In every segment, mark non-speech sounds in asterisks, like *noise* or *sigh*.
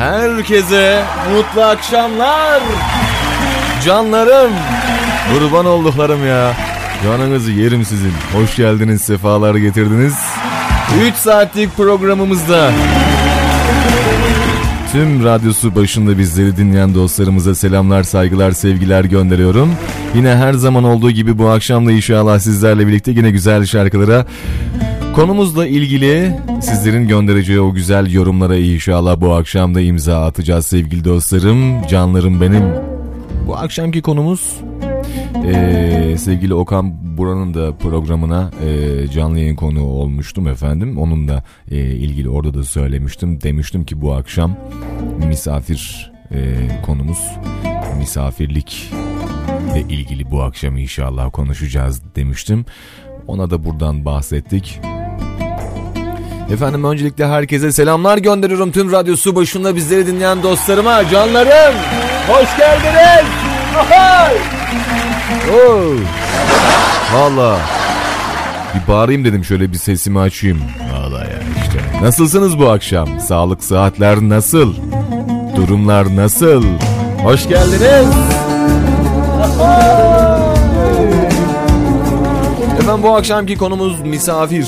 Herkese mutlu akşamlar. Canlarım. Kurban olduklarım ya. Canınızı yerim sizin. Hoş geldiniz, sefalar getirdiniz. 3 saatlik programımızda Tüm radyosu başında bizleri dinleyen dostlarımıza selamlar, saygılar, sevgiler gönderiyorum. Yine her zaman olduğu gibi bu akşam da inşallah sizlerle birlikte yine güzel şarkılara konumuzla ilgili sizlerin göndereceği o güzel yorumlara inşallah bu akşam da imza atacağız sevgili dostlarım, canlarım benim. Bu akşamki konumuz ee, sevgili Okan Buran'ın da programına e, canlı yayın konuğu olmuştum efendim. Onun da e, ilgili orada da söylemiştim. Demiştim ki bu akşam misafir e, konumuz misafirlik ile ilgili bu akşam inşallah konuşacağız demiştim. Ona da buradan bahsettik. Efendim öncelikle herkese selamlar gönderiyorum tüm radyosu başında bizleri dinleyen dostlarıma, canlarım. Hoş geldiniz. Oh. Valla. Bir bağırayım dedim şöyle bir sesimi açayım. Valla ya işte. Nasılsınız bu akşam? Sağlık saatler nasıl? Durumlar nasıl? Hoş geldiniz. Efendim bu akşamki konumuz misafir.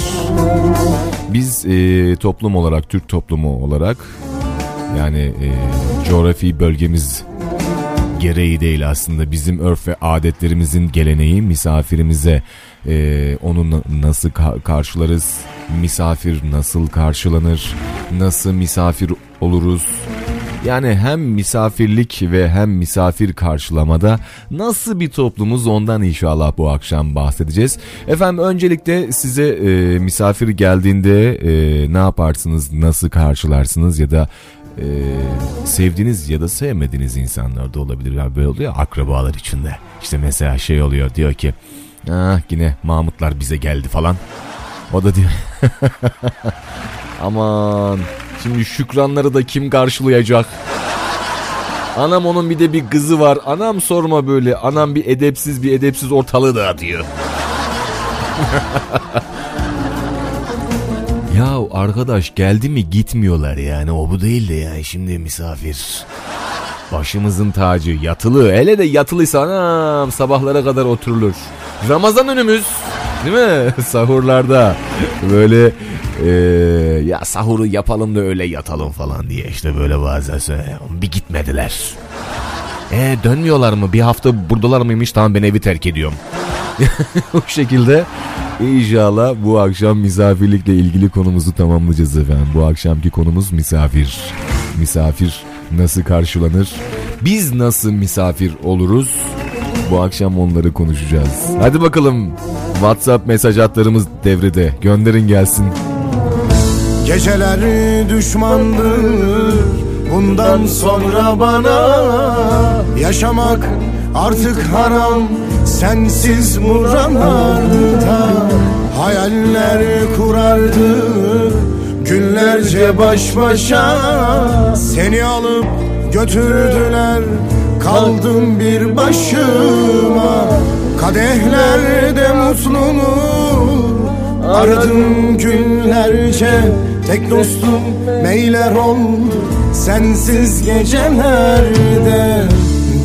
Biz e, toplum olarak, Türk toplumu olarak yani e, coğrafi bölgemiz gereği değil aslında. Bizim örf ve adetlerimizin geleneği misafirimize e, onu nasıl ka- karşılarız misafir nasıl karşılanır nasıl misafir oluruz yani hem misafirlik ve hem misafir karşılamada nasıl bir toplumuz ondan inşallah bu akşam bahsedeceğiz. Efendim öncelikle size e, misafir geldiğinde e, ne yaparsınız, nasıl karşılarsınız ya da e, sevdiğiniz ya da sevmediğiniz insanlar da olabilir. Yani böyle oluyor akrabalar içinde. İşte mesela şey oluyor diyor ki ah yine Mahmutlar bize geldi falan. O da diyor *laughs* aman şimdi şükranları da kim karşılayacak? Anam onun bir de bir kızı var. Anam sorma böyle. Anam bir edepsiz bir edepsiz ortalığı dağıtıyor. *laughs* Ya arkadaş geldi mi gitmiyorlar yani o bu değil de yani şimdi misafir. Başımızın tacı yatılı hele de yatılıysa anam sabahlara kadar oturulur. Ramazan önümüz değil mi *laughs* sahurlarda böyle e, ya sahuru yapalım da öyle yatalım falan diye işte böyle bazen bir gitmediler. E dönmüyorlar mı bir hafta buradalar mıymış tamam ben evi terk ediyorum. *laughs* o şekilde İnşallah bu akşam misafirlikle ilgili konumuzu tamamlayacağız efendim. Bu akşamki konumuz misafir. Misafir nasıl karşılanır? Biz nasıl misafir oluruz? Bu akşam onları konuşacağız. Hadi bakalım. WhatsApp mesaj hatlarımız devrede. Gönderin gelsin. Geceleri düşmandır Bundan sonra bana Yaşamak artık haram Sensiz buralarda Hayaller kurardı Günlerce baş başa Seni alıp götürdüler Kaldım bir başıma Kadehlerde mutluluğu. Aradım günlerce Tek dostum meyler oldu Sensiz gecelerde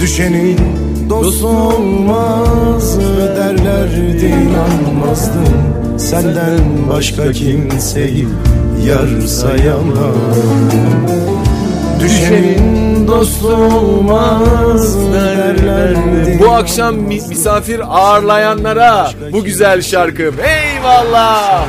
Düşenin dost olmaz derlerdi inanmazdım. Senden başka kimseyi yar sayamam Düşenin dost olmaz derlerdi Bu akşam mi- misafir ağırlayanlara bu güzel şarkım. Eyvallah.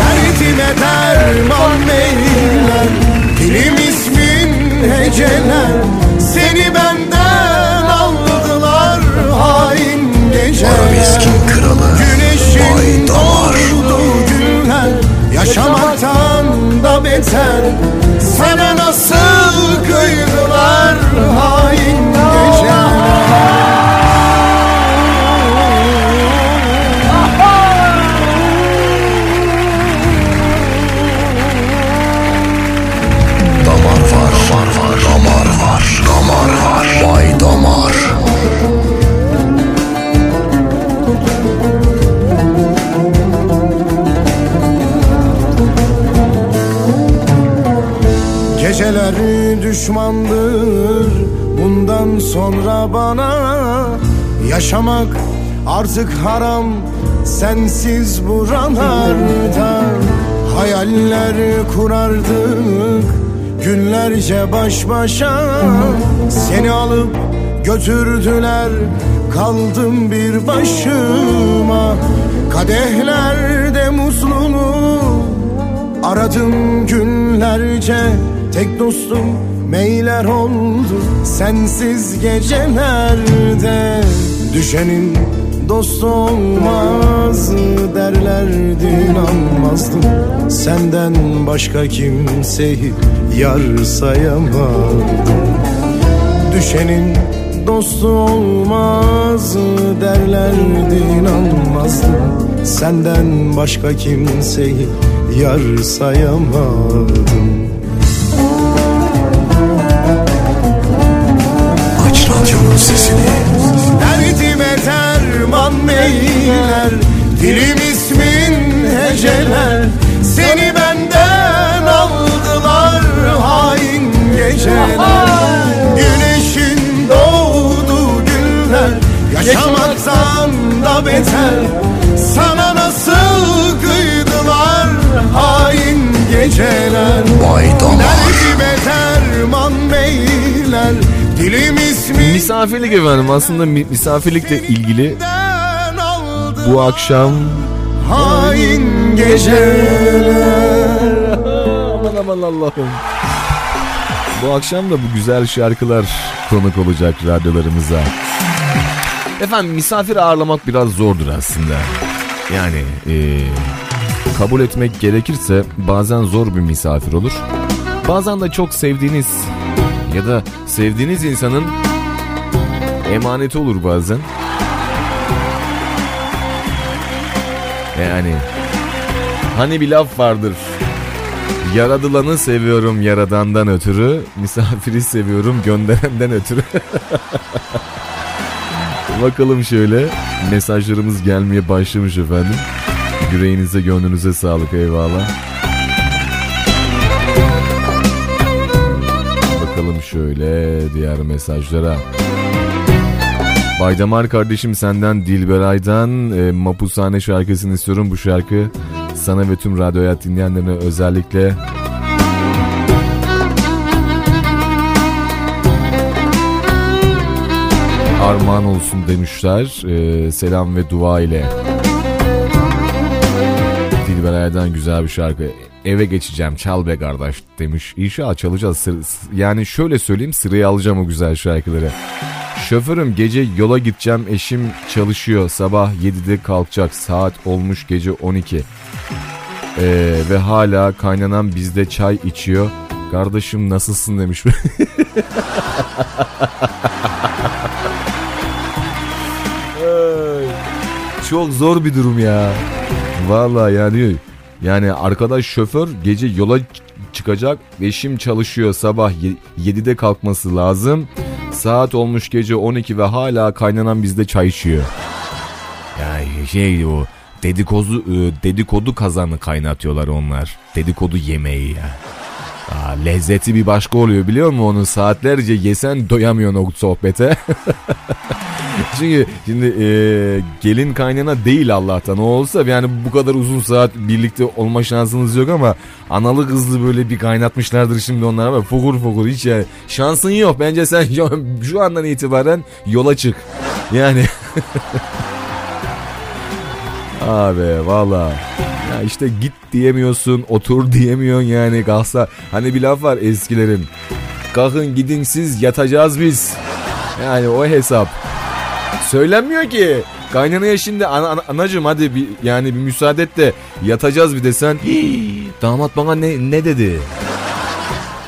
Derdime derman meyler Dilim ismin heceler da düşmandır. Bundan sonra bana Yaşamak artık haram. Sensiz buralarda Hayaller kurardık. Günlerce baş başa Seni alıp götürdüler. Kaldım bir başıma. Kadehlerde mutluluğu aradım günlerce. Tek dostum meyler oldu sensiz gecelerde. Düşenin dostu olmaz derlerdi inanmazdım. Senden başka kimseyi yar sayamadım Düşenin dostu olmaz derlerdi inanmazdım. Senden başka kimseyi yar sayamadım Radyonun sesini. Derdime derman meyler Dilim ismin heceler. Seni benden aldılar hain geceler. Güneşin doğdu günler Yaşamaktan da beter. Sana nasıl kıydılar hain geceler? Vay damar. Derdime derman beyler Misafirlik efendim aslında mi- misafirlikle ilgili bu akşam Hain geceler aman aman Allah'ım. Bu akşam da bu güzel şarkılar konuk olacak radyolarımıza. Efendim misafir ağırlamak biraz zordur aslında. Yani eee, kabul etmek gerekirse bazen zor bir misafir olur. Bazen de çok sevdiğiniz ya da sevdiğiniz insanın emaneti olur bazen. Yani hani bir laf vardır. Yaradılanı seviyorum yaradandan ötürü, misafiri seviyorum gönderenden ötürü. *laughs* Bakalım şöyle mesajlarımız gelmeye başlamış efendim. Yüreğinize gönlünüze sağlık eyvallah. Bakalım şöyle diğer mesajlara. Baydamar kardeşim senden Dilberay'dan e, Mapushane şarkısını istiyorum. Bu şarkı sana ve tüm radyo hayat dinleyenlerine özellikle armağan olsun demişler. E, selam ve dua ile. Dilberay'dan güzel bir şarkı. Eve geçeceğim çal be kardeş demiş. İnşallah çalacağız. Sır- Yani şöyle söyleyeyim sırayı alacağım o güzel şarkıları. Şoförüm gece yola gideceğim eşim çalışıyor sabah 7'de kalkacak saat olmuş gece 12 Ee, ve hala kaynanan bizde çay içiyor kardeşim nasılsın demiş *laughs* çok zor bir durum ya Vallahi yani yani arkadaş şoför gece yola çıkacak eşim çalışıyor sabah 7'de kalkması lazım Saat olmuş gece 12 ve hala kaynanan bizde çay içiyor. Yani şey o dedikodu e, dedikodu kazanı kaynatıyorlar onlar. Dedikodu yemeği ya. Aa, lezzeti bir başka oluyor biliyor musun? Onu saatlerce yesen doyamıyorsun o sohbete. *laughs* Çünkü şimdi e, gelin kaynana değil Allah'tan. O olsa yani bu kadar uzun saat birlikte olma şansınız yok ama analı kızlı böyle bir kaynatmışlardır şimdi onlar ama fokur fokur hiç yani şansın yok. Bence sen şu, andan itibaren yola çık. Yani *laughs* abi valla ya işte git diyemiyorsun otur diyemiyorsun yani kalsa hani bir laf var eskilerin kalkın gidin siz yatacağız biz yani o hesap Söylenmiyor ki. Kaynanaya şimdi ana, ana- anacığım hadi bir yani bir müsaade et de yatacağız bir desen. "Hii, damat bana ne ne dedi?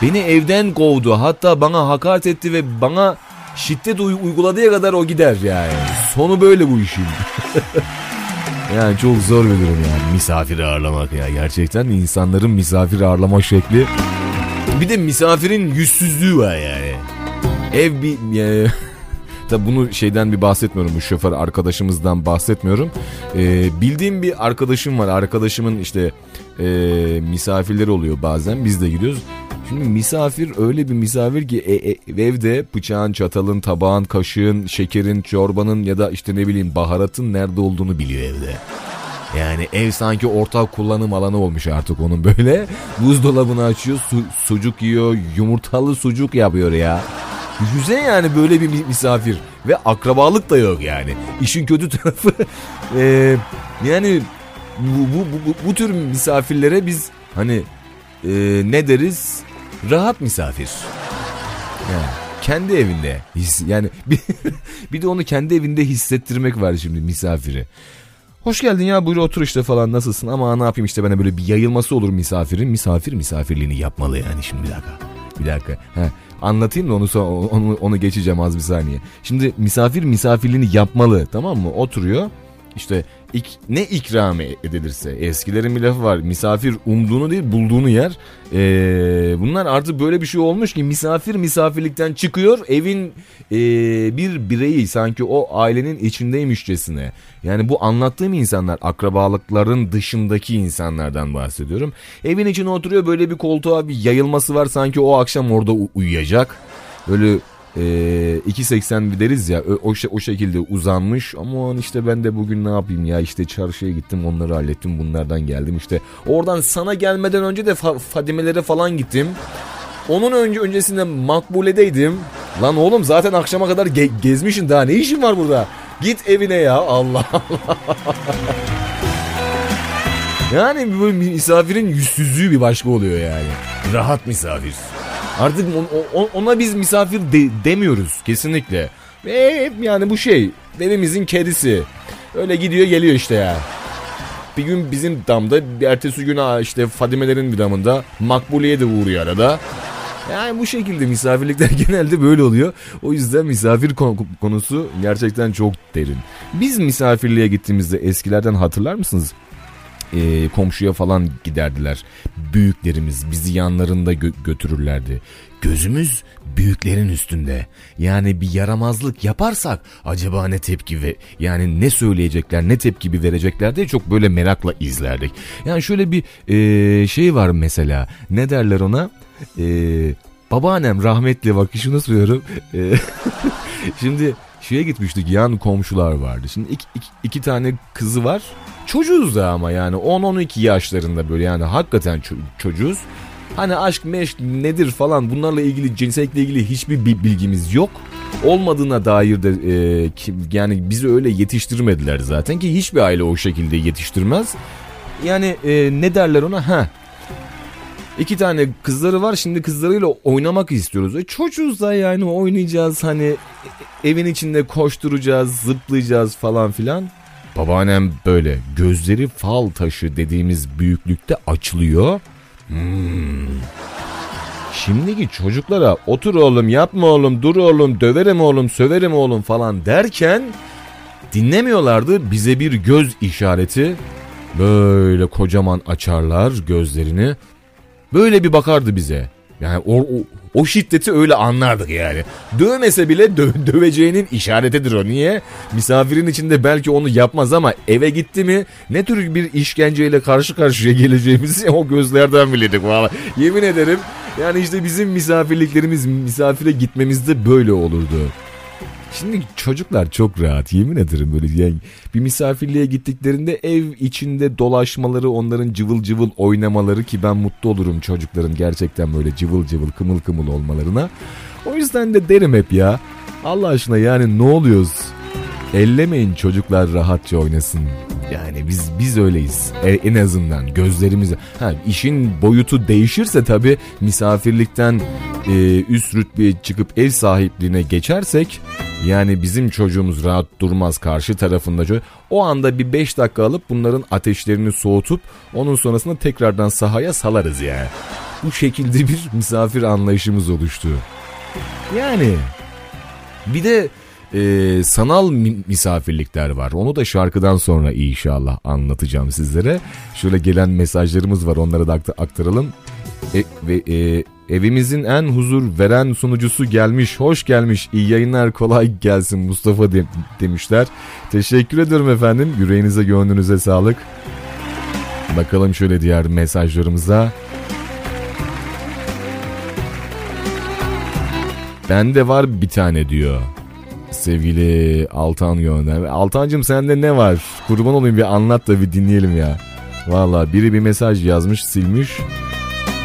Beni evden kovdu. Hatta bana hakaret etti ve bana şiddet uy- uyguladığı kadar o gider yani. Sonu böyle bu işin. *laughs* yani çok zor bir durum yani misafir ağırlamak ya. Gerçekten insanların misafir ağırlama şekli. Bir de misafirin yüzsüzlüğü var yani. Ev bir... e, *laughs* Tabi bunu şeyden bir bahsetmiyorum bu şoför arkadaşımızdan bahsetmiyorum. Ee, bildiğim bir arkadaşım var. Arkadaşımın işte e, misafirleri oluyor bazen biz de gidiyoruz. Şimdi misafir öyle bir misafir ki e, e, evde bıçağın, çatalın, tabağın, kaşığın, şekerin, çorbanın ya da işte ne bileyim baharatın nerede olduğunu biliyor evde. Yani ev sanki ortak kullanım alanı olmuş artık onun böyle. Buzdolabını açıyor, su, sucuk yiyor, yumurtalı sucuk yapıyor ya. Düşünsene yani böyle bir misafir ve akrabalık da yok yani. İşin kötü tarafı *laughs* e, yani bu, bu, bu, bu tür misafirlere biz hani e, ne deriz? Rahat misafir. Yani kendi evinde. Yani *laughs* bir, bir de onu kendi evinde hissettirmek var şimdi misafiri. Hoş geldin ya buyur otur işte falan nasılsın ama ne yapayım işte bana böyle bir yayılması olur misafirin. Misafir misafirliğini yapmalı yani şimdi bir dakika. Bir dakika. He, anlatayım da onu, onu, onu geçeceğim az bir saniye. Şimdi misafir misafirliğini yapmalı tamam mı? Oturuyor işte ik, ne ikram edilirse eskilerin bir lafı var misafir umduğunu değil bulduğunu yer. Ee, bunlar artık böyle bir şey olmuş ki misafir misafirlikten çıkıyor evin e, bir bireyi sanki o ailenin içindeymişçesine. Yani bu anlattığım insanlar akrabalıkların dışındaki insanlardan bahsediyorum. Evin içine oturuyor böyle bir koltuğa bir yayılması var sanki o akşam orada uyuyacak. Böyle e, ee, 2.80 deriz ya o, o şekilde uzanmış ama işte ben de bugün ne yapayım ya işte çarşıya gittim onları hallettim bunlardan geldim işte oradan sana gelmeden önce de fa- Fadimelere falan gittim. Onun önce öncesinde Makbule'deydim. Lan oğlum zaten akşama kadar ge- gezmişsin daha ne işin var burada? Git evine ya Allah *laughs* Allah. yani bu misafirin yüzsüzlüğü bir başka oluyor yani. Rahat misafir. Artık ona biz misafir de, demiyoruz kesinlikle. Ve yani bu şey evimizin kedisi. Öyle gidiyor geliyor işte ya. Bir gün bizim damda bir ertesi gün işte Fadime'lerin bir damında Makbule'ye de uğruyor arada. Yani bu şekilde misafirlikler *laughs* genelde böyle oluyor. O yüzden misafir konusu gerçekten çok derin. Biz misafirliğe gittiğimizde eskilerden hatırlar mısınız? E, komşuya falan giderdiler. Büyüklerimiz bizi yanlarında gö- götürürlerdi. Gözümüz büyüklerin üstünde. Yani bir yaramazlık yaparsak acaba ne tepki ve yani ne söyleyecekler ne tepki verecekler diye çok böyle merakla izlerdik. Yani şöyle bir e, şey var mesela ne derler ona? E, babaannem rahmetli bak şunu söylüyorum. E, *laughs* şimdi şeye gitmiştik yan komşular vardı. Şimdi iki, iki, iki tane kızı var. Çocuğuz da ama yani 10-12 yaşlarında böyle yani hakikaten ço- çocuğuz. Hani aşk meşk nedir falan bunlarla ilgili cinsellikle ilgili hiçbir bilgimiz yok. Olmadığına dair de e, yani bizi öyle yetiştirmediler zaten ki hiçbir aile o şekilde yetiştirmez. Yani e, ne derler ona? Ha İki tane kızları var şimdi kızlarıyla oynamak istiyoruz. E çocuğuz da yani oynayacağız hani evin içinde koşturacağız zıplayacağız falan filan. Babaannem böyle gözleri fal taşı dediğimiz büyüklükte açılıyor. Hmm. Şimdiki çocuklara otur oğlum yapma oğlum dur oğlum döverim oğlum söverim oğlum falan derken dinlemiyorlardı bize bir göz işareti. Böyle kocaman açarlar gözlerini. Böyle bir bakardı bize. Yani o, o, o şiddeti öyle anlardık yani. Dövmese bile dö döveceğinin işaretidir o. Niye? Misafirin içinde belki onu yapmaz ama eve gitti mi ne tür bir işkenceyle karşı karşıya geleceğimizi *laughs* o gözlerden bilirdik valla. Yemin ederim yani işte bizim misafirliklerimiz misafire gitmemizde böyle olurdu. Şimdi çocuklar çok rahat yemin ederim böyle yani bir misafirliğe gittiklerinde ev içinde dolaşmaları onların cıvıl cıvıl oynamaları ki ben mutlu olurum çocukların gerçekten böyle cıvıl cıvıl kımıl kımıl olmalarına. O yüzden de derim hep ya Allah aşkına yani ne oluyoruz? Ellemeyin çocuklar rahatça oynasın. Yani biz biz öyleyiz. E, en azından gözlerimiz. Ha işin boyutu değişirse tabii misafirlikten e, üst rütbeye çıkıp ev sahipliğine geçersek yani bizim çocuğumuz rahat durmaz karşı tarafında. O anda bir 5 dakika alıp bunların ateşlerini soğutup onun sonrasında tekrardan sahaya salarız yani. Bu şekilde bir misafir anlayışımız oluştu. Yani bir de e, sanal misafirlikler var. Onu da şarkıdan sonra inşallah anlatacağım sizlere. Şöyle gelen mesajlarımız var onları da aktaralım. E, ve e, evimizin en huzur veren sunucusu gelmiş. Hoş gelmiş. İyi yayınlar kolay gelsin Mustafa de, demişler. Teşekkür ederim efendim. Yüreğinize gönlünüze sağlık. Bakalım şöyle diğer mesajlarımıza. Bende var bir tane diyor. Sevgili Altan gönder. Altancım sende ne var? Kurban olayım bir anlat da bir dinleyelim ya. Valla biri bir mesaj yazmış silmiş.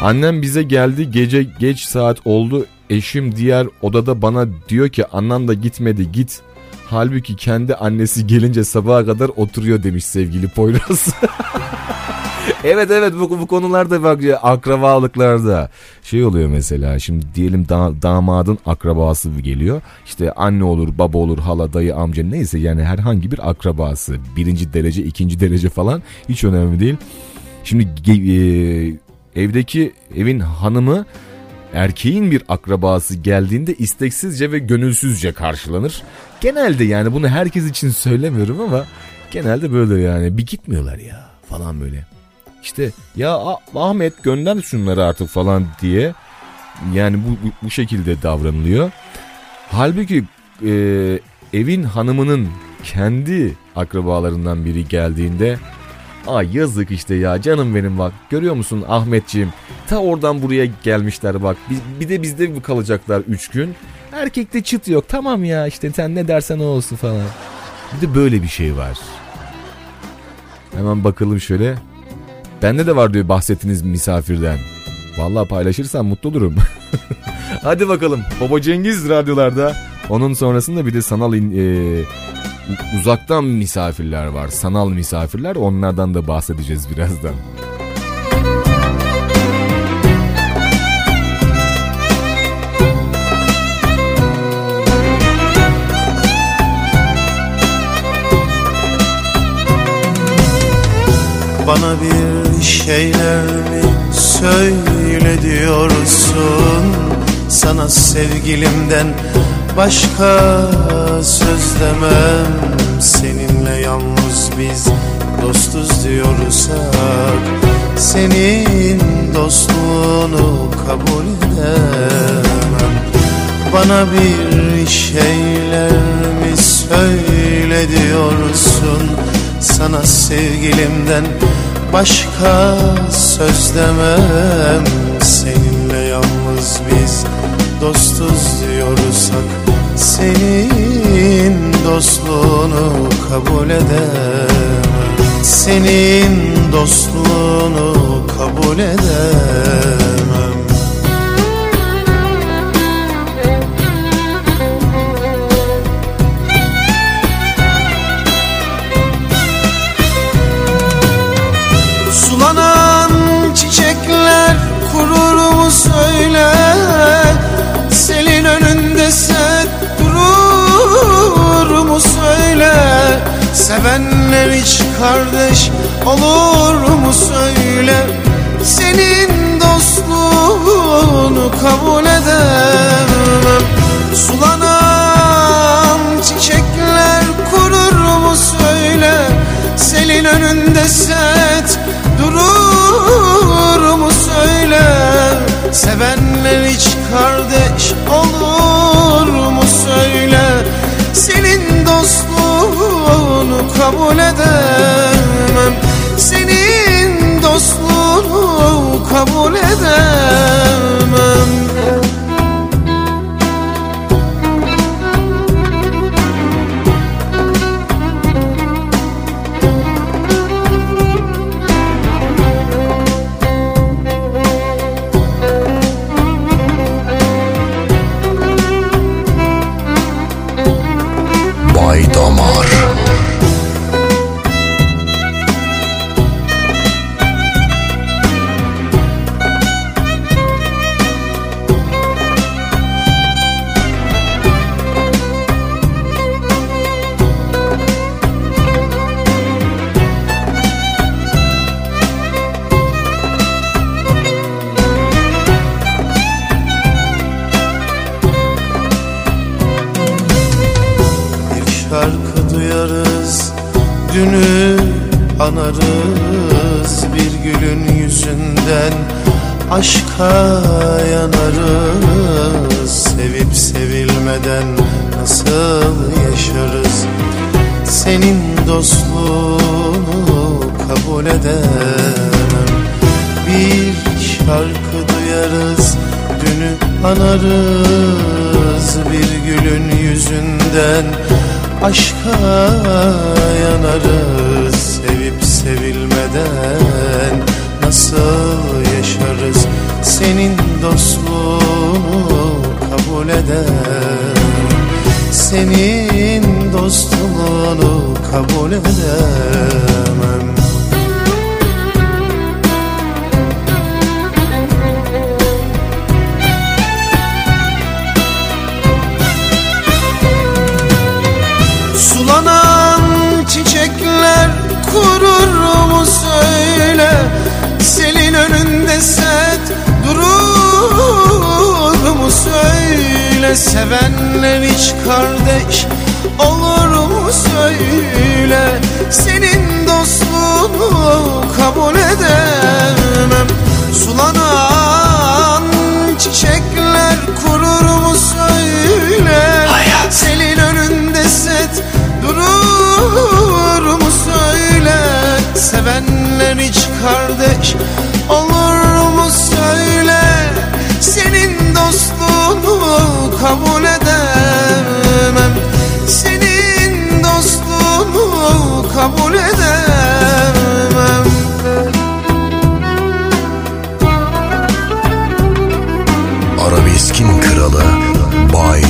Annem bize geldi gece geç saat oldu. Eşim diğer odada bana diyor ki anan da gitmedi git. Halbuki kendi annesi gelince sabaha kadar oturuyor demiş sevgili Poyraz. *laughs* *laughs* evet evet bu, bu konularda bak akrabalıklarda şey oluyor mesela şimdi diyelim da, damadın akrabası geliyor işte anne olur baba olur hala dayı amca neyse yani herhangi bir akrabası birinci derece ikinci derece falan hiç önemli değil. Şimdi e, evdeki evin hanımı erkeğin bir akrabası geldiğinde isteksizce ve gönülsüzce karşılanır. Genelde yani bunu herkes için söylemiyorum ama genelde böyle yani bir gitmiyorlar ya falan böyle. İşte ya Ahmet gönder şunları artık falan diye yani bu, bu, bu şekilde davranılıyor. Halbuki e, evin hanımının kendi akrabalarından biri geldiğinde Ay yazık işte ya canım benim bak görüyor musun Ahmetciğim? Ta oradan buraya gelmişler bak bir, bir de bizde mi kalacaklar 3 gün. Erkekte çıt yok tamam ya işte sen ne dersen o olsun falan. Bir de böyle bir şey var. Hemen bakalım şöyle bende de var diyor bahsettiğiniz misafirden Vallahi paylaşırsam mutlu olurum. *laughs* Hadi bakalım. Baba Cengiz radyolarda. Onun sonrasında bir de sanal in, e, uzaktan misafirler var. Sanal misafirler. Onlardan da bahsedeceğiz birazdan. Bana bir şeyler mi söyle diyorsun. Sana sevgilimden başka söz demem. Seninle yalnız biz dostuz diyorsak Senin dostluğunu kabul edemem. Bana bir şeyler mi söyle diyorsun. Sana sevgilimden başka söz demem. Seninle yalnız biz dostuz diyorsak Senin dostluğunu kabul edemem. Senin dostluğunu kabul edemem Sevenler hiç kardeş olur mu söyle? Senin dostluğunu kabul edemem. Sulanan çiçekler kurur mu söyle? Selin önünde set durur mu söyle? Sevenler hiç kardeş kabul edemem. Senin dostluğunu kabul edemem edemem Bir şarkı duyarız Dünü anarız bir gülün yüzünden. Aşka yanarız sevip sevilmeden. Nasıl yaşarız senin dostluğunu kabul eder. Senin dostluğunu kabul edemem Selin önünde set durur mu söyle. Sevenler hiç kardeş olur mu söyle. Senin dostluğunu kabul edemem. Sulanan çiçekler kurur mu söyle. Selin önünde set durur mu söyle. Sevenler hiç kardeş olur kabul edemem. Senin dostluğunu kabul edemem. Arabeskin kralı Bay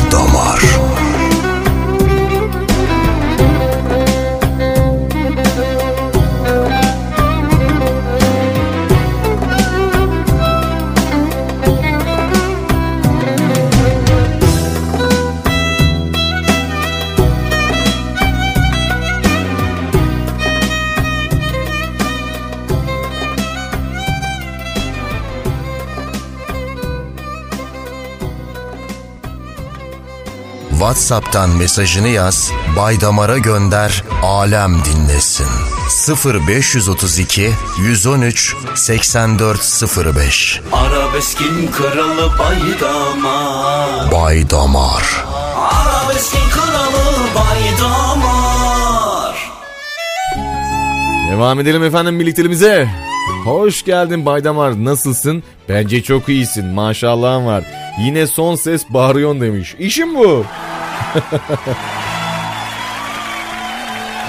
WhatsApp'tan mesajını yaz, Bay Damar'a gönder, alem dinlesin. 0532 113 8405 Arabeskin kralı baydama Bay Damar Arabeskin kralı baydamar Devam edelim efendim birlikteliğimize. Hoş geldin Baydamar nasılsın? Bence çok iyisin maşallahın var. Yine son ses bağırıyorsun demiş. İşim bu. *laughs*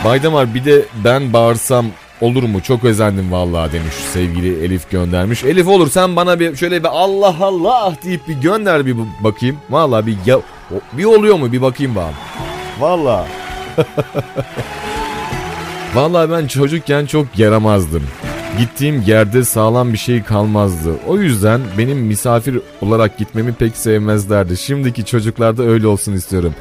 Baydamar bir de ben bağırsam olur mu? Çok özendim vallahi demiş sevgili Elif göndermiş. Elif olur sen bana bir şöyle bir Allah Allah deyip bir gönder bir bakayım. Vallahi bir ya, bir oluyor mu bir bakayım bana. Vallahi. *laughs* Vallahi ben çocukken çok yaramazdım. Gittiğim yerde sağlam bir şey kalmazdı. O yüzden benim misafir olarak gitmemi pek sevmezlerdi. Şimdiki çocuklarda öyle olsun istiyorum.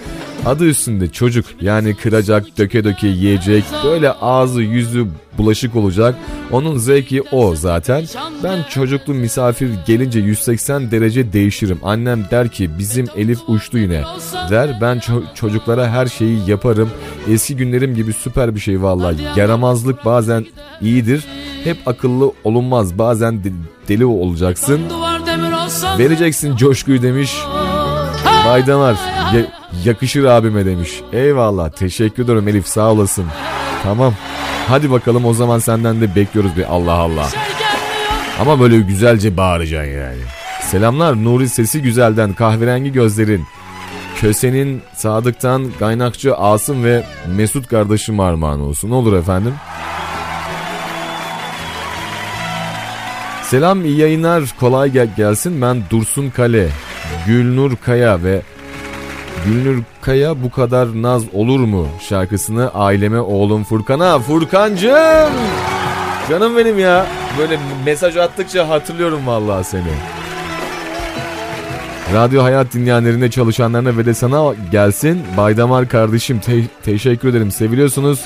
Adı üstünde çocuk yani kıracak, döke döke yiyecek, böyle ağzı yüzü bulaşık olacak. Onun zevki o zaten. Ben çocuklu misafir gelince 180 derece değişirim. Annem der ki bizim Elif uçtu yine. Der ben ço- çocuklara her şeyi yaparım. Eski günlerim gibi süper bir şey vallahi. Yaramazlık bazen iyidir. Hep akıllı olunmaz. Bazen de- deli olacaksın. Vereceksin coşkuyu demiş. Baydanar ya- yakışır abime demiş. Eyvallah teşekkür ederim Elif sağ olasın. Tamam. Hadi bakalım o zaman senden de bekliyoruz bir Allah Allah. Ama böyle güzelce bağıracaksın yani. Selamlar Nuri sesi güzelden kahverengi gözlerin. Köse'nin Sadık'tan kaynakçı Asım ve Mesut kardeşim armağan olsun. Ne olur efendim? Selam iyi yayınlar. Kolay gel gelsin. Ben Dursun Kale Gülnur Kaya ve Gülnur Kaya bu kadar naz olur mu şarkısını aileme oğlum Furkan'a? Furkancığım! Canım benim ya. Böyle mesaj attıkça hatırlıyorum vallahi seni. Radyo Hayat dinleyenlerine çalışanlarına ve de sana gelsin. Baydamar kardeşim te- teşekkür ederim. Seviliyorsunuz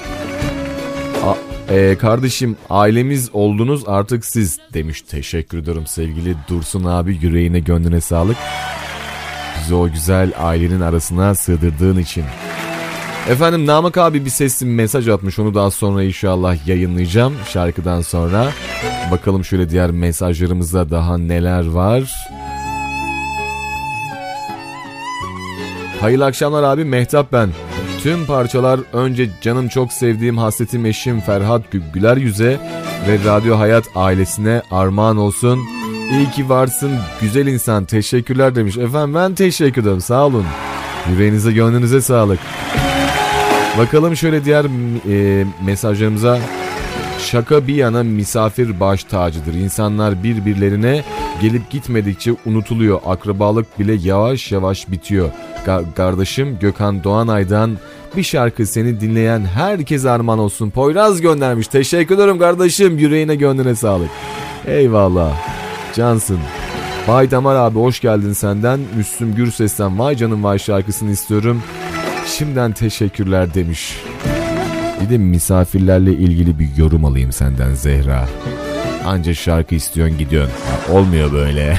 A- e, kardeşim ailemiz oldunuz artık siz demiş teşekkür ederim sevgili Dursun abi yüreğine gönlüne sağlık bizi o güzel ailenin arasına sığdırdığın için. Efendim Namık abi bir sesli mesaj atmış onu daha sonra inşallah yayınlayacağım şarkıdan sonra. Bakalım şöyle diğer mesajlarımızda daha neler var. Hayırlı akşamlar abi Mehtap ben. Tüm parçalar önce canım çok sevdiğim hasretim eşim Ferhat Gü- Güler Yüz'e ve Radyo Hayat ailesine armağan olsun. İyi ki varsın güzel insan teşekkürler demiş. Efendim ben teşekkür ederim sağ olun. Yüreğinize gönlünüze sağlık. Bakalım şöyle diğer e, mesajlarımıza. Şaka bir yana misafir baş tacıdır. İnsanlar birbirlerine gelip gitmedikçe unutuluyor. Akrabalık bile yavaş yavaş bitiyor. Ga- kardeşim Gökhan Doğanay'dan bir şarkı seni dinleyen herkes armağan olsun. Poyraz göndermiş. Teşekkür ederim kardeşim. Yüreğine gönlüne sağlık. Eyvallah. Cansın. Bay Damar abi hoş geldin senden. Müslüm Gürses'ten Vay Canım Vay şarkısını istiyorum. Şimdiden teşekkürler demiş. Bir de misafirlerle ilgili bir yorum alayım senden Zehra. Anca şarkı istiyorsun gidiyorsun. Ha, olmuyor böyle.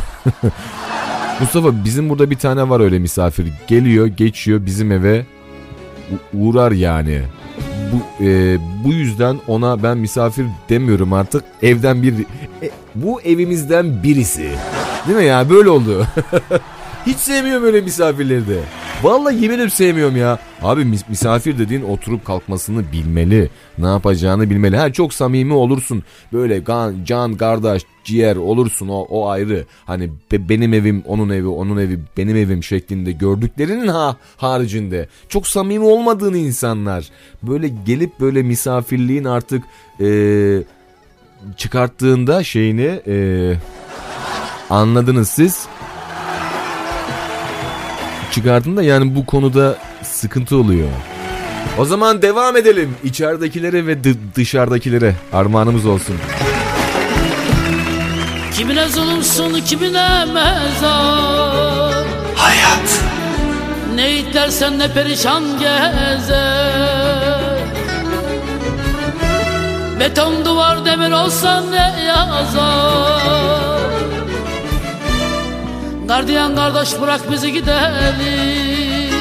*laughs* Mustafa bizim burada bir tane var öyle misafir. Geliyor geçiyor bizim eve uğrar yani. Bu, e, bu yüzden ona ben misafir demiyorum artık. Evden bir... E, bu evimizden birisi. Değil mi ya? Böyle oldu. *laughs* Hiç sevmiyorum öyle misafirleri de. Vallahi yemin ederim sevmiyorum ya. Abi mis- misafir dediğin oturup kalkmasını bilmeli. Ne yapacağını bilmeli. Ha çok samimi olursun. Böyle gan, can, kardeş, ciğer olursun o, o ayrı. Hani be- benim evim, onun evi, onun evi, benim evim şeklinde gördüklerinin ha haricinde. Çok samimi olmadığını insanlar. Böyle gelip böyle misafirliğin artık eee çıkarttığında şeyini eee anladınız siz çıkardığında yani bu konuda sıkıntı oluyor. O zaman devam edelim. İçeridekilere ve dı- dışarıdakilere armağanımız olsun. Kimine zulümsün kimine mezar Hayat Ne itlersen ne perişan gezer Beton duvar demir olsan ne yazar Gardiyan kardeş bırak bizi gidelim.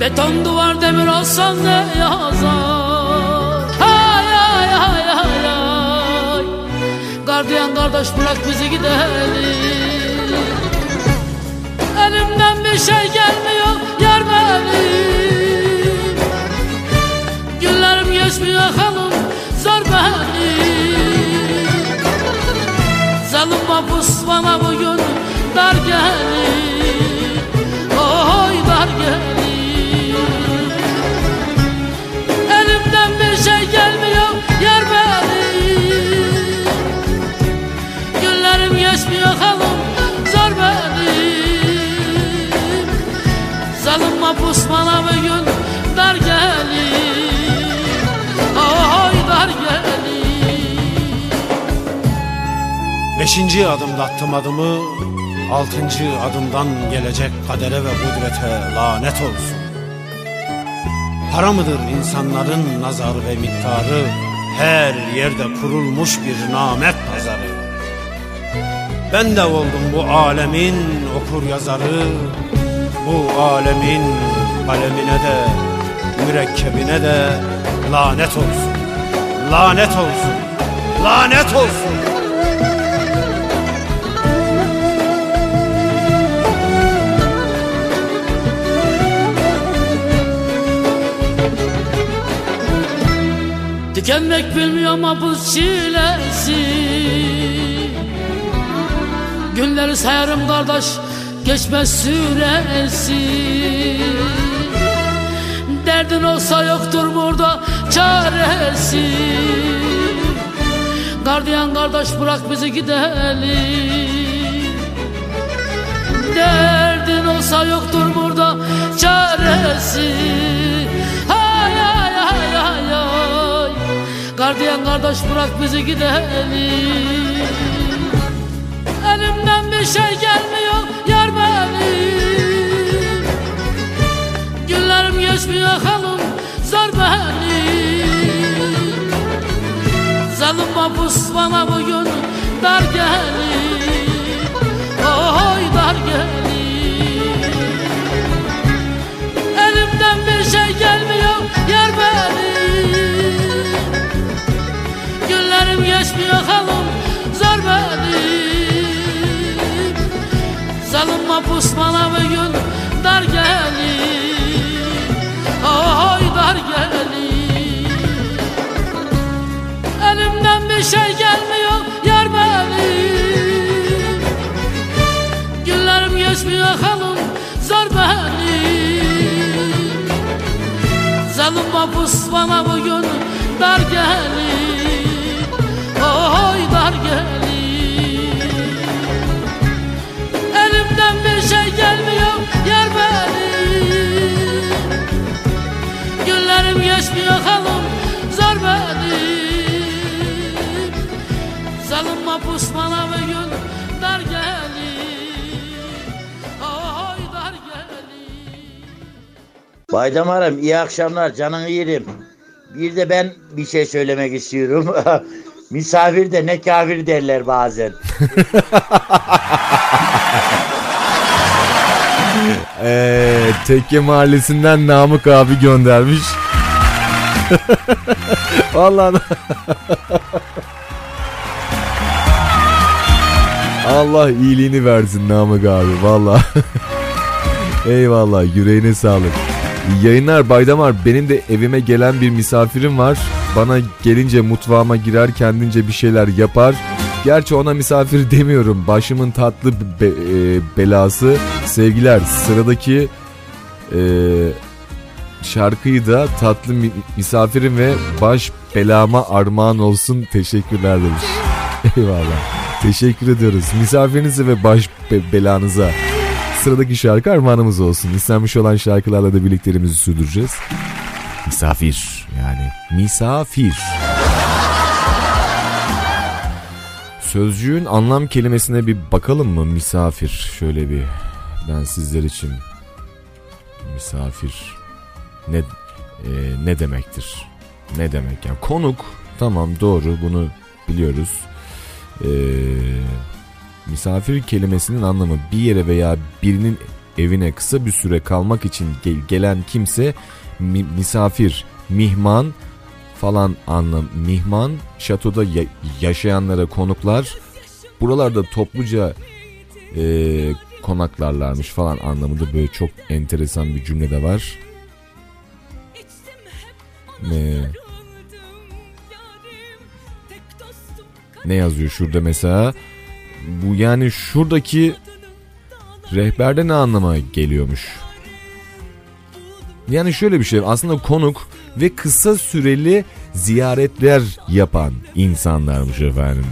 Beton duvar demir olsan ne yazar? Hay hay hay hay hay. Gardiyan kardeş bırak bizi gidelim. Elimden bir şey gelmiyor Zalim mahpus bana bugün Beşinci adımda attım adımı Altıncı adımdan gelecek kadere ve kudrete lanet olsun. Para mıdır insanların nazarı ve miktarı? Her yerde kurulmuş bir namet pazarı. Ben de oldum bu alemin okur yazarı. Bu alemin kalemine de mürekkebine de lanet olsun. Lanet olsun. Lanet olsun Tükenmek bilmiyor mabuz çilesi. Günleri sayarım kardeş geçmez süresi. Derdin olsa yoktur burada çaresi. Gardiyan kardeş bırak bizi gidelim. Derdin olsa yoktur burada çaresi Gardiyan kardeş bırak bizi gidelim. Elimden bir şey gelmiyor yar benim Günlerim geçmiyor halım zor benim Zalim mahpus bana bugün dar gelir Oy dar gelir görmedim Zalıma pusmana ve gün dar gelir Oy dar gelir Elimden bir şey gelmiyor yar benim Günlerim geçmiyor halım zor benim Zalıma pusmana bugün dar gelir Oy dar gelir Günlerim geçmiyor halim zor benim Zalim mapus bana bugün dar gelir Oy dar gelir Baydamarım iyi akşamlar canını yerim. Bir de ben bir şey söylemek istiyorum. *laughs* Misafir de ne kafir derler bazen. *laughs* Ee, Tekke Mahallesi'nden Namık abi göndermiş. *laughs* Vallahi *laughs* Allah iyiliğini versin Namık abi vallahi. *laughs* Eyvallah yüreğine sağlık. Yayınlar Baydamar benim de evime gelen bir misafirim var. Bana gelince mutfağıma girer kendince bir şeyler yapar. Gerçi ona misafir demiyorum. Başımın tatlı be- e, belası. Sevgiler sıradaki e, şarkıyı da tatlı mi- misafirim ve baş belama armağan olsun. Teşekkürler demiş. *laughs* Eyvallah. Teşekkür ediyoruz. Misafirinize ve baş be- belanıza. Sıradaki şarkı armağanımız olsun. İstenmiş olan şarkılarla da birliklerimizi sürdüreceğiz. Misafir yani misafir. Sözcüğün anlam kelimesine bir bakalım mı? Misafir. Şöyle bir ben sizler için misafir ne e, ne demektir? Ne demek yani konuk tamam doğru bunu biliyoruz. Eee Misafir kelimesinin anlamı bir yere veya birinin evine kısa bir süre kalmak için ge- gelen kimse mi- misafir, mihman falan anlam. Mihman şatoda ya- yaşayanlara konuklar buralarda topluca e, konaklarlarmış falan anlamında böyle çok enteresan bir cümle de var. Ne, ne yazıyor şurada mesela? Bu yani şuradaki rehberde ne anlama geliyormuş? Yani şöyle bir şey aslında konuk ve kısa süreli ziyaretler yapan insanlarmış efendim.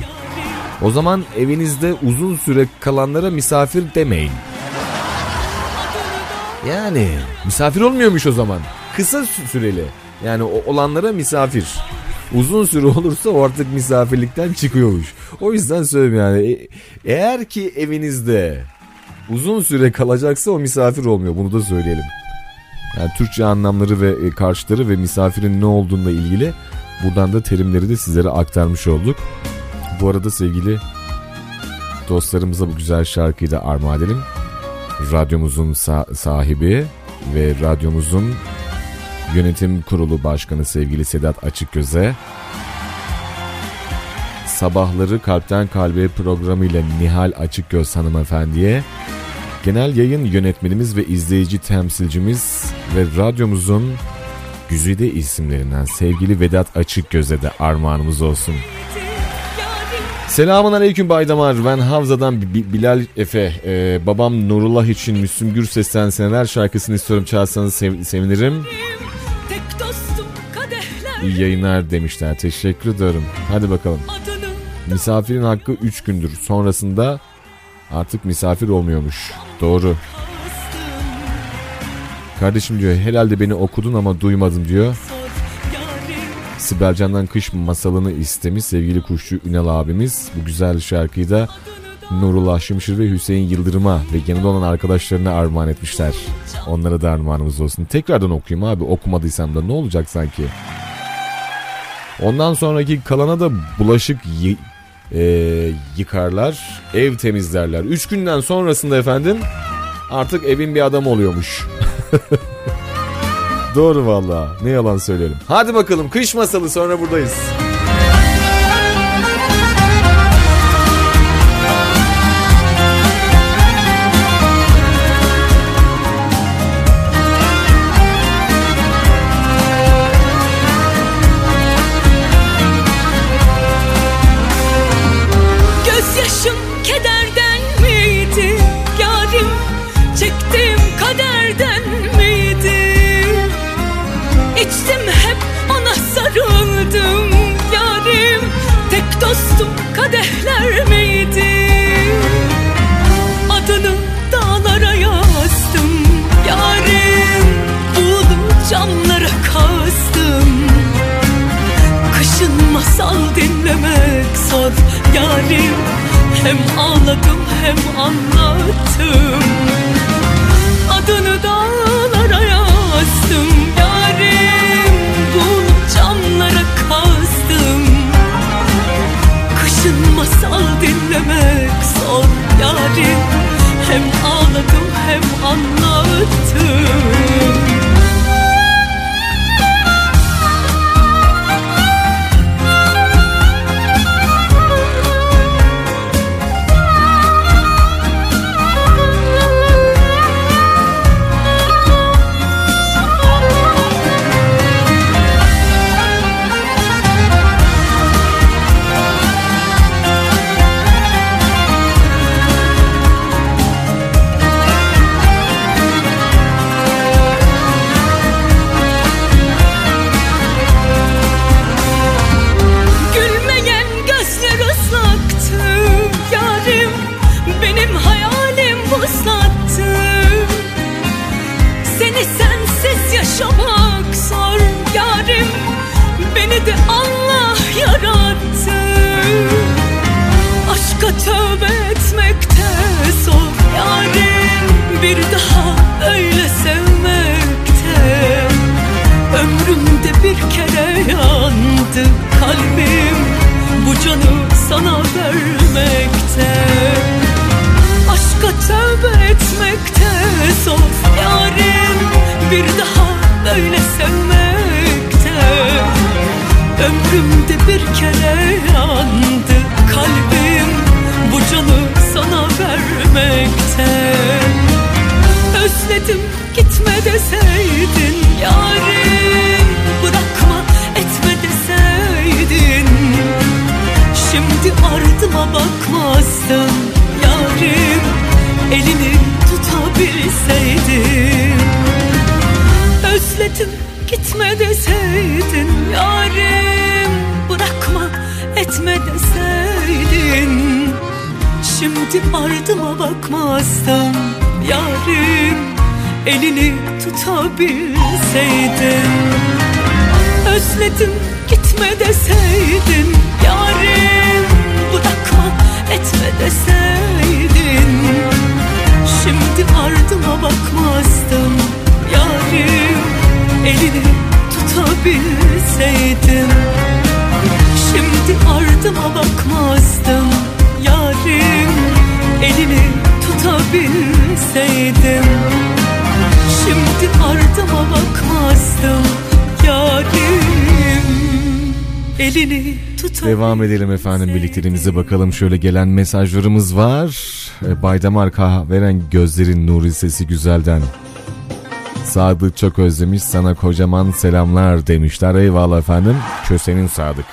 O zaman evinizde uzun süre kalanlara misafir demeyin. Yani misafir olmuyormuş o zaman. Kısa sü- süreli. Yani o olanlara misafir. Uzun süre olursa artık misafirlikten çıkıyormuş. O yüzden söylüyorum yani. e- Eğer ki evinizde uzun süre kalacaksa o misafir olmuyor. Bunu da söyleyelim. Yani Türkçe anlamları ve e, karşıları ve misafirin ne olduğuyla ilgili buradan da terimleri de sizlere aktarmış olduk. Bu arada sevgili dostlarımıza bu güzel şarkıyı da armağan edelim. Radyomuzun sa- sahibi ve radyomuzun yönetim kurulu başkanı sevgili Sedat Açıkgöz'e Sabahları Kalpten Kalbe programıyla Nihal Açıkgöz hanımefendiye genel yayın yönetmenimiz ve izleyici temsilcimiz ve radyomuzun güzide isimlerinden sevgili Vedat Açıkgöz'e de armağanımız olsun. Selamun aleyküm Baydamar. Ben Havza'dan Bi- Bilal Efe. Ee, babam Nurullah için Müslüm Gürses'ten seneler şarkısını istiyorum çalsanız sev- sevinirim. Kadehler İyi yayınlar demişler. Teşekkür ederim. Hadi bakalım. Misafirin hakkı 3 gündür. Sonrasında artık misafir olmuyormuş. Doğru. Kardeşim diyor herhalde beni okudun ama duymadım diyor. Sibelcan'dan kış masalını istemiş sevgili kuşçu Ünal abimiz. Bu güzel şarkıyı da Nurullah Şimşir ve Hüseyin Yıldırım'a ve yanında olan arkadaşlarına armağan etmişler. Onlara da armağanımız olsun. Tekrardan okuyayım abi okumadıysam da ne olacak sanki. Ondan sonraki kalana da bulaşık yı- e, yıkarlar, ev temizlerler. Üç günden sonrasında efendim artık evin bir adamı oluyormuş. *laughs* Doğru valla. Ne yalan söyleyelim. Hadi bakalım kış masalı sonra buradayız. Ağladım hem anlattım. Adını dağlara yazdım yarim Bu camlara kazdım. Kışın masal dinlemek zor yarim. Hem ağladım hem anlattım kalbim Bu canı sana vermekte. Aşka tövbe etmekte zor yarim Bir daha böyle sevmekte. Ömrümde bir kere yandı kalbim Bu canı sana vermekte. Özledim gitme deseydin yarim Şimdi ardıma bakmazdın yarim. Elini tutabilseydin Özledim gitme deseydin yarim. Bırakma etme deseydin. Şimdi ardıma bakmazdım yarim. Elini tutabilseydin Özledim gitme deseydin yarim Bırakma etme deseydin Şimdi ardıma bakmazdım. Yarim Elini tutabilseydin Şimdi ardıma bakmazdım. Yarim Elini tutabilseydim Şimdi ardıma bakmazdım. Yarim Elini tutabilseydim Devam edelim efendim birlikteliğimize bakalım. Şöyle gelen mesajlarımız var. E, Baydamar kahveren gözlerin nuri sesi güzelden. Sadık çok özlemiş sana kocaman selamlar demişler. Eyvallah efendim. Kösenin Sadık.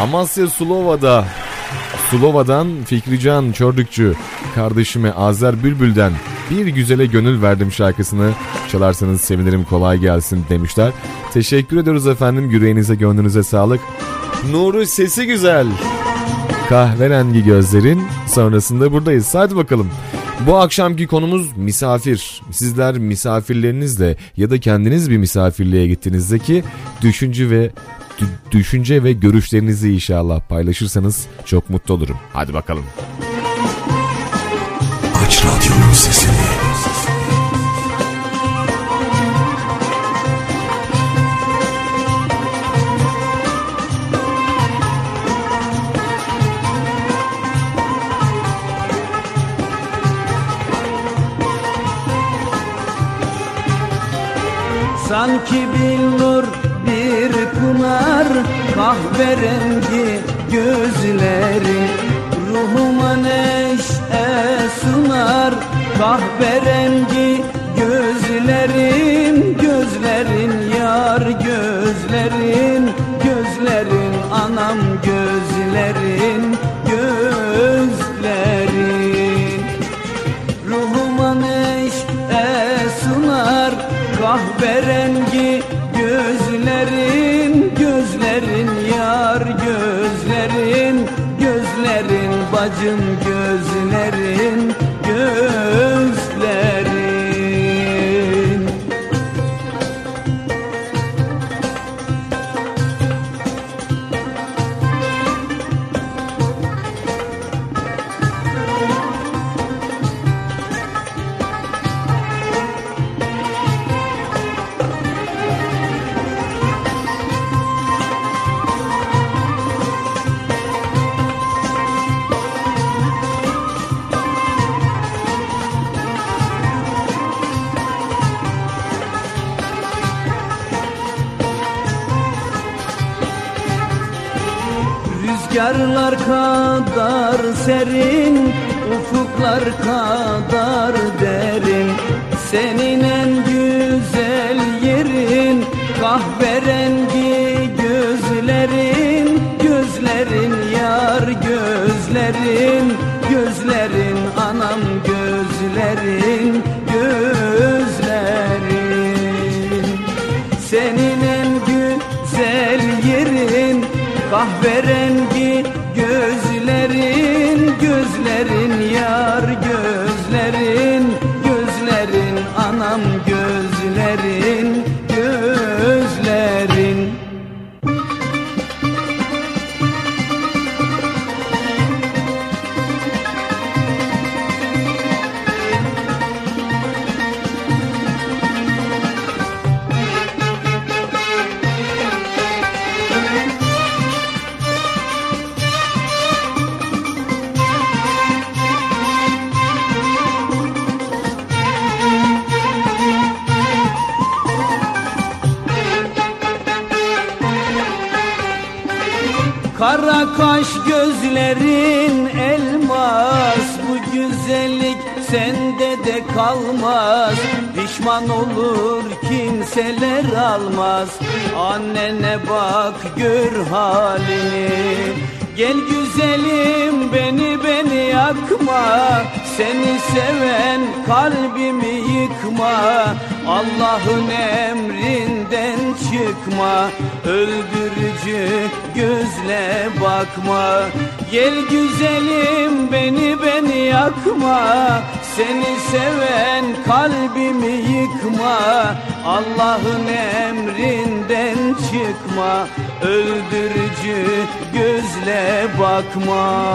Amasya Sulova'da Sulova'dan Fikrican Çordukçu kardeşime Azer Bülbül'den bir güzele gönül verdim şarkısını çalarsanız sevinirim kolay gelsin demişler. Teşekkür ediyoruz efendim yüreğinize gönlünüze sağlık. Nuru sesi güzel. Kahverengi gözlerin sonrasında buradayız. Hadi bakalım. Bu akşamki konumuz misafir. Sizler misafirlerinizle ya da kendiniz bir misafirliğe gittiğinizdeki düşünce ve dü- düşünce ve görüşlerinizi inşallah paylaşırsanız çok mutlu olurum. Hadi bakalım. Aç radyonun sesini. Sanki bir nur bir pınar kahverengi gözleri. Ruhuma neşe sunar kahverengi gözlerin Gözlerin yar gözlerin gözlerin anam gözlerin kahverengi gözlerin Gözlerin yar gözlerin Gözlerin bacım kadar serin Ufuklar kadar derin. Senin en güzel yerin Kahverengi gözlerin Gözlerin yar gözlerin Gözlerin anam gözlerin Gözlerin. Senin en güzel yerin Kahverengi kaş gözlerin elmas Bu güzellik sende de kalmaz. Pişman olur kimseler almaz. Annene bak gör halini. Gel güzelim beni beni yakma. Seni seven kalbimi yıkma. Allah'ın emrinden çıkma. Öldürücü gözle bakma. Gel güzelim beni beni yakma. Seni seven kalbimi yıkma. Allah'ın emrinden çıkma. Öldürücü gözle bakma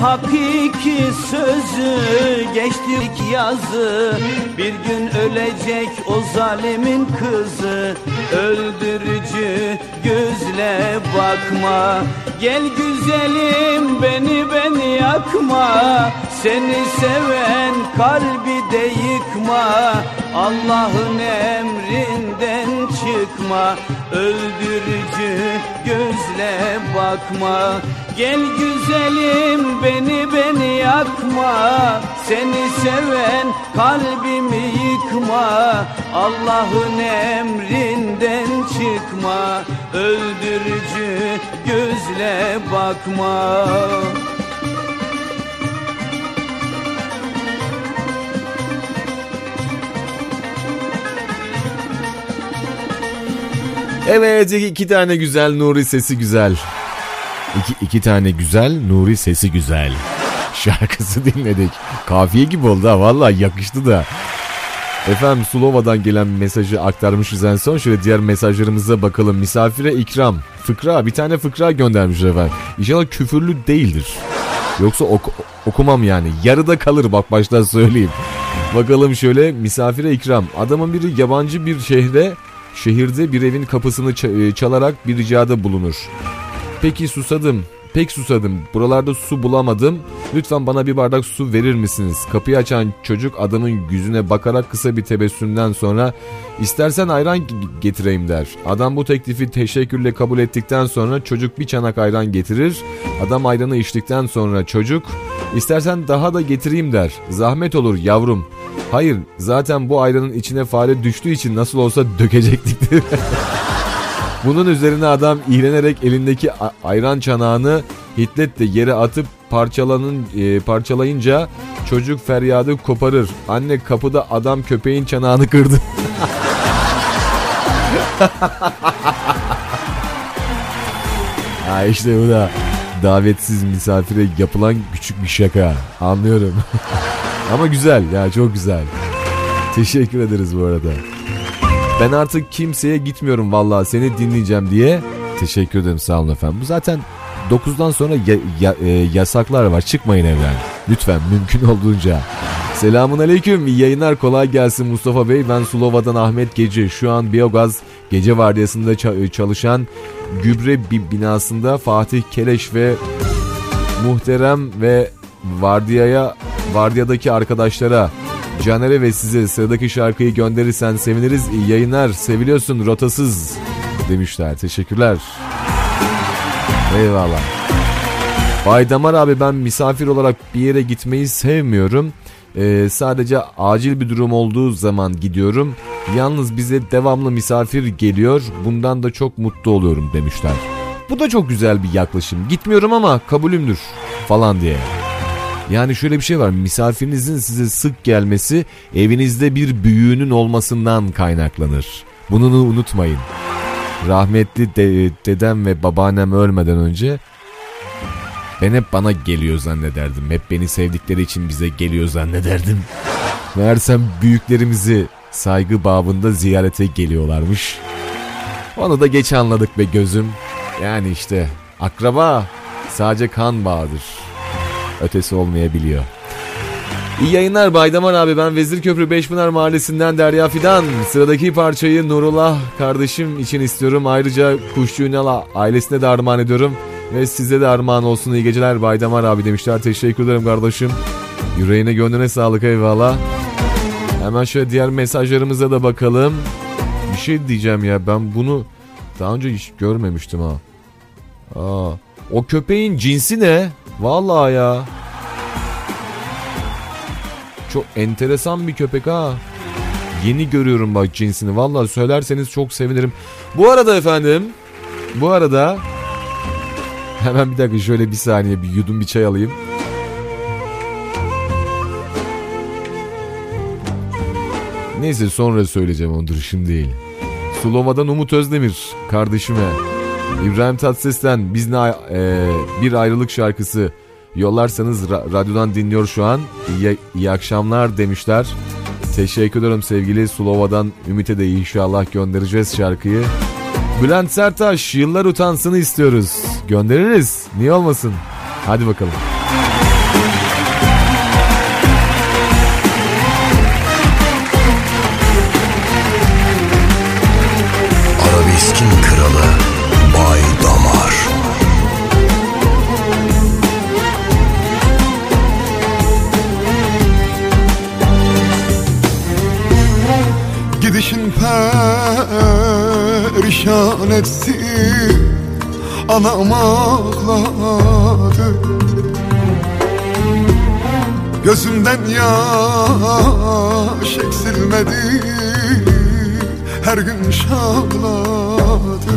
hakiki sözü Geçtik yazı. Bir gün ölecek o zalimin kızı. Öldürücü gözle bakma. Gel güzelim beni beni yakma. Seni seven kalbi de yıkma. Allah'ın emrinden çıkma. Öldürücü gözle bakma Gel güzelim beni beni yakma. Seni seven kalbimi yıkma. Allah'ın emrinden çıkma. Öldürücü gözle bakma. Evet iki tane güzel Nuri sesi güzel. İki, iki tane güzel Nuri sesi güzel. *laughs* Şarkısı dinledik. Kafiye gibi oldu ha valla yakıştı da. Efendim Sulova'dan gelen mesajı aktarmışız en son. Şöyle diğer mesajlarımıza bakalım. Misafire ikram. Fıkra bir tane fıkra göndermiş efendim. İnşallah küfürlü değildir. Yoksa oku- okumam yani. Yarıda kalır bak baştan söyleyeyim. Bakalım şöyle misafire ikram. Adamın biri yabancı bir şehre şehirde bir evin kapısını e, çalarak bir ricada bulunur. Peki susadım. Pek susadım. Buralarda su bulamadım. Lütfen bana bir bardak su verir misiniz? Kapıyı açan çocuk adamın yüzüne bakarak kısa bir tebessümden sonra istersen ayran getireyim der. Adam bu teklifi teşekkürle kabul ettikten sonra çocuk bir çanak ayran getirir. Adam ayranı içtikten sonra çocuk istersen daha da getireyim der. Zahmet olur yavrum. Hayır zaten bu ayranın içine fare düştüğü için nasıl olsa dökecektik. *laughs* Bunun üzerine adam iğrenerek elindeki ayran çanağını hiddetle yere atıp parçalanın e, parçalayınca çocuk feryadı koparır. Anne kapıda adam köpeğin çanağını kırdı. *laughs* ha işte bu da davetsiz misafire yapılan küçük bir şaka. Anlıyorum. *laughs* Ama güzel ya çok güzel. Teşekkür ederiz bu arada. Ben artık kimseye gitmiyorum vallahi seni dinleyeceğim diye. Teşekkür ederim sağ olun efendim. Bu zaten 9'dan sonra ya, ya, e, yasaklar var. Çıkmayın evden. Lütfen mümkün olduğunca. Selamun aleyküm. İyi yayınlar kolay gelsin Mustafa Bey. Ben Sulova'dan Ahmet Gece. Şu an biyogaz gece vardiyasında çalışan gübre binasında Fatih Keleş ve muhterem ve vardiyaya vardiyadaki arkadaşlara Caner'e ve size sıradaki şarkıyı gönderirsen seviniriz. İyi yayınlar. Seviliyorsun rotasız demişler. Teşekkürler. Eyvallah. Bay Damar abi ben misafir olarak bir yere gitmeyi sevmiyorum. Ee, sadece acil bir durum olduğu zaman gidiyorum. Yalnız bize devamlı misafir geliyor. Bundan da çok mutlu oluyorum demişler. Bu da çok güzel bir yaklaşım. Gitmiyorum ama kabulümdür falan diye. Yani şöyle bir şey var. Misafirinizin size sık gelmesi evinizde bir büyüğünün olmasından kaynaklanır. Bunu unutmayın. Rahmetli de, dedem ve babaannem ölmeden önce ben hep bana geliyor zannederdim. Hep beni sevdikleri için bize geliyor zannederdim. Meğersem büyüklerimizi saygı babında ziyarete geliyorlarmış. Onu da geç anladık be gözüm. Yani işte akraba sadece kan bağıdır. Ötesi olmayabiliyor. İyi yayınlar Baydamar abi ben Vezirköprü Beşpınar Mahallesi'nden Derya Fidan. Sıradaki parçayı Nurullah kardeşim için istiyorum. Ayrıca Kuşçu Ünal ailesine de armağan ediyorum. Ve size de armağan olsun iyi geceler Baydamar abi demişler. Teşekkür ederim kardeşim. Yüreğine gönlüne sağlık eyvallah. Hemen şöyle diğer mesajlarımıza da bakalım. Bir şey diyeceğim ya ben bunu daha önce hiç görmemiştim ha. Aa, o köpeğin cinsi ne? Vallahi ya. Çok enteresan bir köpek ha. Yeni görüyorum bak cinsini. Vallahi söylerseniz çok sevinirim. Bu arada efendim. Bu arada. Hemen bir dakika şöyle bir saniye bir yudum bir çay alayım. Neyse sonra söyleyeceğim onu dur şimdi değil. Sulova'dan Umut Özdemir kardeşime. İbrahim Tatlıses'ten biz ne e, bir ayrılık şarkısı yollarsanız ra- radyodan dinliyor şu an. İyi, iyi akşamlar demişler. Teşekkür ederim sevgili Sulova'dan Ümit'e de inşallah göndereceğiz şarkıyı. Bülent Sertaş yıllar utansını istiyoruz. Göndeririz. Niye olmasın? Hadi bakalım. Anam ağladı Gözümden yaş eksilmedi Her gün şağladı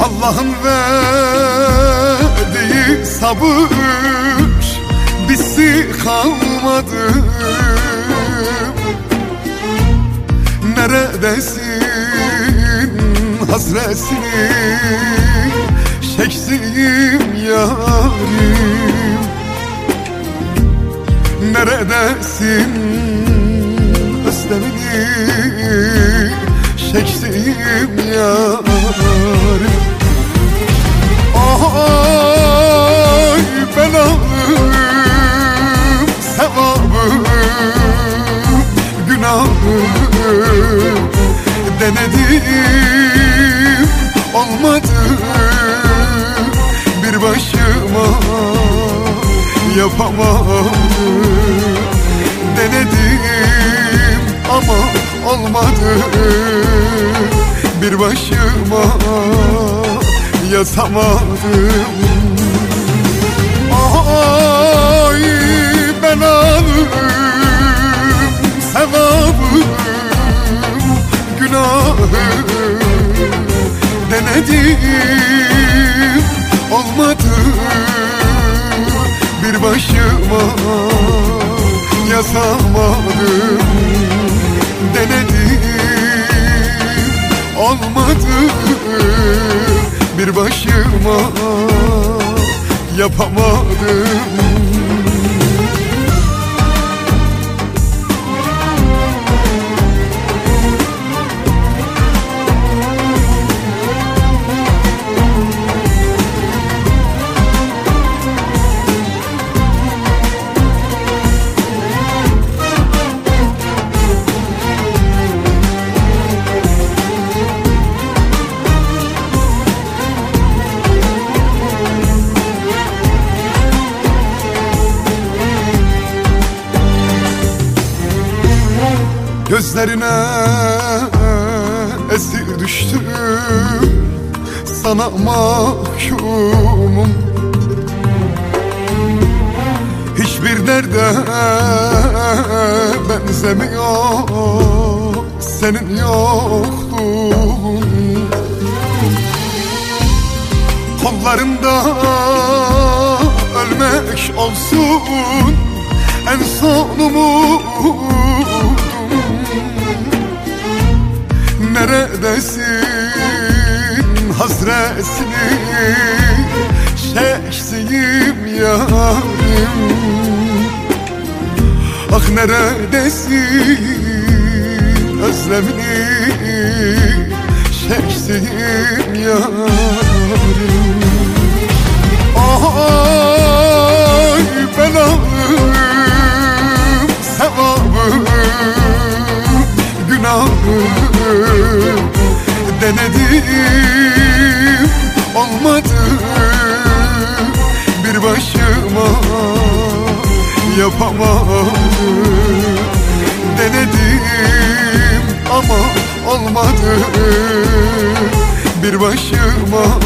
Allah'ın verdiği sabır Bizi kalmadı. Neredesin hasretini Çeksim yarim Neredesin yatamadım Ay ben alım sevabım günahım Denedim. Olmadı bir başıma yatamadım Denedim olmadı bir başıma. Yapamadım Sana mahkumum. Hiçbir derde benzemiyor Senin yokluğun. Kollarında ölmek olsun En son umudum. Neredesin hasretini Çektiğim yarim. Ah neredesin? Özlemini Çektiğim yarim. Ay belalım sevabım günahım Denedim. Olmadı bir başıma. Yapamadım. Denedim ama olmadı bir başıma.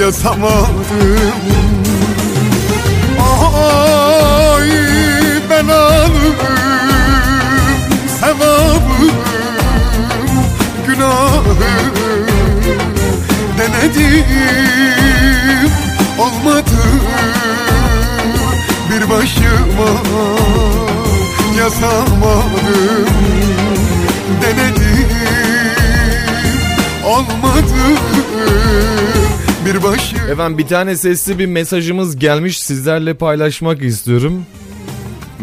Yazamadım. Ay ben alım sevabım günahım Denedim olmadı bir başıma yazamadım Denedim olmadı bir başı Efendim bir tane sesli bir mesajımız gelmiş sizlerle paylaşmak istiyorum.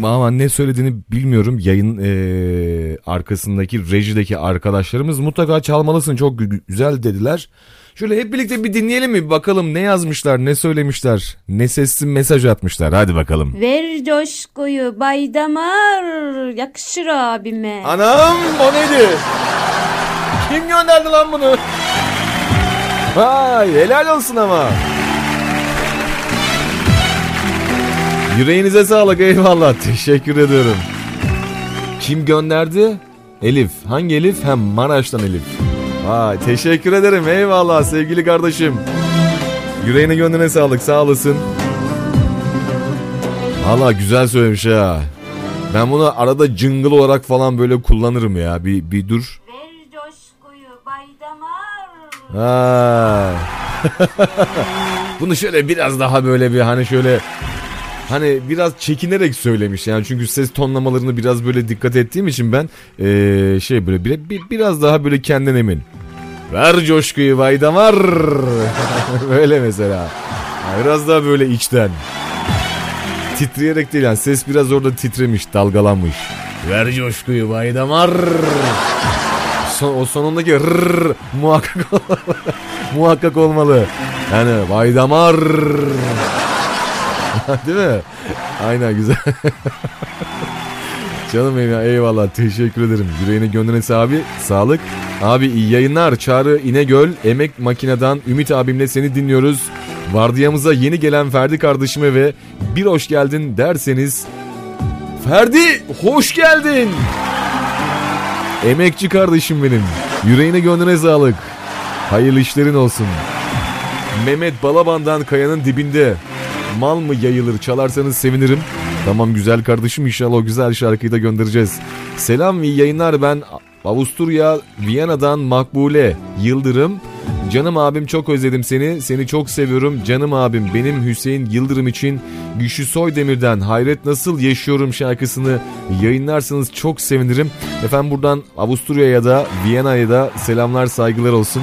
Ama ne söylediğini bilmiyorum. Yayın eee, arkasındaki rejideki arkadaşlarımız mutlaka çalmalısın çok gü- güzel dediler. Şöyle hep birlikte bir dinleyelim mi? Bakalım ne yazmışlar, ne söylemişler, ne sesli mesaj atmışlar. Hadi bakalım. Ver coşkuyu Bay Damar yakışır abime. Anam o neydi? Kim gönderdi lan bunu? Vay helal olsun ama. Yüreğinize sağlık eyvallah teşekkür ediyorum. Kim gönderdi? Elif. Hangi Elif? Hem Maraş'tan Elif. Vay teşekkür ederim eyvallah sevgili kardeşim. Yüreğine gönlüne sağlık sağ olasın. Valla güzel söylemiş ha. Ben bunu arada jingle olarak falan böyle kullanırım ya. Bir, bir dur. Ver coşkuyu Bay Damar. Ha. *laughs* Bunu şöyle biraz daha böyle bir hani şöyle hani biraz çekinerek söylemiş yani çünkü ses tonlamalarını biraz böyle dikkat ettiğim için ben eee, şey böyle bir, bir- biraz daha böyle kendinden emin. Ver coşkuyu Baydamar. böyle *laughs* mesela. Biraz daha böyle içten. Titreyerek değil yani ses biraz orada titremiş dalgalanmış. Ver coşkuyu Baydamar. Son, o sonundaki rrr muhakkak olmalı. *laughs* muhakkak olmalı. Yani Baydamar. *laughs* Değil mi? Aynen güzel. Canım benim ya eyvallah teşekkür ederim. Yüreğine gönlüne abi sağlık. Abi iyi yayınlar. Çağrı İnegöl Emek Makina'dan Ümit abimle seni dinliyoruz. Vardiyamıza yeni gelen Ferdi kardeşime ve bir hoş geldin derseniz Ferdi hoş geldin. Emekçi kardeşim benim. Yüreğine gönlüne sağlık. Hayırlı işlerin olsun. Mehmet Balaban'dan kayanın dibinde. Mal mı yayılır çalarsanız sevinirim. Tamam güzel kardeşim inşallah o güzel şarkıyı da göndereceğiz. Selam iyi yayınlar ben Avusturya Viyana'dan Makbule Yıldırım. Canım abim çok özledim seni. Seni çok seviyorum. Canım abim benim Hüseyin Yıldırım için Güçlü Soydemir'den Hayret Nasıl Yaşıyorum şarkısını yayınlarsanız çok sevinirim. Efendim buradan Avusturya'ya da Viyana'ya da selamlar saygılar olsun.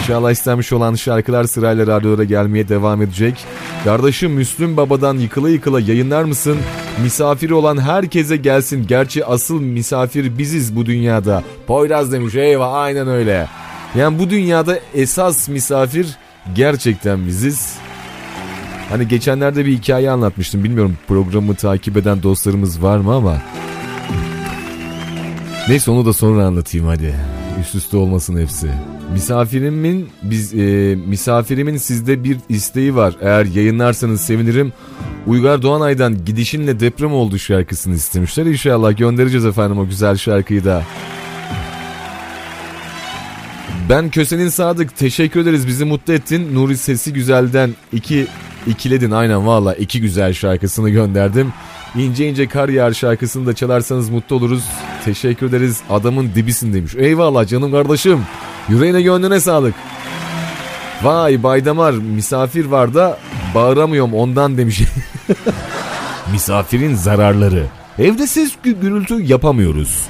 İnşallah istenmiş olan şarkılar sırayla radyolara gelmeye devam edecek. Kardeşim Müslüm Baba'dan yıkıla yıkıla yayınlar mısın? Misafir olan herkese gelsin. Gerçi asıl misafir biziz bu dünyada. Poyraz demiş eyvah aynen öyle. Yani bu dünyada esas misafir gerçekten biziz. Hani geçenlerde bir hikaye anlatmıştım. Bilmiyorum programı takip eden dostlarımız var mı ama. Neyse onu da sonra anlatayım hadi. Üst üste olmasın hepsi. Misafirimin biz e, misafirimin sizde bir isteği var. Eğer yayınlarsanız sevinirim. Uygar Doğanay'dan Gidişinle Deprem Oldu şarkısını istemişler. İnşallah göndereceğiz efendim o güzel şarkıyı da. Ben Köse'nin Sadık teşekkür ederiz bizi mutlu ettin. Nuri Sesi Güzel'den iki ikiledin aynen valla iki güzel şarkısını gönderdim. İnce ince kar yağar şarkısını da çalarsanız mutlu oluruz. Teşekkür ederiz adamın dibisin demiş. Eyvallah canım kardeşim. Yüreğine gönlüne sağlık. Vay Baydamar misafir var da bağıramıyorum ondan demiş. *laughs* Misafirin zararları. Evde ses gü- gürültü yapamıyoruz.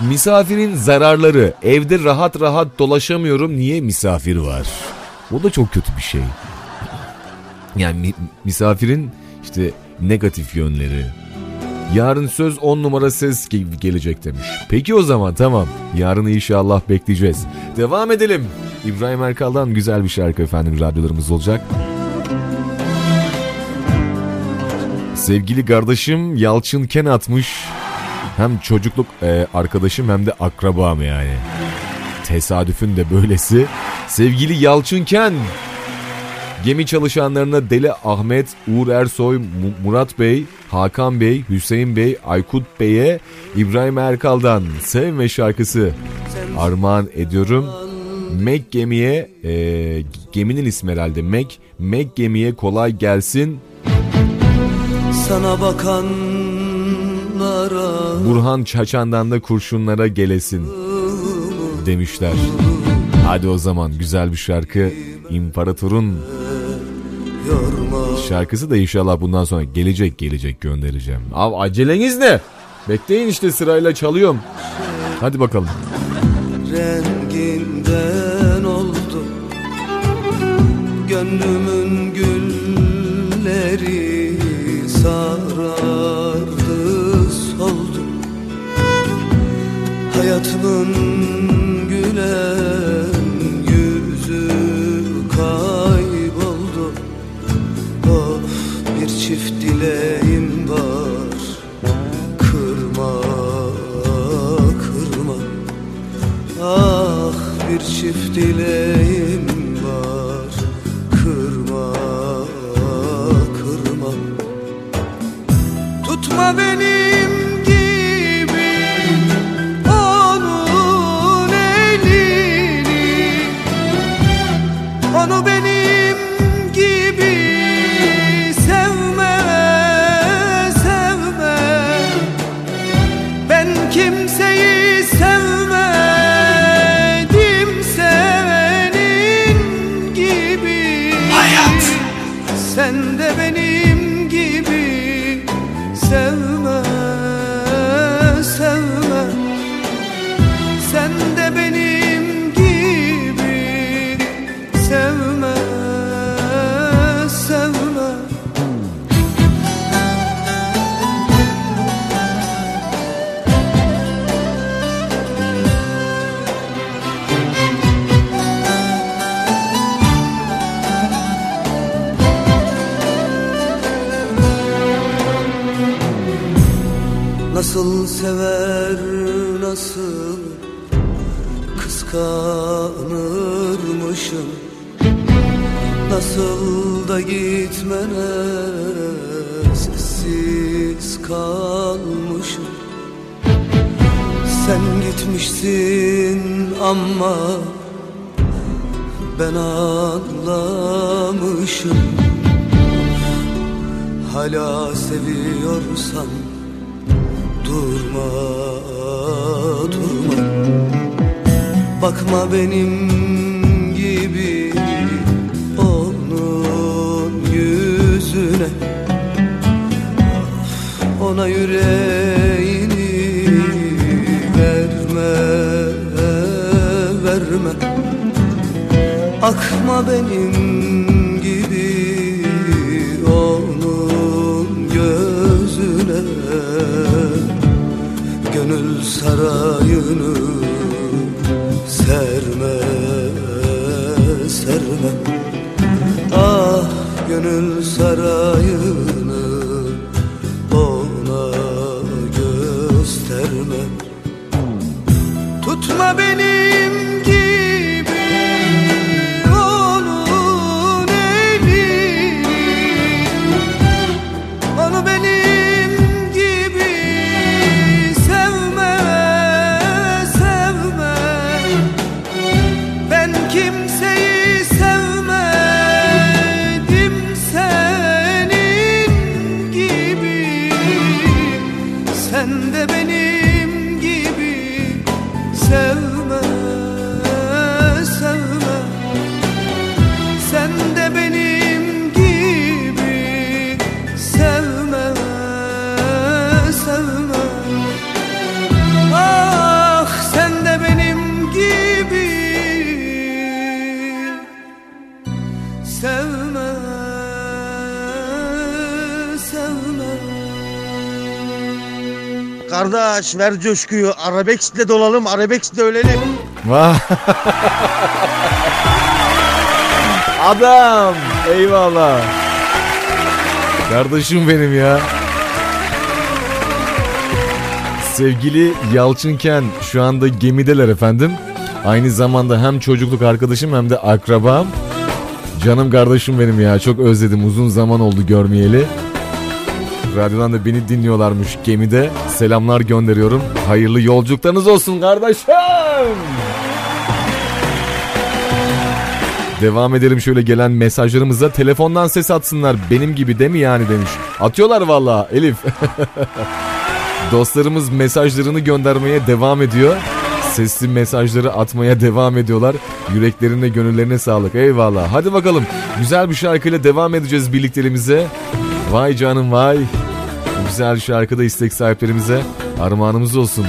Misafirin zararları. Evde rahat rahat dolaşamıyorum. Niye misafir var? O da çok kötü bir şey. Yani mi- misafirin işte negatif yönleri. Yarın söz 10 numara ses ge- gelecek demiş. Peki o zaman tamam. Yarın inşallah bekleyeceğiz. Devam edelim. İbrahim Erkal'dan güzel bir şarkı efendim radyolarımız olacak. Sevgili kardeşim Yalçın Ken atmış. Hem çocukluk e, arkadaşım hem de akrabam yani. Tesadüfün de böylesi. Sevgili Yalçın Ken. Gemi çalışanlarına Deli Ahmet, Uğur Ersoy, Mu- Murat Bey, Hakan Bey, Hüseyin Bey, Aykut Bey'e İbrahim Erkal'dan Sevme şarkısı armağan ediyorum. Meg gemiye, e, geminin ismi herhalde Meg, Meg gemiye kolay gelsin. Sana bakanlara Burhan Çaçan'dan da kurşunlara gelesin demişler. Hadi o zaman güzel bir şarkı İmparator'un şarkısı da inşallah bundan sonra gelecek gelecek göndereceğim. Abi aceleniz ne? Bekleyin işte sırayla çalıyorum. Hadi bakalım. renginden oldu Gönlümün gülleri sarardı soldu Hayatımın dileğim var. Kırma, kırma. Ah bir çift dileğim var. Kırma, kırma. Tutma benim sever nasıl kıskanırmışım? Nasıl da gitmene sessiz kalmışım? Sen gitmişsin ama ben anlamışım. Hala seviyorsan durma durma. Bakma benim gibi onun yüzüne. Ona yüreğini verme verme. Akma benim sarayını serme serme. Ah gönül sarayını Kardeş ver coşkuyu. Arabeskle dolalım, arabeskle ölelim. Adam. Eyvallah. Kardeşim benim ya. Sevgili Yalçınken şu anda gemideler efendim. Aynı zamanda hem çocukluk arkadaşım hem de akrabam. Canım kardeşim benim ya çok özledim uzun zaman oldu görmeyeli. Radyodan da beni dinliyorlarmış gemide. Selamlar gönderiyorum. Hayırlı yolculuklarınız olsun kardeşim. Devam edelim şöyle gelen mesajlarımıza. Telefondan ses atsınlar benim gibi değil mi yani demiş. Atıyorlar valla Elif. *laughs* Dostlarımız mesajlarını göndermeye devam ediyor. Sesli mesajları atmaya devam ediyorlar. Yüreklerine gönüllerine sağlık. Eyvallah. Hadi bakalım. Güzel bir şarkıyla devam edeceğiz birliklerimize. Vay canım vay. Bu güzel şarkıda istek sahiplerimize armağanımız olsun.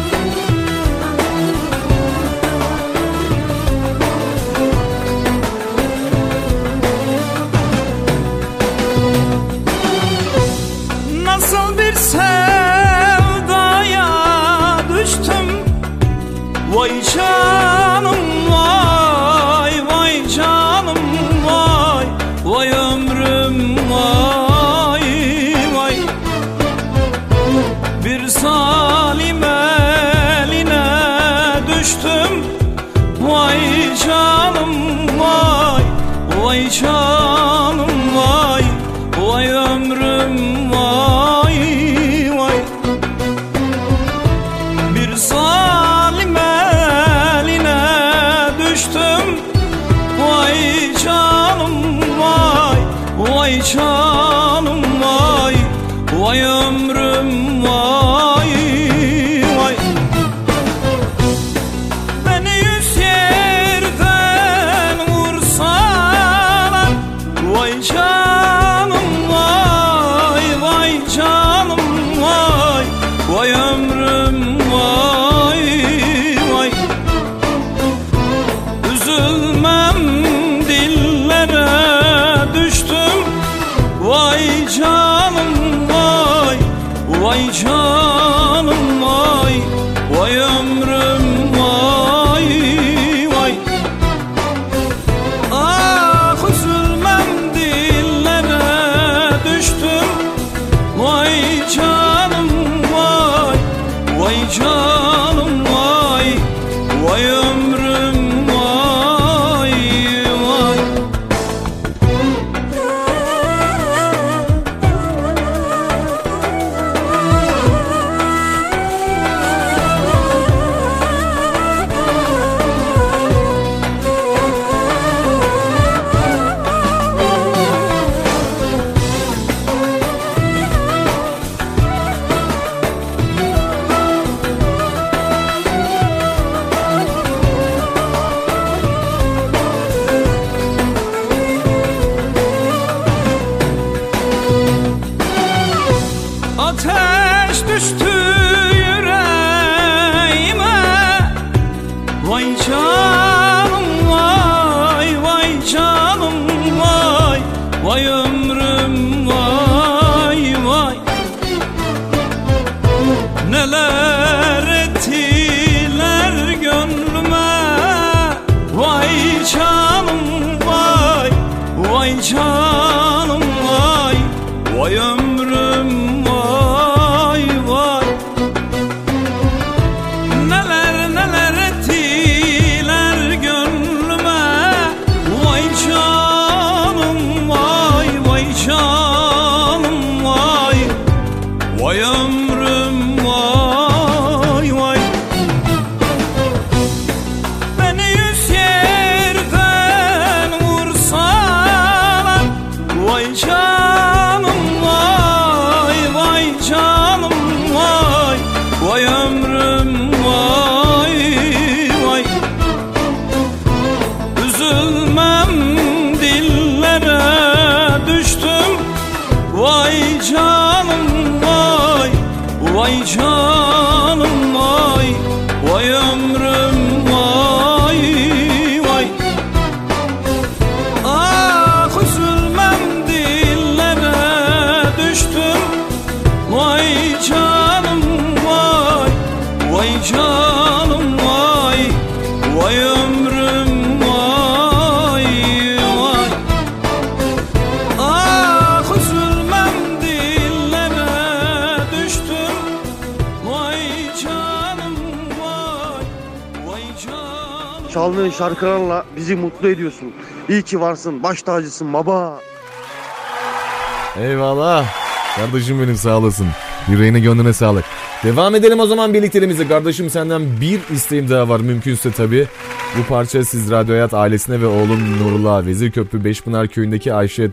Şarkılarla bizi mutlu ediyorsun. İyi ki varsın, baş tacısın baba. Eyvallah. Kardeşim benim sağ olasın. Yüreğine gönlüne sağlık. Devam edelim o zaman birlikteliğimize. Kardeşim senden bir isteğim daha var mümkünse tabii. Bu parça siz Radyo Hayat ailesine ve oğlum Nurullah Vezirköprü Beşpınar köyündeki Ayşe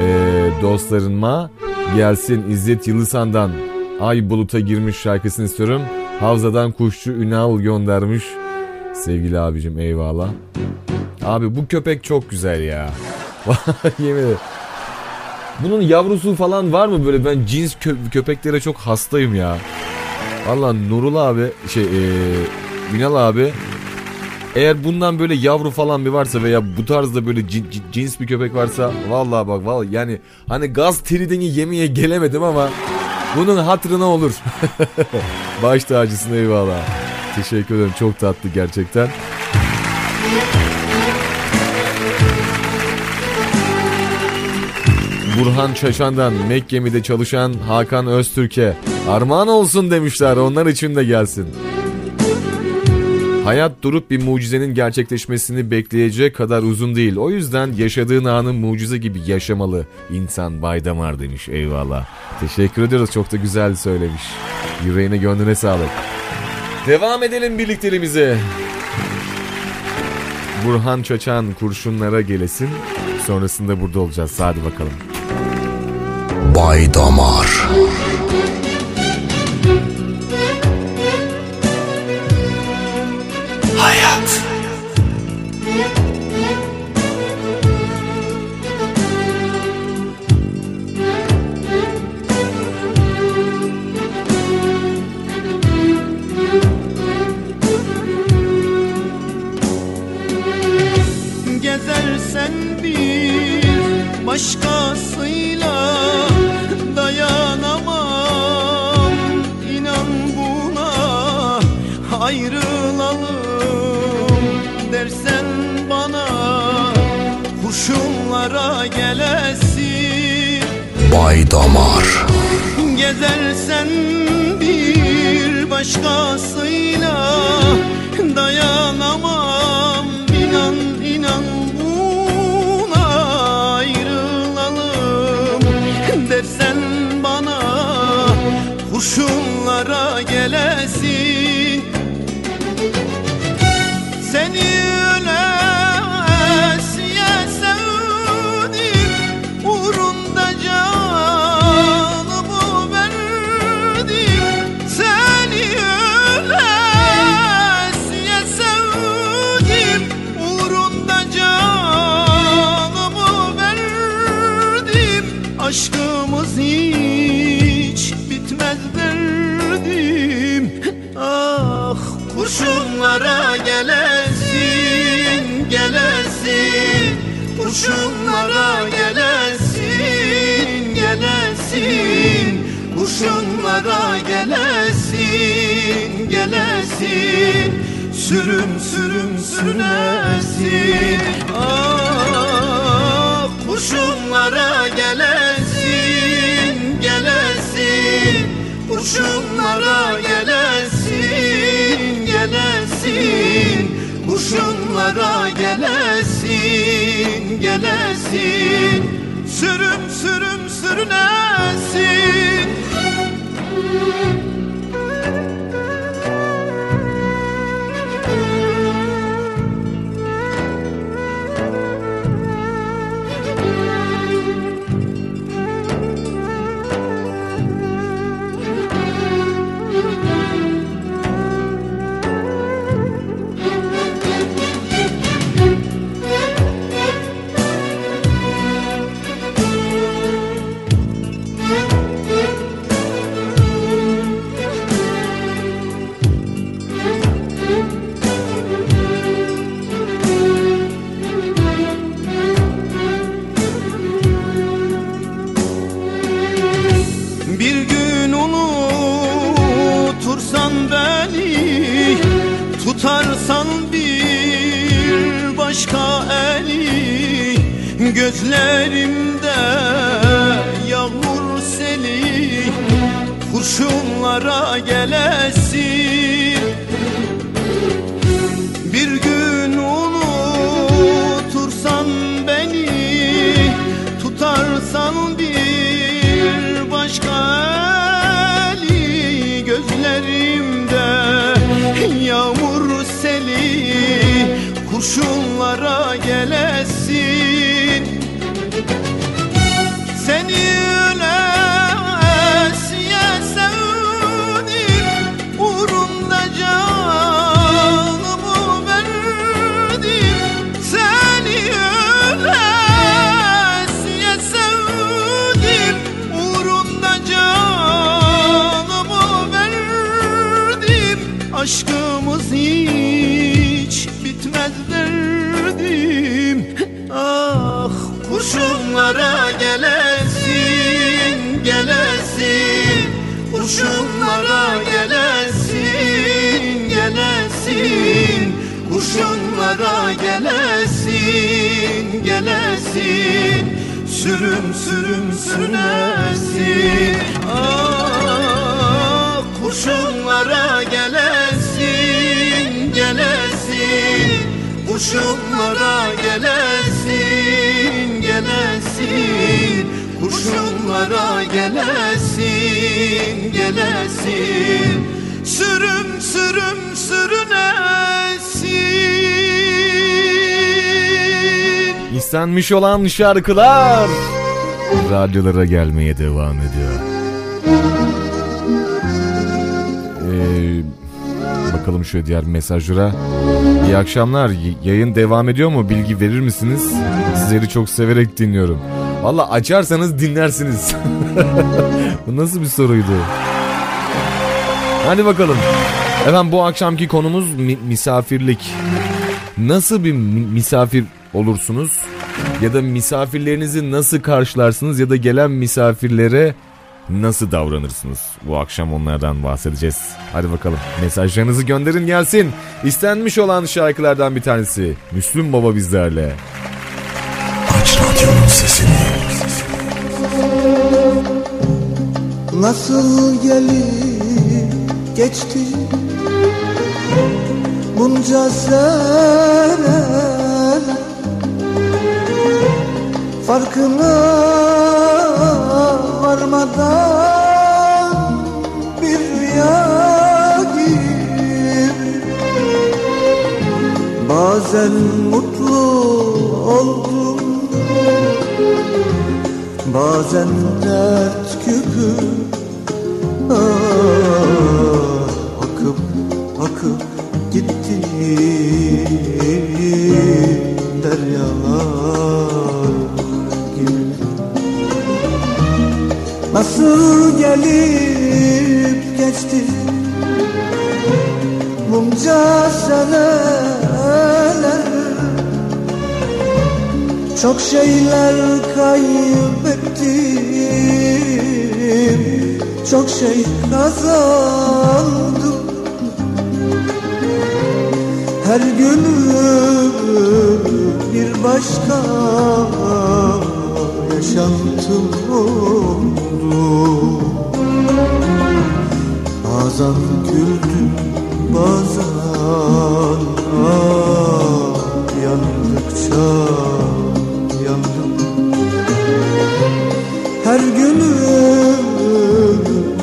e, dostlarıma gelsin İzzet Yılısan'dan Ay Bulut'a girmiş şarkısını istiyorum. Havzadan kuşçu Ünal göndermiş. Sevgili abicim eyvallah. Abi bu köpek çok güzel ya. *laughs* Yemin. Bunun yavrusu falan var mı böyle? Ben cins kö- köpeklere çok hastayım ya. Valla Nurul abi şey ee, Minal abi eğer bundan böyle yavru falan bir varsa veya bu tarzda böyle cin- cin- cins bir köpek varsa vallahi bak vallahi yani hani gaz tridini yemeye gelemedim ama bunun hatırına olur. *laughs* Baş tacısına eyvallah. Teşekkür ederim çok tatlı gerçekten. Burhan Çaşan'dan Mekkemi'de çalışan Hakan Öztürk'e armağan olsun demişler onlar için de gelsin. Hayat durup bir mucizenin gerçekleşmesini bekleyecek kadar uzun değil. O yüzden yaşadığın anı mucize gibi yaşamalı. İnsan Baydamar demiş eyvallah. Teşekkür ediyoruz çok da güzel söylemiş. Yüreğine gönlüne sağlık. Devam edelim birlikteliğimize. Burhan Çaçan kurşunlara gelesin. Sonrasında burada olacağız. Hadi bakalım. Bay Damar. Bay Damar. Gezersen bir başkasıyla dayanamam gelesin gelesin. Sürüm sürüm sürünesin. Ah kurşunlara gelesin gelesin. Kurşunlara gelesin gelesin. Kurşunlara gelesin gelesin. Sürüm sürüm sürünesin İstenmiş olan şarkılar radyolara gelmeye devam ediyor. Ee, bakalım şöyle diğer mesajlara. İyi akşamlar. Yayın devam ediyor mu? Bilgi verir misiniz? Sizleri çok severek dinliyorum. Valla açarsanız dinlersiniz. *laughs* Bu nasıl bir soruydu? Hadi bakalım. Efendim bu akşamki konumuz mi- misafirlik. Nasıl bir mi- misafir olursunuz? Ya da misafirlerinizi nasıl karşılarsınız ya da gelen misafirlere nasıl davranırsınız? Bu akşam onlardan bahsedeceğiz. Hadi bakalım mesajlarınızı gönderin gelsin. İstenmiş olan şarkılardan bir tanesi. Müslüm Baba bizlerle. Aç radyonun sesini. Nasıl gelip geçti bunca sene Farkına varmadan bir rüya gibi. Bazen mutlu oldum Bazen dert küpü ah, Akıp akıp gitti deryalar Nasıl gelip geçti. Bunca seneler çok şeyler kaybettim. Çok şey kazandım. Her günüm bir başka yaşantım oldu Bazen güldüm bazen yandıkça yandım. Her günüm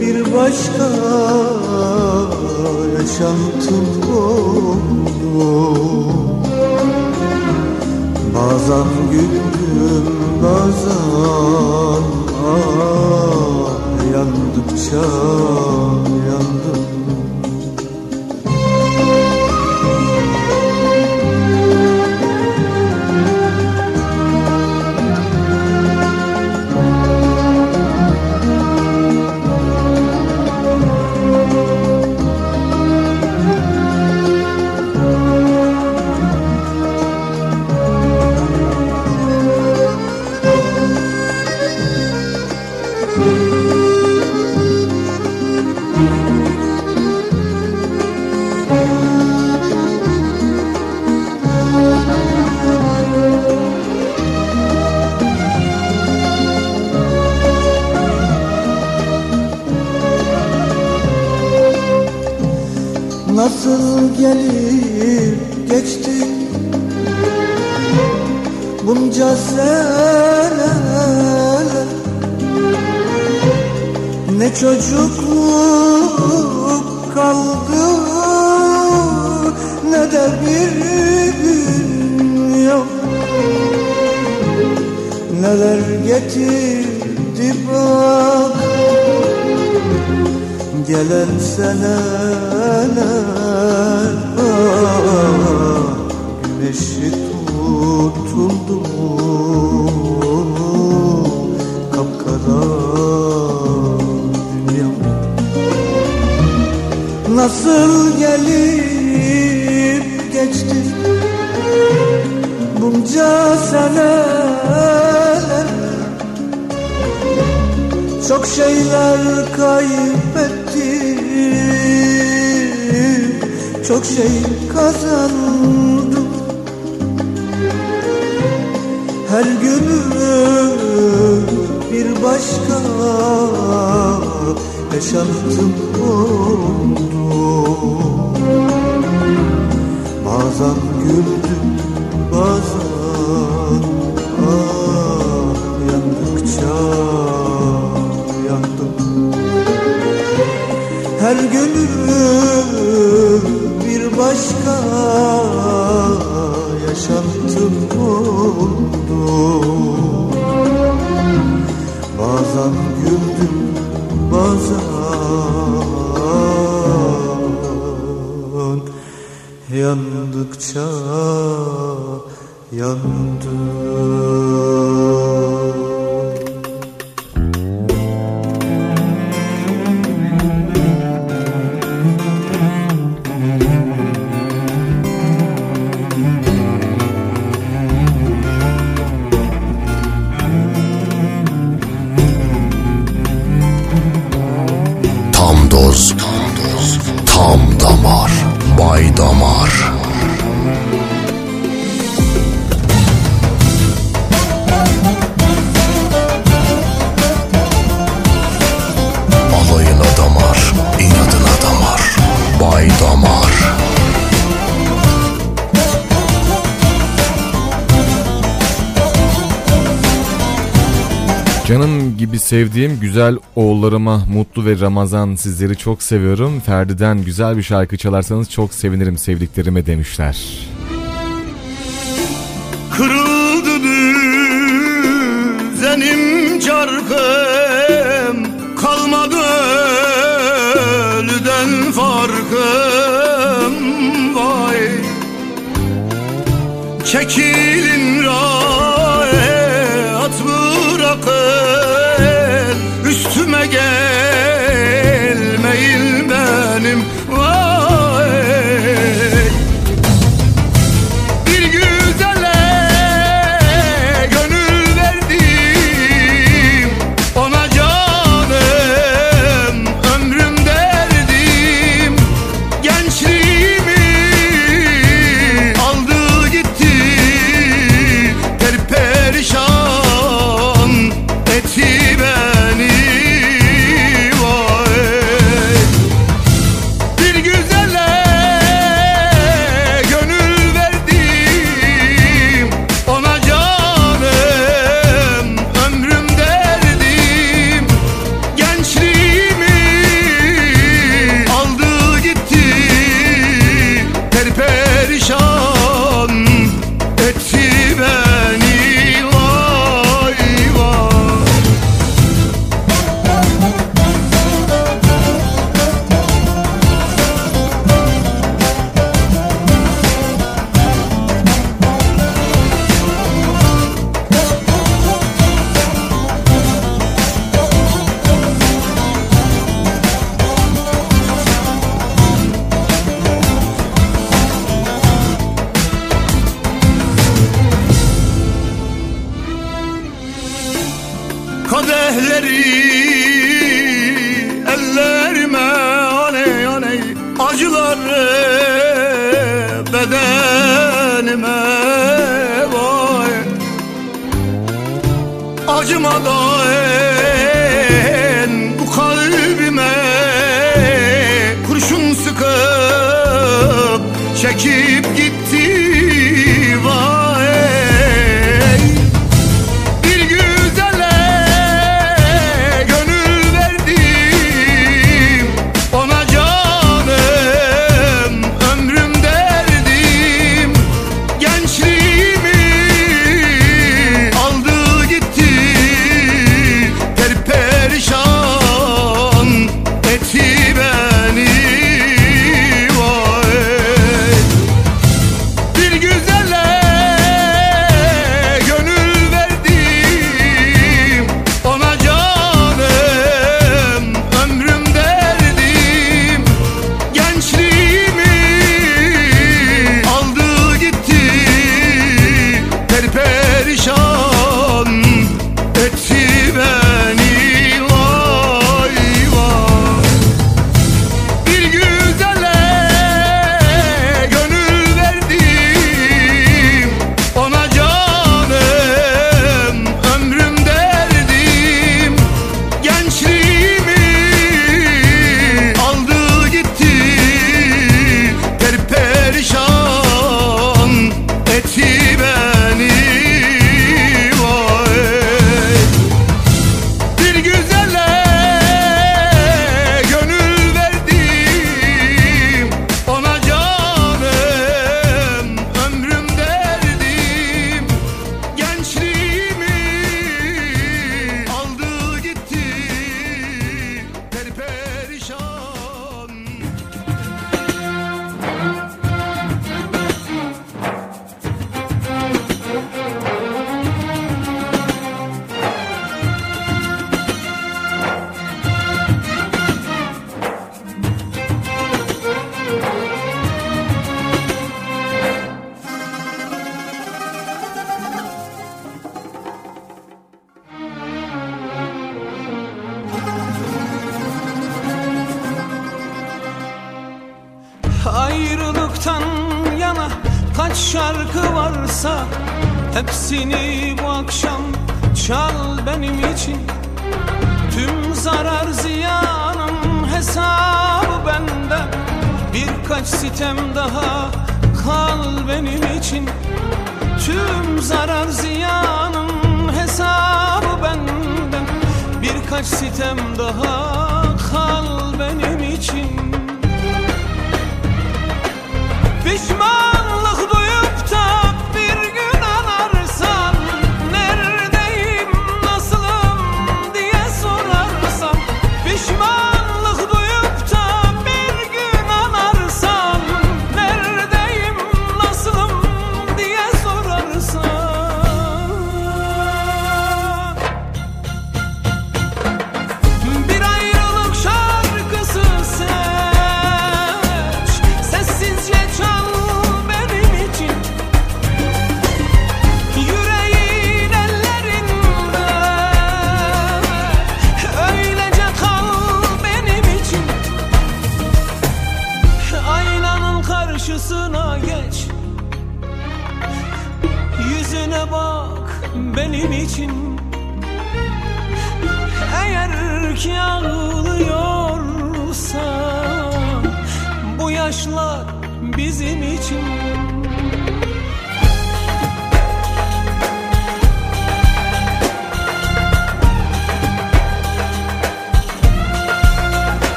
bir başka yaşantım oldu. Bazen güldüm bazen ah, yandıkça nasıl gelip geçti. Bunca seneler. Ne çocukluk kaldı Ne de bir gün yok. Neler getirdi bana? Gelen seneler Güneşi tutuldu Kapkara dünya Nasıl gelip geçti Bunca seneler? Çok şeyler kaybettim Çok şey kazandım. Her günüm bir başka yaşantım oldu. Bazen güldüm bazen ah yandım Her günüm başka yaşantım oldu. Bazen güldüm bazen yandıkça yandım sevdiğim güzel oğullarıma mutlu ve Ramazan sizleri çok seviyorum. Ferdi'den güzel bir şarkı çalarsanız çok sevinirim sevdiklerime demişler. Kırıldı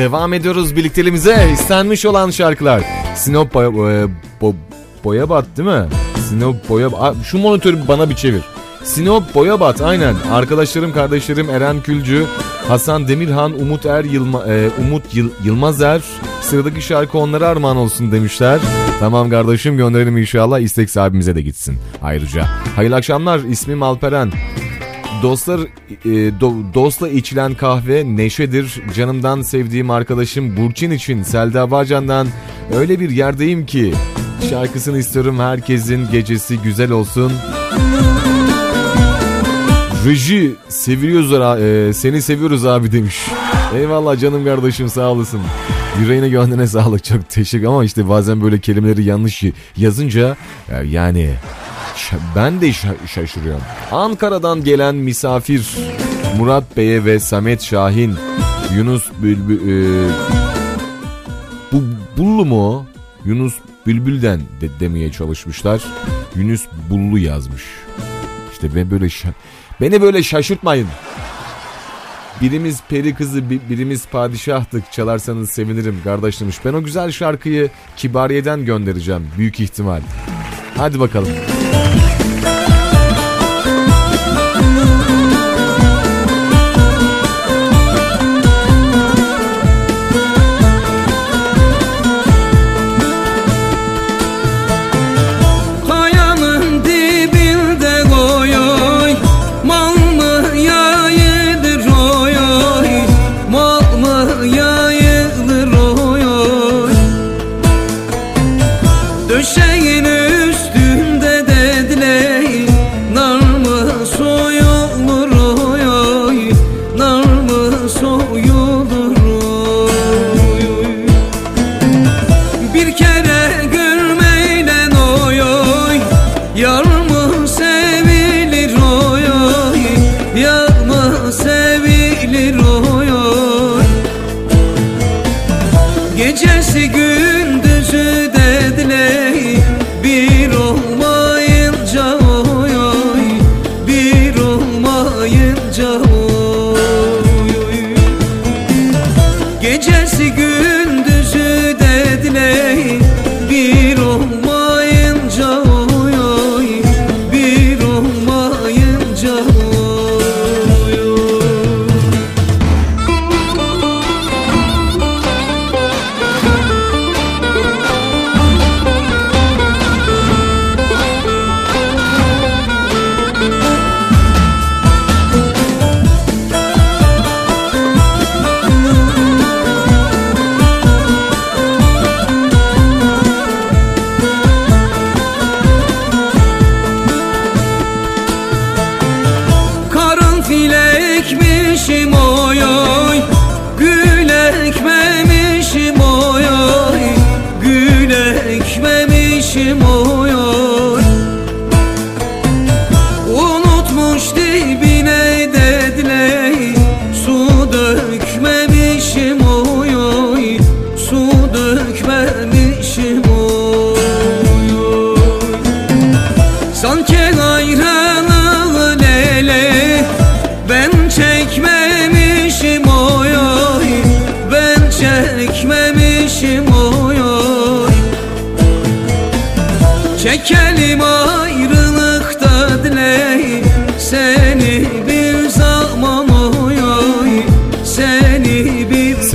Devam ediyoruz birlikteliğimize. İstenmiş olan şarkılar. Sinop boya, boya, bo, boya değil mi? Sinop boya bat. Şu monitörü bana bir çevir. Sinop boya bat aynen. Arkadaşlarım kardeşlerim Eren Külcü, Hasan Demirhan, Umut Er Yılma, e, Umut Yıl, Yılmaz Sıradaki şarkı onlara armağan olsun demişler. Tamam kardeşim gönderelim inşallah istek sahibimize de gitsin. Ayrıca hayırlı akşamlar ismim Alperen. Dostlar e, do- dostla içilen kahve neşedir. Canımdan sevdiğim arkadaşım Burçin için Selda Bağcan'dan öyle bir yerdeyim ki şarkısını istiyorum herkesin gecesi güzel olsun. Reji seviyoruz e, seni seviyoruz abi demiş. Eyvallah canım kardeşim sağ olasın. Yüreğine gönlüne sağlık çok teşekkür ama işte bazen böyle kelimeleri yanlış yazınca e, yani ben de şaşırıyorum. Ankara'dan gelen misafir Murat Bey'e ve Samet Şahin Yunus Bülbül e, bu Bullu mu Yunus Bülbül'den de demeye çalışmışlar. Yunus Bullu yazmış. İşte ben böyle beni böyle şaşırtmayın. Birimiz peri kızı birimiz padişahtık çalarsanız sevinirim kardeş demiş. Ben o güzel şarkıyı Kibariye'den göndereceğim büyük ihtimal. Hadi bakalım.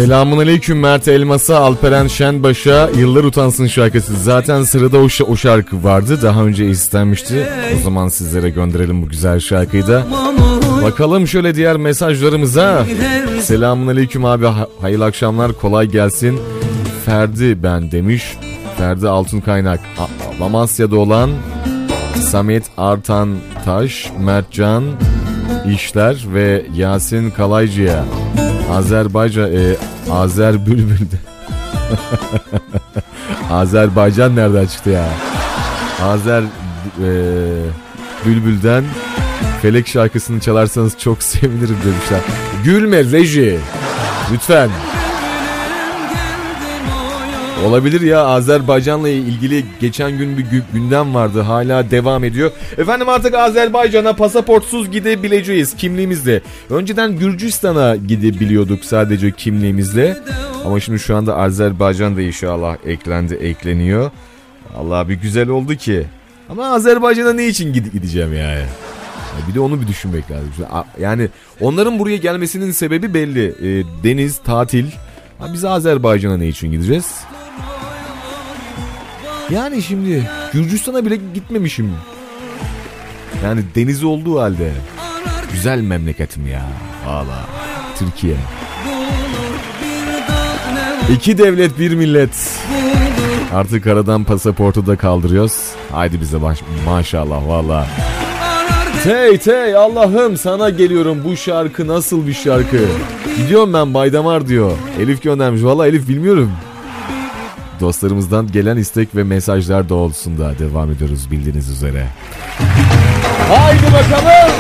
Selamun Aleyküm Mert Elmas'a, Alperen Şenbaş'a Yıllar Utansın şarkısı. Zaten sırada o, o şarkı vardı. Daha önce istenmişti. O zaman sizlere gönderelim bu güzel şarkıyı da. Bakalım şöyle diğer mesajlarımıza. Selamun Aleyküm abi. Hayırlı akşamlar. Kolay gelsin. Ferdi ben demiş. Ferdi Altın Kaynak. Amasya'da olan Samet Artan Taş, Mertcan İşler ve Yasin Kalaycı'ya. Azerbaycan e, Azer Bülbül'de. *laughs* Azerbaycan nereden çıktı ya? Azer e, Bülbül'den Felek şarkısını çalarsanız çok sevinirim demişler. Gülme reji. Lütfen. Olabilir ya Azerbaycan'la ilgili geçen gün bir gündem vardı hala devam ediyor. Efendim artık Azerbaycan'a pasaportsuz gidebileceğiz kimliğimizle. Önceden Gürcistan'a gidebiliyorduk sadece kimliğimizle. Ama şimdi şu anda Azerbaycan da inşallah eklendi ekleniyor. Allah bir güzel oldu ki. Ama Azerbaycan'a ne için gideceğim yani? Bir de onu bir düşünmek lazım. Yani onların buraya gelmesinin sebebi belli. E, deniz, tatil. Biz Azerbaycan'a ne için gideceğiz? Yani şimdi Gürcistan'a bile gitmemişim. Yani deniz olduğu halde. Güzel memleketim ya. Valla. Türkiye. İki devlet bir millet. Artık aradan pasaportu da kaldırıyoruz. Haydi bize baş maşallah valla. Tey tey Allah'ım sana geliyorum bu şarkı nasıl bir şarkı? Gidiyorum ben Baydamar diyor. Elif göndermiş. Valla Elif bilmiyorum. Dostlarımızdan gelen istek ve mesajlar doğrultusunda devam ediyoruz bildiğiniz üzere. Haydi bakalım.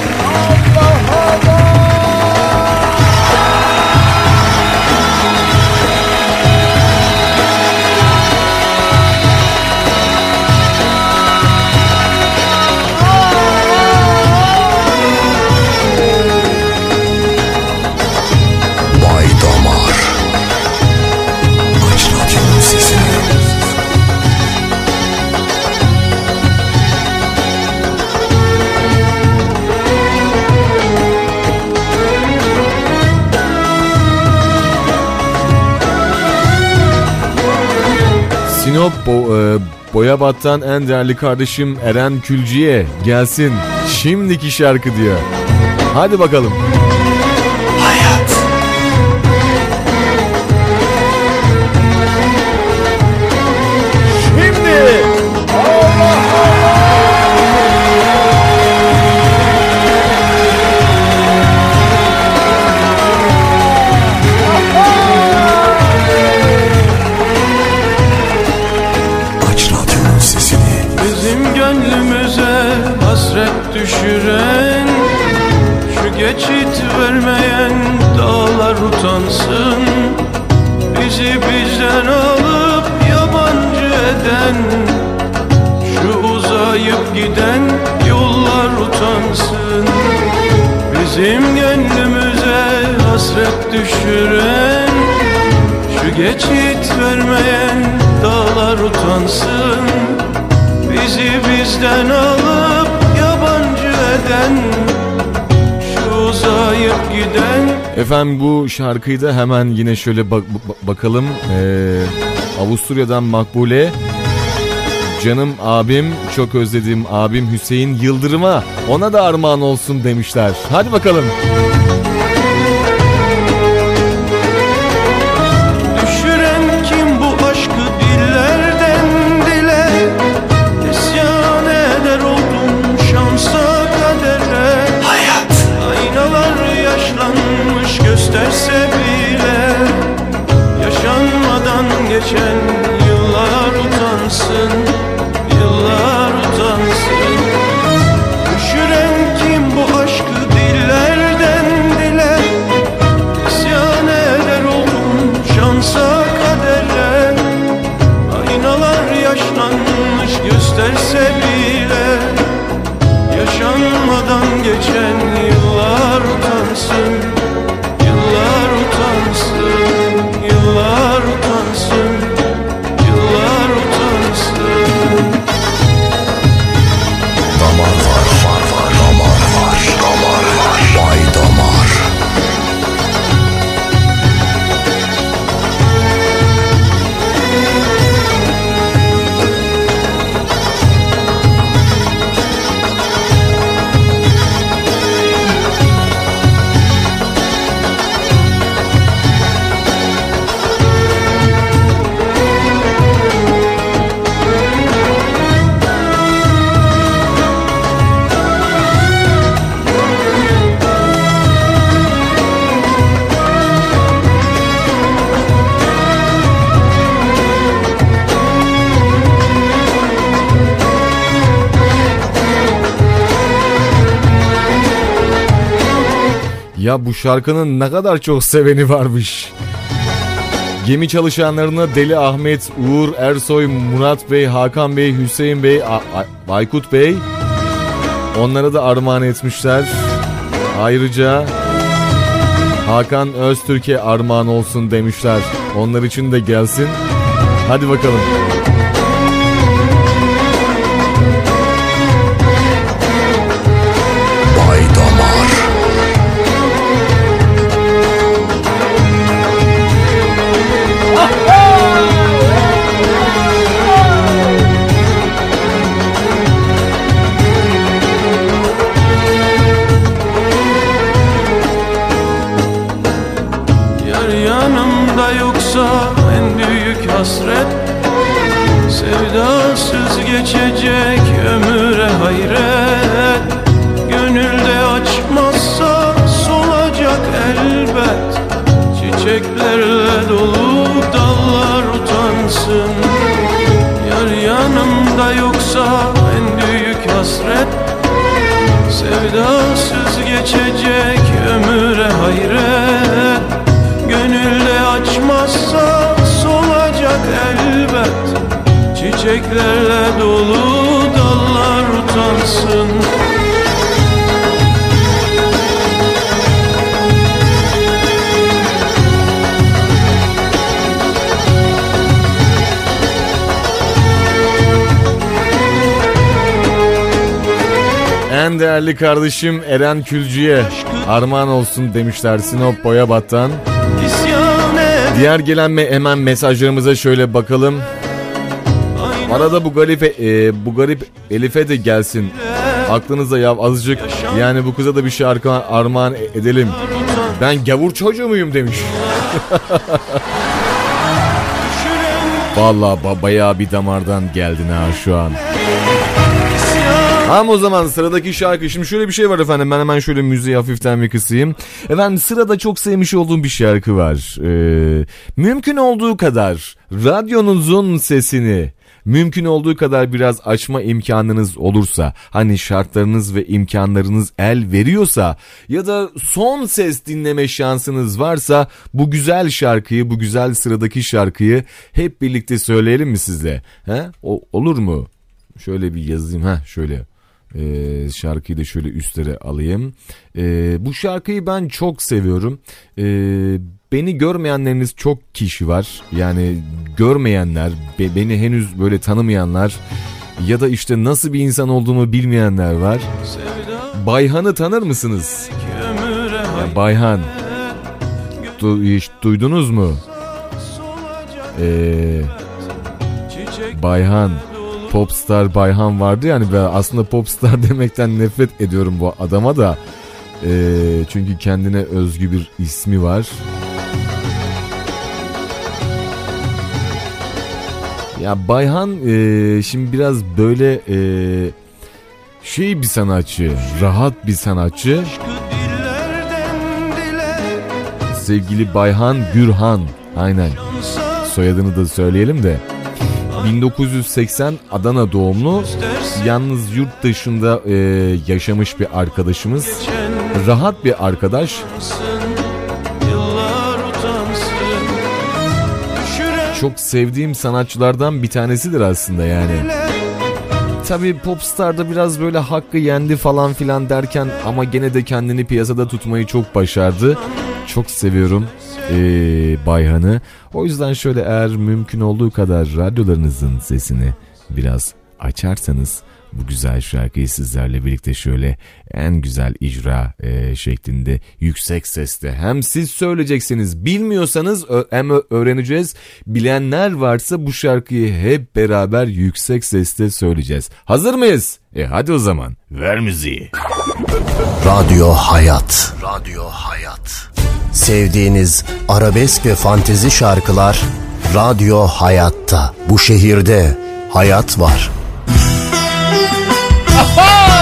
Sinop Bo e, Boyabat'tan en değerli kardeşim Eren Külciye gelsin. Şimdiki şarkı diyor. Hadi bakalım. Şimdi. Geçit vermeyen dağlar utansın. Bizi bizden alıp yabancı eden Şu uzayıp giden yollar utansın. Bizim gönlümüze hasret düşüren Şu geçit vermeyen dağlar utansın. Bizi bizden alıp yabancı eden uzayıp giden Efendim bu şarkıyı da hemen yine şöyle bak- bak- bakalım. Ee, Avusturya'dan Makbule. Canım abim, çok özlediğim abim Hüseyin Yıldırım'a ona da armağan olsun demişler. Hadi bakalım. Düşüren Ya bu şarkının ne kadar çok seveni varmış. Gemi çalışanlarına Deli Ahmet, Uğur, Ersoy, Murat Bey, Hakan Bey, Hüseyin Bey, A- A- Aykut Bey onlara da armağan etmişler. Ayrıca Hakan Öztürk'e armağan olsun demişler. Onlar için de gelsin. Hadi bakalım. Değerli kardeşim Eren Külcü'ye armağan olsun demişler Sinop Boyabat'tan. İsyan et Diğer gelen me- hemen mesajlarımıza şöyle bakalım. Arada bu garip e, bu garip Elif'e de gelsin. Aklınıza ya azıcık yani bu kıza da bir şarkı armağan e- edelim. Ben gavur çocuğu muyum demiş. *laughs* Vallahi ba- bayağı bir damardan geldin ha şu an. Ama o zaman sıradaki şarkı şimdi şöyle bir şey var efendim ben hemen şöyle müziği hafiften bir kısayım. Efendim sırada çok sevmiş olduğum bir şarkı var. Ee, mümkün olduğu kadar radyonuzun sesini mümkün olduğu kadar biraz açma imkanınız olursa hani şartlarınız ve imkanlarınız el veriyorsa ya da son ses dinleme şansınız varsa bu güzel şarkıyı bu güzel sıradaki şarkıyı hep birlikte söyleyelim mi sizle? He? O, olur mu? Şöyle bir yazayım ha şöyle. Ee, şarkıyı da şöyle üstlere alayım. Ee, bu şarkıyı ben çok seviyorum. Ee, beni görmeyenleriniz çok kişi var. Yani görmeyenler, be- beni henüz böyle tanımayanlar ya da işte nasıl bir insan olduğumu bilmeyenler var. Bayhan'ı tanır mısınız? ömüre Ya Bayhan. Du- hiç duydunuz mu? Ee, Bayhan. Popstar Bayhan vardı yani ben aslında popstar *laughs* demekten nefret ediyorum bu adama da. Ee, çünkü kendine özgü bir ismi var. Ya Bayhan e, şimdi biraz böyle e, şey bir sanatçı, rahat bir sanatçı. Sevgili Bayhan Gürhan, aynen. Soyadını da söyleyelim de. 1980 Adana doğumlu. Yalnız yurt dışında e, yaşamış bir arkadaşımız. Rahat bir arkadaş. Çok sevdiğim sanatçılardan bir tanesidir aslında yani. Tabi Popstar'da biraz böyle hakkı yendi falan filan derken ama gene de kendini piyasada tutmayı çok başardı. Çok seviyorum ee, Bayhan'ı. O yüzden şöyle eğer mümkün olduğu kadar radyolarınızın sesini biraz açarsanız bu güzel şarkıyı sizlerle birlikte şöyle en güzel icra e, şeklinde yüksek sesle hem siz söyleyeceksiniz bilmiyorsanız hem öğreneceğiz bilenler varsa bu şarkıyı hep beraber yüksek sesle söyleyeceğiz. Hazır mıyız? E hadi o zaman ver müziği. Radyo Hayat. Radyo Hayat. Sevdiğiniz arabesk ve fantezi şarkılar Radyo Hayat'ta. Bu şehirde hayat var. Aç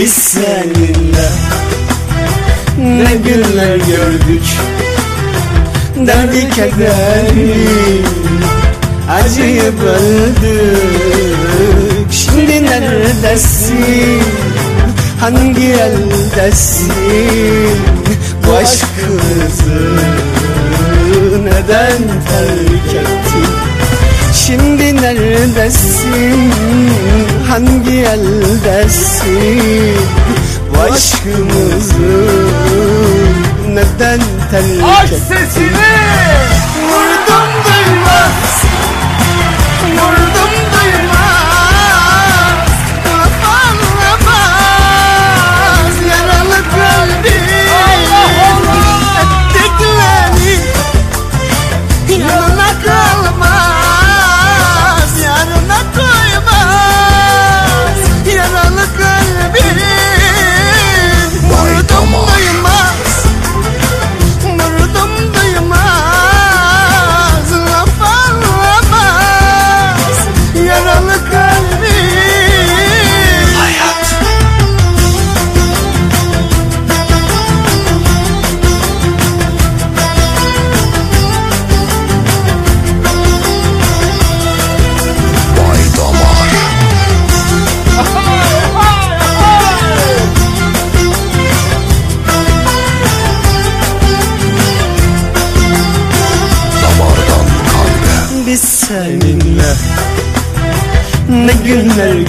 Biz seninle. Ne günler gördük Derdi kederi acıyı böldük Şimdi neredesin? Hangi eldesin? Bu aşkımızı neden terk ettin? Şimdi neredesin hangi eldesin Bu aşkımızı neden terk Aç ettin sesini!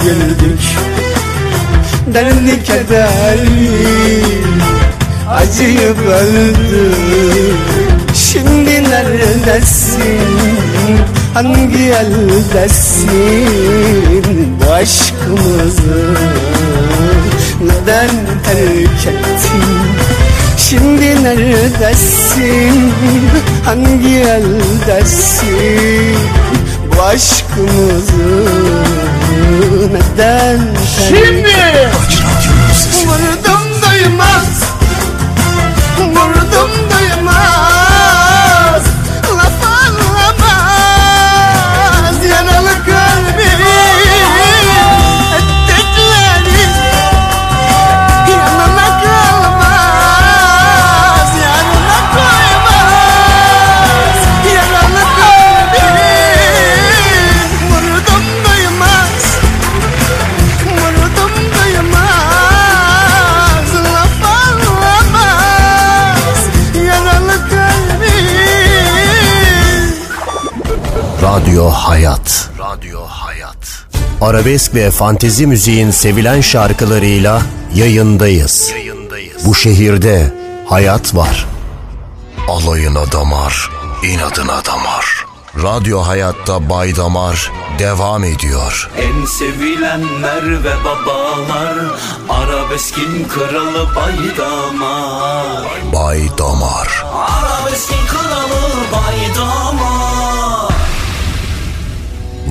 Güldük Derdi kederli Acıyıp öldük Şimdi neredesin? Hangi eldesin? Bu aşkımızı Neden terk ettin? Şimdi neredesin? Hangi eldesin? Bu aşkımızı neden Şimdi! Vurdum duymaz Radyo Hayat Radyo Hayat Arabesk ve fantezi müziğin sevilen şarkılarıyla yayındayız. Bu şehirde hayat var. Alayına damar, inadına damar. Radyo Hayat'ta Bay Damar devam ediyor. En sevilenler ve babalar Arabeskin kralı Baydamar Bay Damar. Arabeskin kralı Baydamar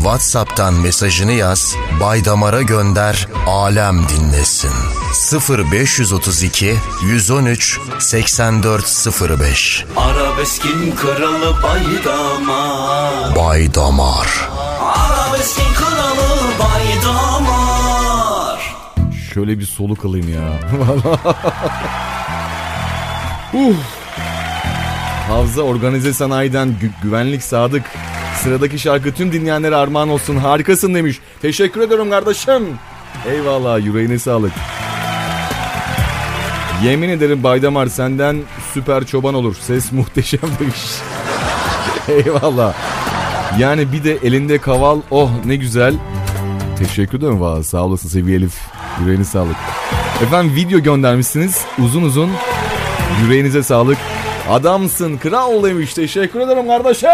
WhatsApp'tan mesajını yaz, Bay Damar'a gönder, alem dinlesin. 0532 113 8405 Arabeskin kralı Baydamar Bay Damar. Arabeskin kralı Baydamar Şöyle bir soluk alayım ya. *laughs* uh. Havza Organize Sanayi'den gü- güvenlik sadık. Sıradaki şarkı tüm dinleyenlere armağan olsun. Harikasın demiş. Teşekkür ederim kardeşim. Eyvallah yüreğine sağlık. Yemin ederim Baydamar senden süper çoban olur. Ses *laughs* muhteşem demiş. Eyvallah. Yani bir de elinde kaval oh ne güzel. Teşekkür ederim valla sağ olasın Seviye Elif. Yüreğine sağlık. Efendim video göndermişsiniz uzun uzun. Yüreğinize sağlık. Adamsın kral demiş. Teşekkür ederim kardeşim.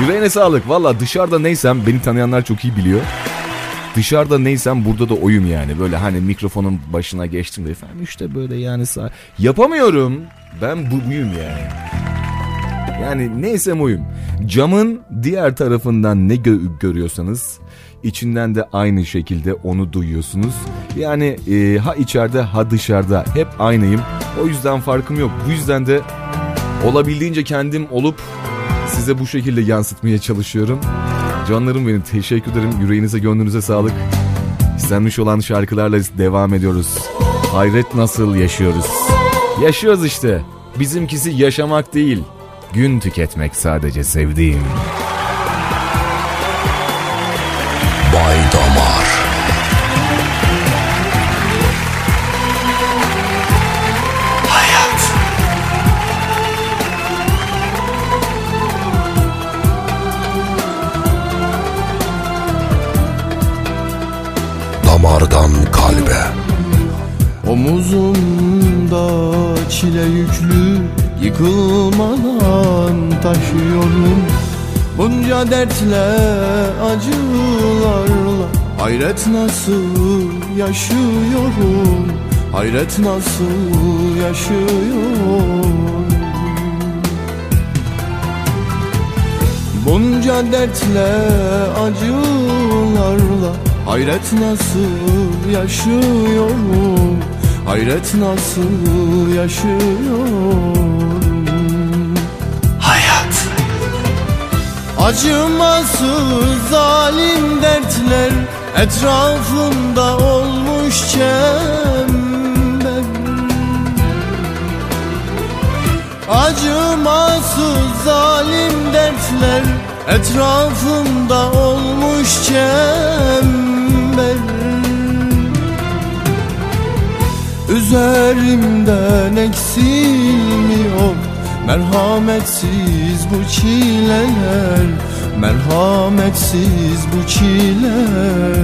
Yüreğine sağlık. Valla dışarıda neysem beni tanıyanlar çok iyi biliyor. Dışarıda neysem burada da oyum yani. Böyle hani mikrofonun başına geçtim de efendim işte böyle yani sağ... Yapamıyorum. Ben bu buyum yani. Yani neysem oyum. Camın diğer tarafından ne gö- görüyorsanız içinden de aynı şekilde onu duyuyorsunuz. Yani e, ha içeride ha dışarıda hep aynıyım. O yüzden farkım yok. Bu yüzden de olabildiğince kendim olup size bu şekilde yansıtmaya çalışıyorum. Canlarım benim teşekkür ederim. Yüreğinize gönlünüze sağlık. İstenmiş olan şarkılarla devam ediyoruz. Hayret nasıl yaşıyoruz? Yaşıyoruz işte. Bizimkisi yaşamak değil. Gün tüketmek sadece sevdiğim. Omuzumda çile yüklü Yıkılmadan taşıyorum. Bunca dertle acılarla Hayret nasıl yaşıyorum? Hayret nasıl yaşıyorum? Bunca dertle acılarla Hayret nasıl yaşıyorum Hayret nasıl yaşıyorum? Hayat. Acımasız zalim dertler Etrafımda olmuş çember. Acımasız zalim dertler Etrafımda olmuş çember Üzerimden eksilmiyor Merhametsiz bu çileler. Merhametsiz bu çileler.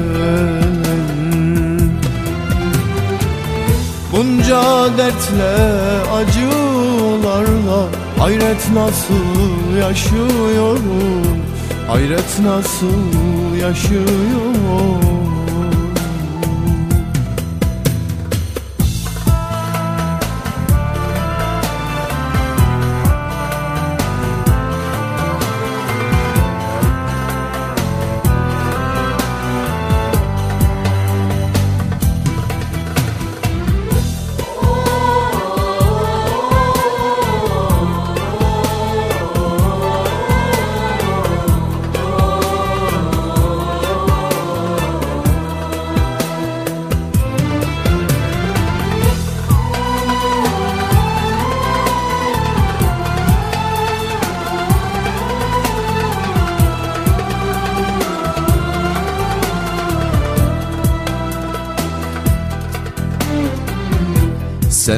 Bunca dertle acılarla Hayret nasıl yaşıyorum? Hayret nasıl yaşıyorum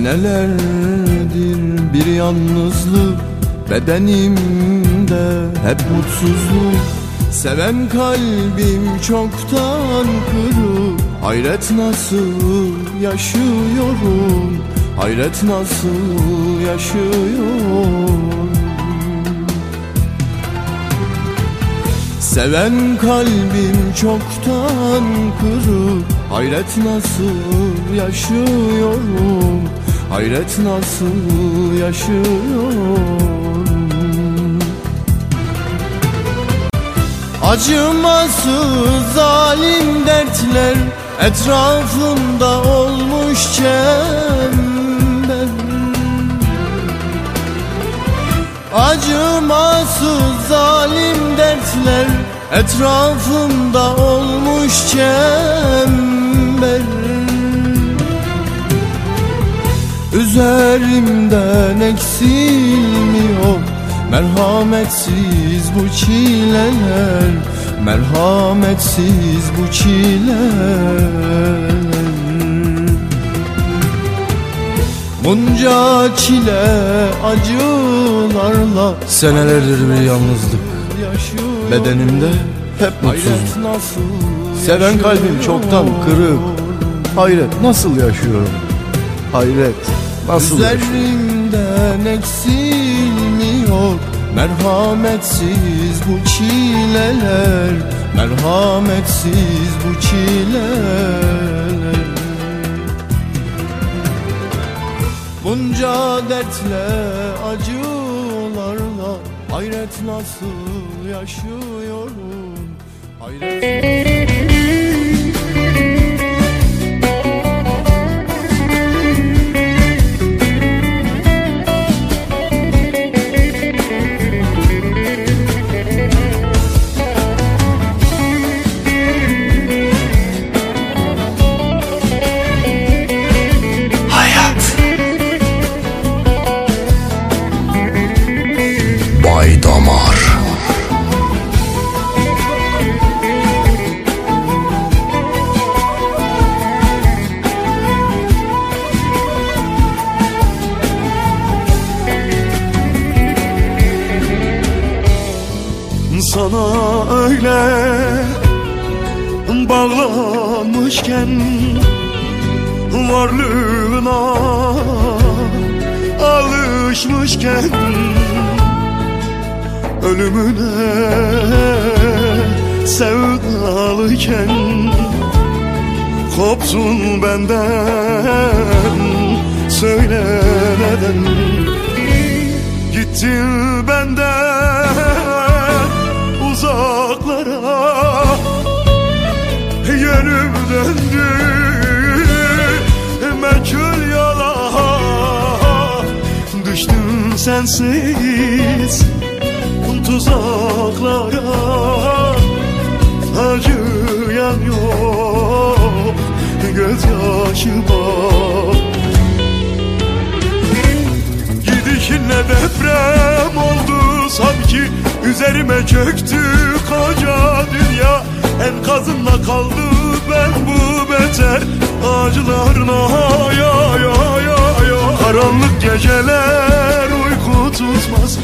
Senelerdir bir yalnızlık Bedenimde hep mutsuzluk. Seven kalbim çoktan kırık Hayret nasıl yaşıyorum? Hayret nasıl yaşıyorum? Seven kalbim çoktan kırık Hayret nasıl yaşıyorum Hayret nasıl yaşıyorum? Acımasız zalim dertler Etrafımda olmuş çember. Acımasız zalim dertler Etrafımda olmuş çember Üzerimden eksilmiyor. Merhametsiz bu çileler. Merhametsiz bu çileler. Bunca çile acılarla Senelerdir bir yalnızlık. Bedenimde hep mutsuzluk Seven kalbim çoktan kırık. Hayret nasıl yaşıyorum? Hayret nasıl Üzerimden eksilmiyor. Merhametsiz bu çileler. Merhametsiz bu çileler. Bunca dertle acılarla Hayret nasıl yaşıyorum? Hayret benden söyle neden Gittin benden uzaklara Yönüm döndü. Meçhul yola Düştüm sensiz tuzaklara. Acıyan yok gözyaşıma Gidişinle deprem oldu? Sanki Üzerime çöktü koca dünya. Enkazında kaldı ben bu beter. Acılarına ya ya ya ya. Karanlık geceler uyku tutmaz.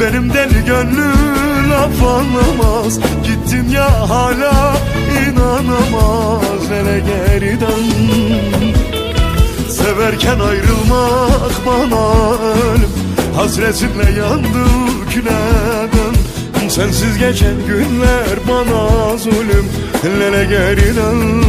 Benim deli gönlüm laf anlamaz. Gittin ya hala inanamaz. Hele geriden Severken ayrılmak bana ölüm. Hasretinle yandı küleden Sensiz geçen günler bana zulüm. Hele geriden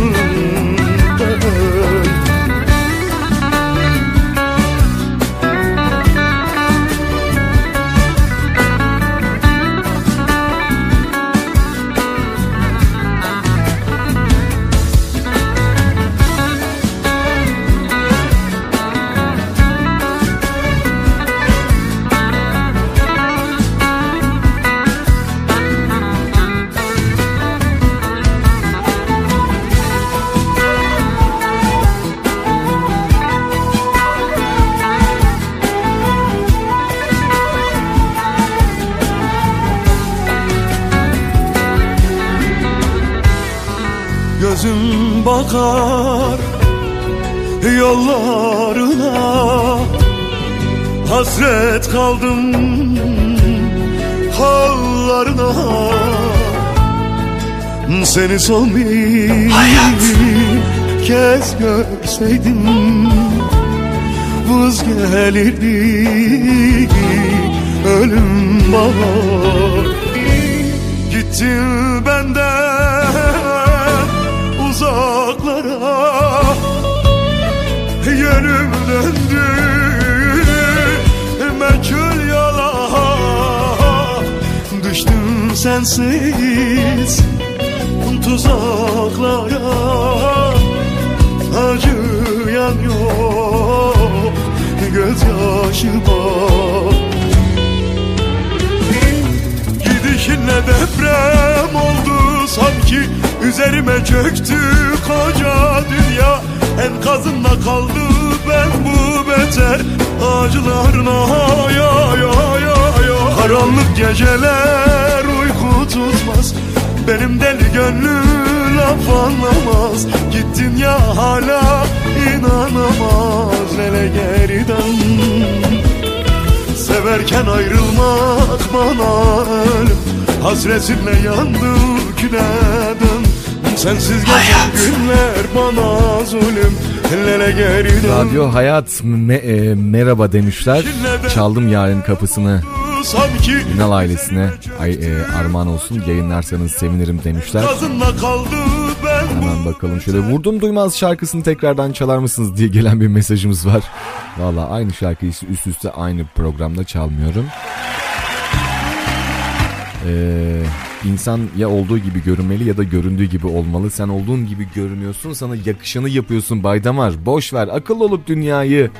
Bakar yollarına. Hasret kaldım hallarına. Seni son bir kez görseydim Vız gelirdi. Ölüm bana Gittin benden Yönüm döndü. Meçhul Düştüm sensiz tuzaklara. Acıyan yok gözyaşıma Gidişinle deprem oldu? Sanki Üzerime çöktü koca dünya. Enkazında kaldı ben bu beter. Acılarına ya ya ya ya. Karanlık geceler uyku tutmaz. Benim deli gönlüm laf anlamaz. Gittin ya hala inanamaz. Hele geriden. Severken ayrılmak bana ölüm. Hasretinle yandı küleden Sensiz geçen günler bana zulüm Radyo Hayat me- e, merhaba demişler. Çaldım yarın kapısını. Sanki Ünal ailesine ay, e, armağan olsun yayınlarsanız sevinirim demişler. Hemen bakalım şöyle vurdum duymaz şarkısını tekrardan çalar mısınız diye gelen bir mesajımız var. Valla aynı şarkıyı üst üste aynı programda çalmıyorum. Ee, insan ya olduğu gibi görünmeli ya da göründüğü gibi olmalı. Sen olduğun gibi görünüyorsun sana yakışanı yapıyorsun Baydamar. Boş ver akıl olup dünyayı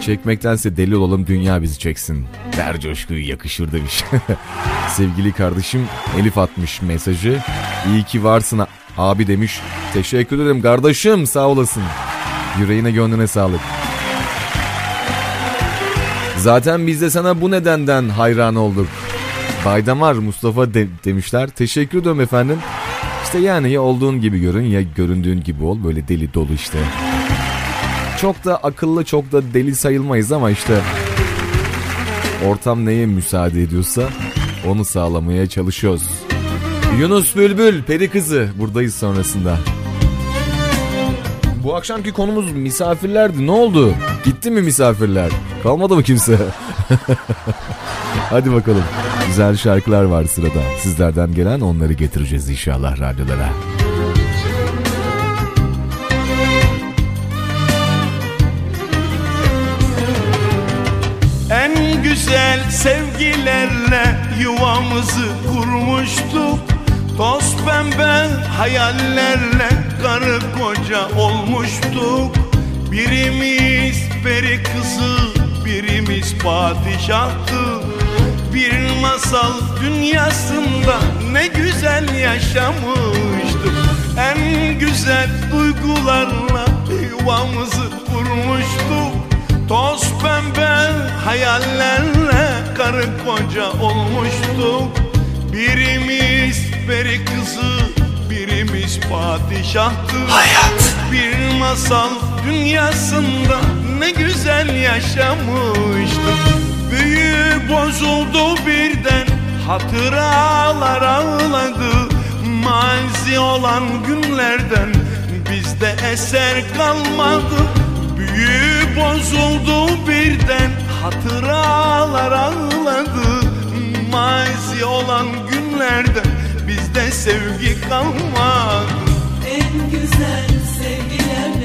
çekmektense deli olalım dünya bizi çeksin. Der coşkuyu yakışır demiş. *laughs* Sevgili kardeşim Elif atmış mesajı. İyi ki varsın abi demiş. Teşekkür ederim kardeşim sağ olasın. Yüreğine gönlüne sağlık. Zaten biz de sana bu nedenden hayran olduk. Baydamar Mustafa de- demişler. Teşekkür ederim efendim. İşte yani ya olduğun gibi görün ya göründüğün gibi ol. Böyle deli dolu işte. Çok da akıllı çok da deli sayılmayız ama işte ortam neye müsaade ediyorsa onu sağlamaya çalışıyoruz. Yunus Bülbül, peri kızı buradayız sonrasında. Bu akşamki konumuz misafirlerdi. Ne oldu? Gitti mi misafirler? Kalmadı mı kimse? *laughs* Hadi bakalım. Güzel şarkılar var sırada. Sizlerden gelen onları getireceğiz inşallah radyolara. En güzel sevgilerle yuvamızı kurmuştuk Toz pembe hayallerle karı koca olmuştuk Birimiz peri kızı, birimiz padişahtı Bir masal dünyasında ne güzel yaşamıştık En güzel duygularla yuvamızı kurmuştuk Toz pembe hayallerle karı koca olmuştuk Birimiz peri kızı, birimiz padişahtı. Hayat. Bir masal dünyasında ne güzel yaşamıştık Büyü bozuldu birden, hatıralar ağladı. Mazi olan günlerden bizde eser kalmadı. Büyü bozuldu birden hatıralar ağladı. Mazi olan günlerde bizde sevgi kalmadı. En güzel sevgilerle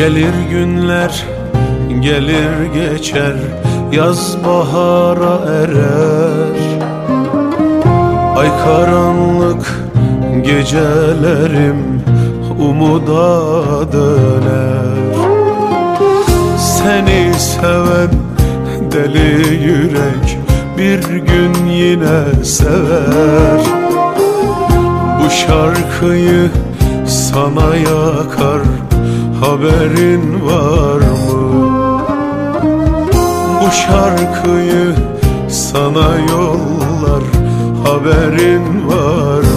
Gelir günler gelir geçer Yaz bahara erer. Ay karanlık gecelerim umuda döner. Seni seven deli yürek bir gün yine sever. Bu şarkıyı sana yakar haberin var mı? Bu şarkıyı sana yollar haberin var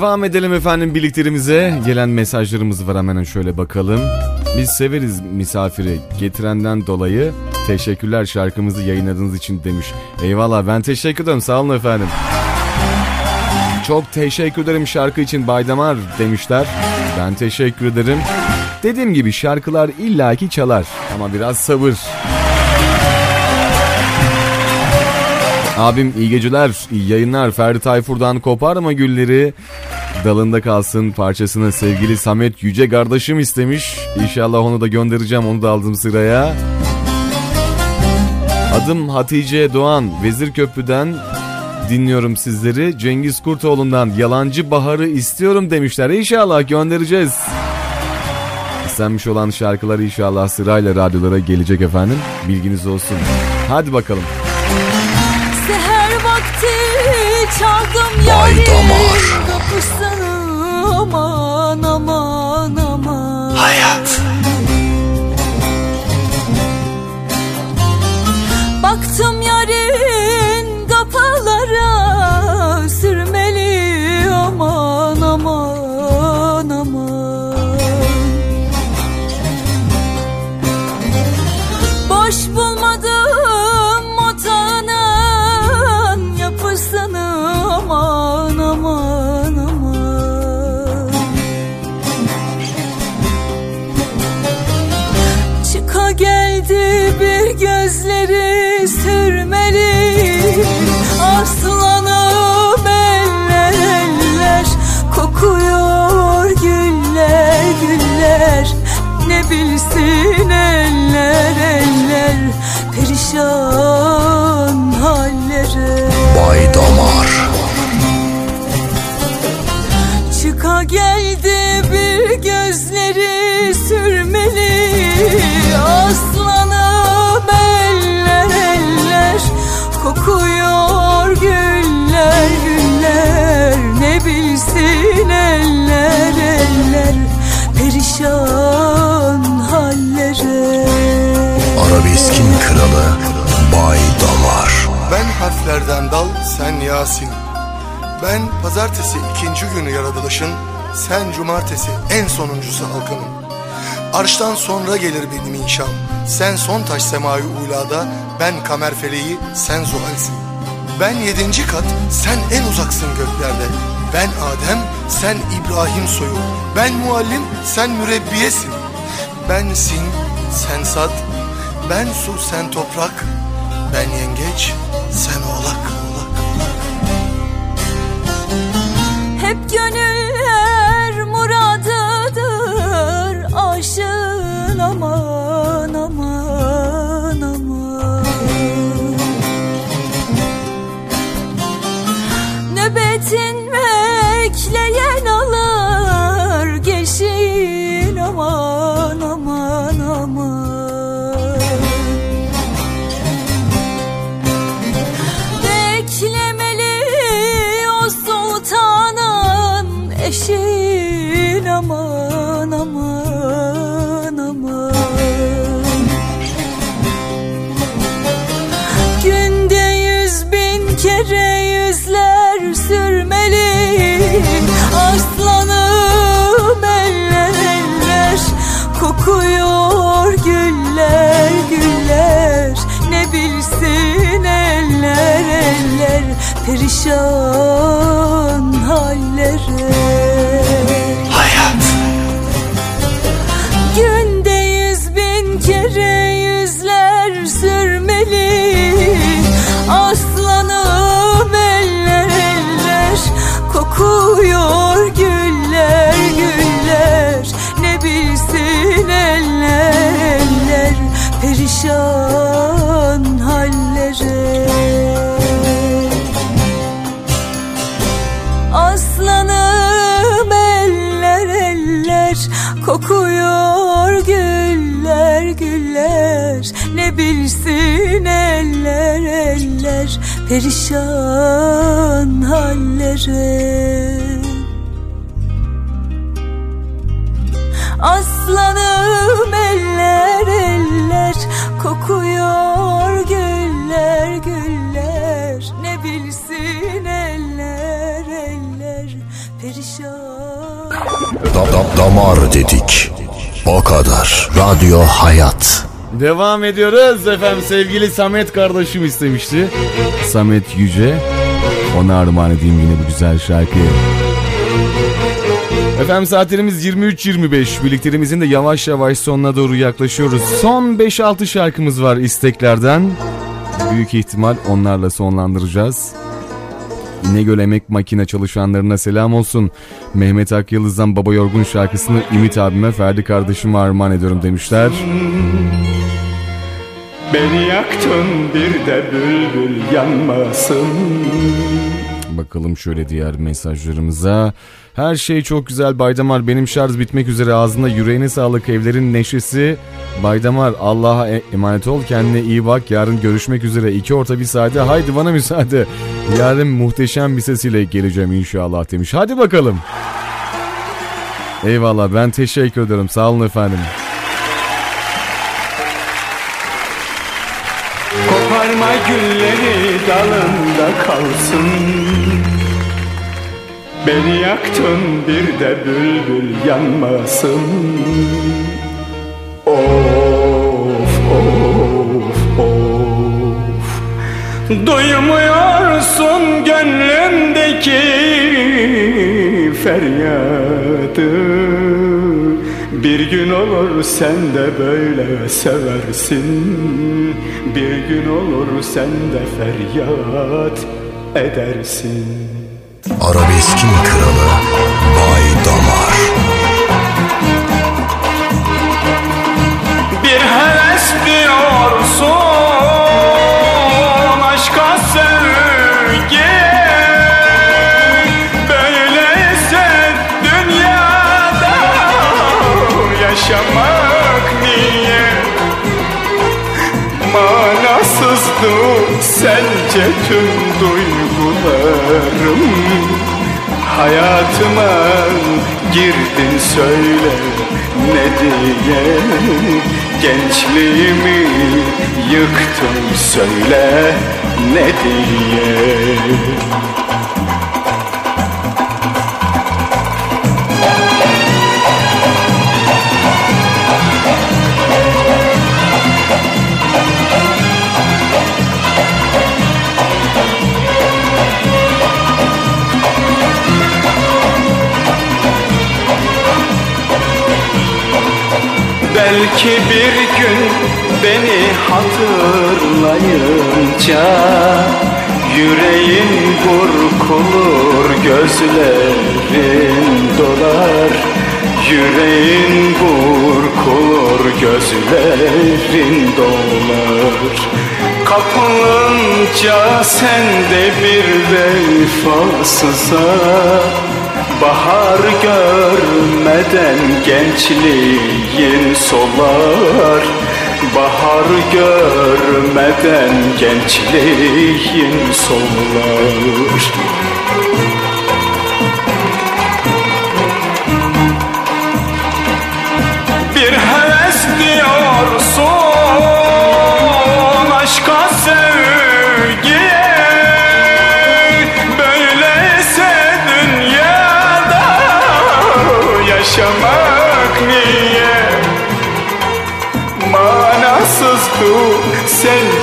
Devam edelim efendim birliklerimize. Gelen mesajlarımız var hemen şöyle bakalım. Biz severiz misafiri getirenden dolayı. Teşekkürler şarkımızı yayınladığınız için demiş. Eyvallah ben teşekkür ederim sağ olun efendim. Çok teşekkür ederim şarkı için Baydamar demişler. Ben teşekkür ederim. Dediğim gibi şarkılar illaki çalar ama biraz sabır. Abim iyi geceler, iyi yayınlar. Ferdi Tayfur'dan koparma gülleri. Dalında kalsın parçasını sevgili Samet Yüce kardeşim istemiş. İnşallah onu da göndereceğim onu da aldım sıraya. Adım Hatice Doğan Vezirköprü'den dinliyorum sizleri. Cengiz Kurtoğlu'ndan Yalancı Baharı istiyorum demişler. İnşallah göndereceğiz. İstenmiş olan şarkılar inşallah sırayla radyolara gelecek efendim. Bilginiz olsun. Hadi bakalım. Seher vakti çaldım yarim damar. Aman aman aman Hayat. Baktım Perişan halleri Arabeskin kralı Bay Damar. Ben harflerden dal, sen Yasin. Ben pazartesi ikinci günü yaratılışın, sen cumartesi en sonuncusu halkının. Arştan sonra gelir benim inşam. Sen son taş semai ulada, ben kamer feleği, sen zuhalsin. Ben yedinci kat, sen en uzaksın göklerde. Ben Adem, sen İbrahim soyu. Ben muallim, sen mürebbiyesin. Ben sin, sen sad. Ben su, sen toprak. Ben yengeç, sen oğlak. Hep gönüller Perişan halleri Hayat. Günde yüz bin kere yüzler sürmeli. Aslanım eller eller Kokuyor güller güller. Ne bilsin eller eller Perişan Perişan halleri Aslanım eller eller Kokuyor güller güller Ne bilsin eller eller Perişan Da, da, damar dedik. O kadar. Radyo Hayat. Devam ediyoruz efendim sevgili Samet kardeşim istemişti. Samet Yüce. Ona armağan edeyim yine bu güzel şarkıyı. Efendim saatlerimiz 23.25. Birliklerimizin de yavaş yavaş sonuna doğru yaklaşıyoruz. Son 5-6 şarkımız var isteklerden. Büyük ihtimal onlarla sonlandıracağız. İnegöl Emek Makine çalışanlarına selam olsun. Mehmet Akyıldız'dan Baba Yorgun şarkısını Ümit abime Ferdi kardeşime armağan ediyorum demişler. Beni yaktın bir de bülbül yanmasın Bakalım şöyle diğer mesajlarımıza. Her şey çok güzel Baydamar benim şarj bitmek üzere ağzında yüreğine sağlık evlerin neşesi. Baydamar Allah'a e- emanet ol kendine iyi bak yarın görüşmek üzere iki orta bir saate haydi bana müsaade. Yarın muhteşem bir sesiyle geleceğim inşallah demiş. Hadi bakalım. Eyvallah ben teşekkür ederim sağ olun efendim. Gülleri dalında kalsın. Beni yaktın bir de bülbül yanmasın. Of of of. Duymuyorsun gönlümdeki feryadı Bir gün olur sen de böyle seversin. Bir gün olur sen de feryat edersin. Arabeskin kralı? Bay Damar. Bir heves diyorsun Manasızdı sence tüm duygularım. Hayatıma girdin söyle ne diye. Gençliğimi yıktın söyle ne diye Belki bir gün beni hatırlayınca Yüreğin burkulur, gözlerin dolar. Yüreğin burkulur, gözlerin dolar. Kapılınca sende bir vefasıza Bahar görmeden gençliğin solar. Bahar görmeden gençliğin solar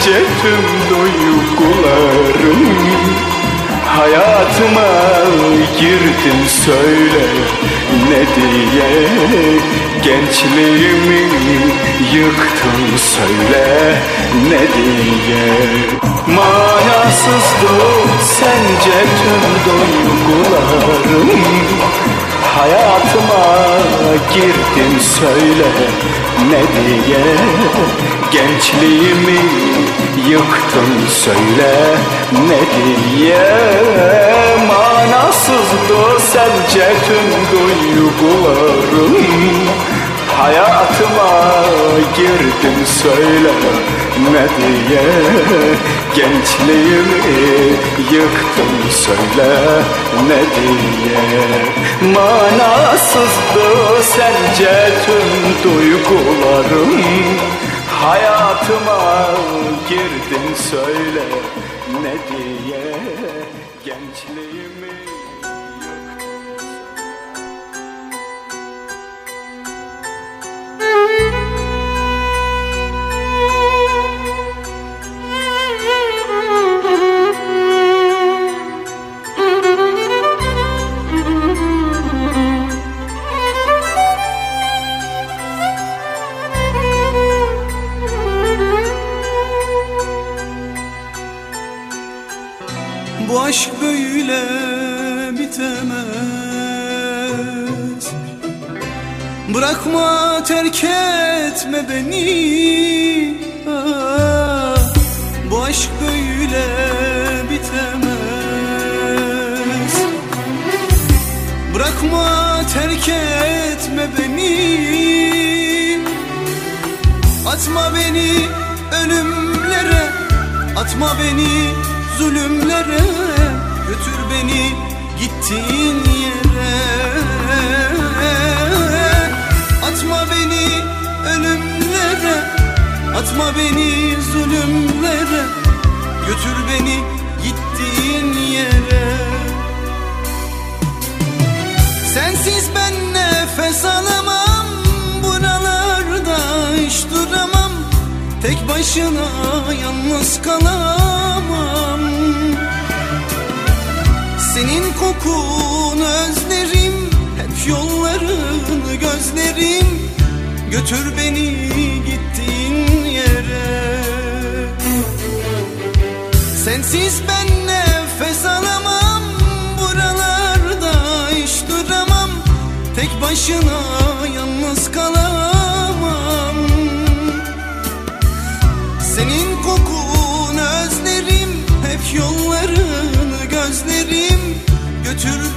sence tüm duygularım Hayatıma girdin söyle ne diye. Gençliğimi yıktın söyle ne diye. Manasızdı sence tüm duygularım Hayatıma girdin söyle ne diye? Gençliğimi yıktın söyle ne diye? Manasızdı sence tüm duygularım Hayatıma girdin söyle ne diye. Gençliğimi yıktın söyle ne diye. Manasızdı sence tüm duygularım. Hayatıma girdin söyle ne diye. Gençliğimi bitemez Bırakma terk etme beni. Ah, Bu aşk böyle bitemez. Bırakma terk etme beni. Atma beni ölümlere. Atma beni zulümlere. Götür beni gittiğin yere. Atma beni ölümlere. Atma beni zulümlere. Götür beni gittiğin yere. Sensiz ben nefes alamam. Buralarda hiç duramam. Tek başına yalnız kalamam Senin kokunu özlerim Hep yollarını gözlerim. Götür beni gittiğin yere. Sensiz ben nefes alamam Buralarda hiç duramam. Tek başına yalnız kalamam Götür beni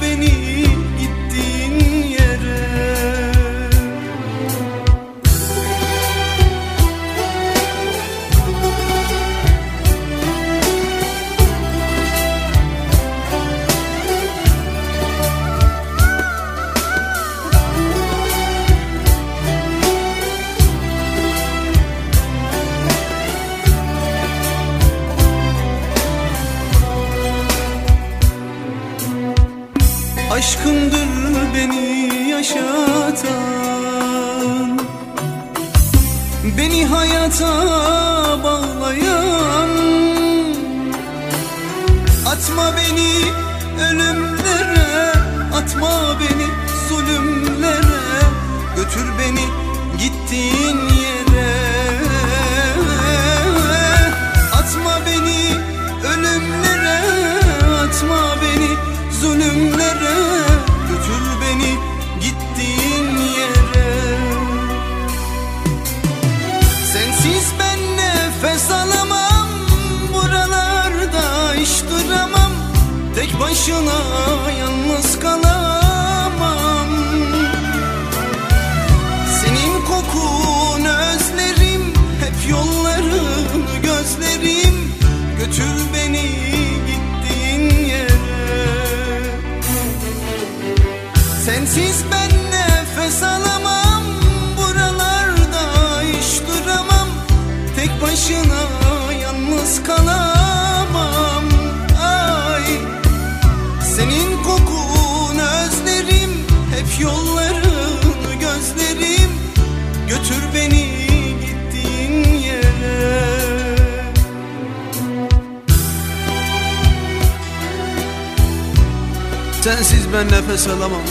Sensiz ben nefes alamam.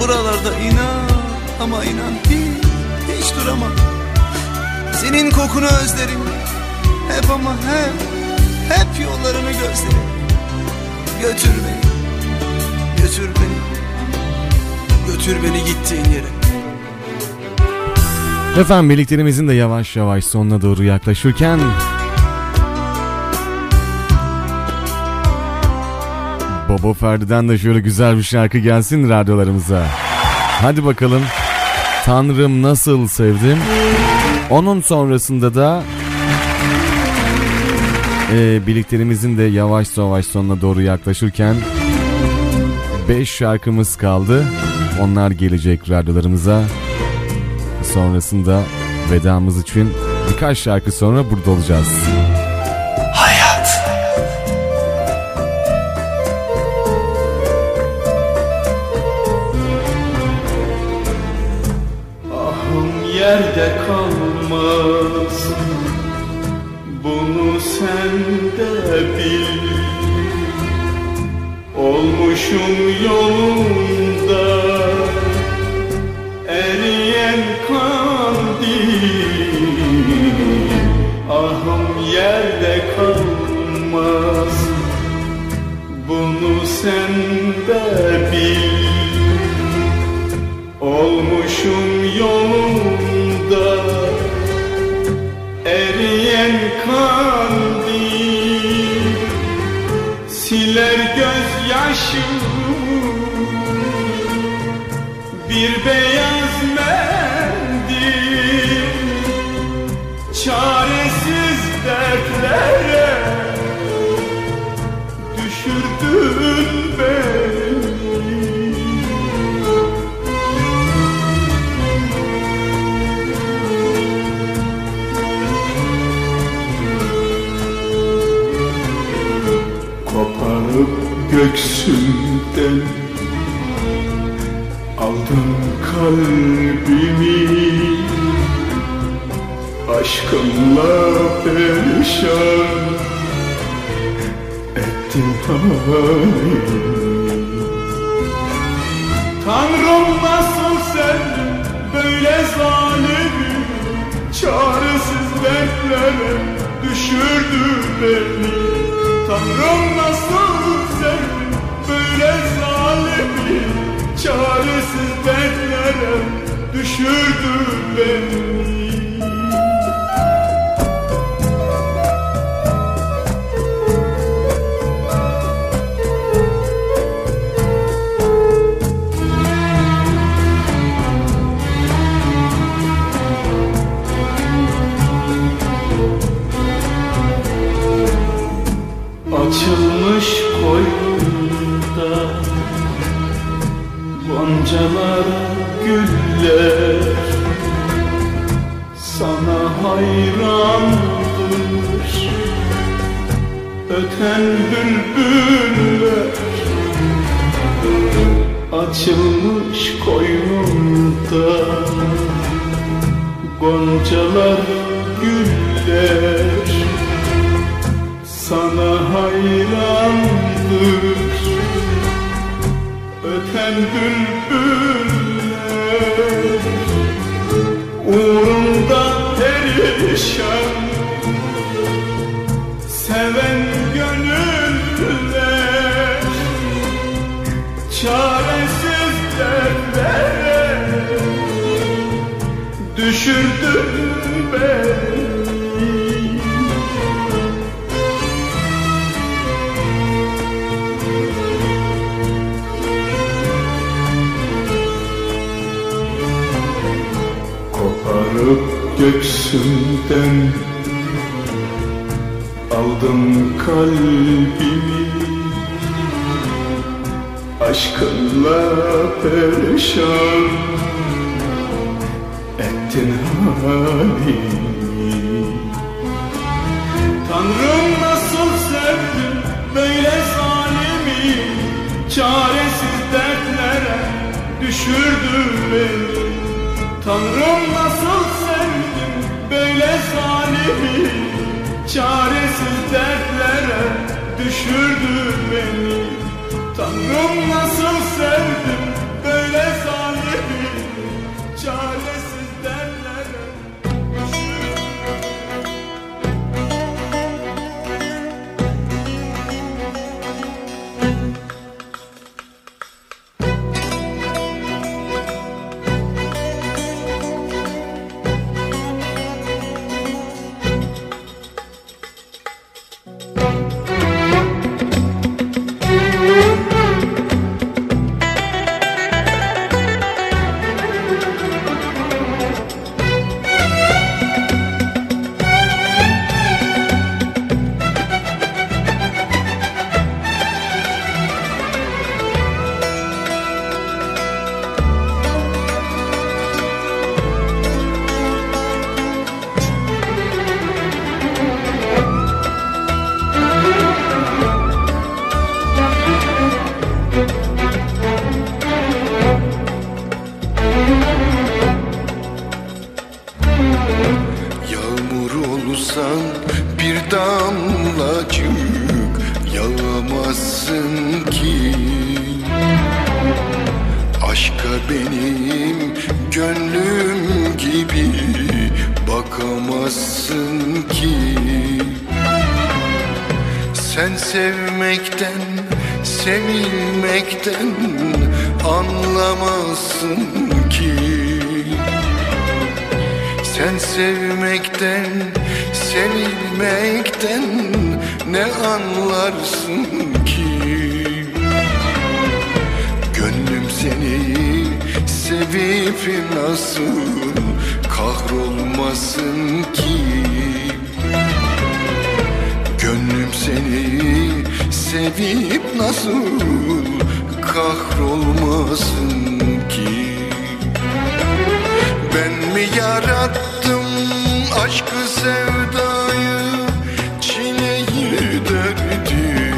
Buralarda inan Ama inan hiç, hiç duramam. Senin kokunu özlerim. Hep ama hep Hep yollarını gözlerim. Götür beni Götür beni. Götür beni gittiğin yere. Efendim birliklerimizin de yavaş yavaş sonuna doğru yaklaşırken Baba Ferdi'den de şöyle güzel bir şarkı gelsin radyolarımıza. Hadi bakalım. Tanrım nasıl sevdim. Onun sonrasında da e, birliklerimizin de yavaş yavaş sonuna doğru yaklaşırken 5 şarkımız kaldı. Onlar gelecek radyolarımıza. Sonrasında vedamız için birkaç şarkı sonra burada olacağız. Yerde kalmaz. Bunu sen de bil. Olmuşum yolunda anlamazsın ki Sen sevmekten, sevilmekten ne anlarsın ki? Gönlüm seni sevip nasıl kahrolmasın ki? Gönlüm seni sevip nasıl kahrolmasın Ben mi yarattım aşkı sevdayı çileyi derdi?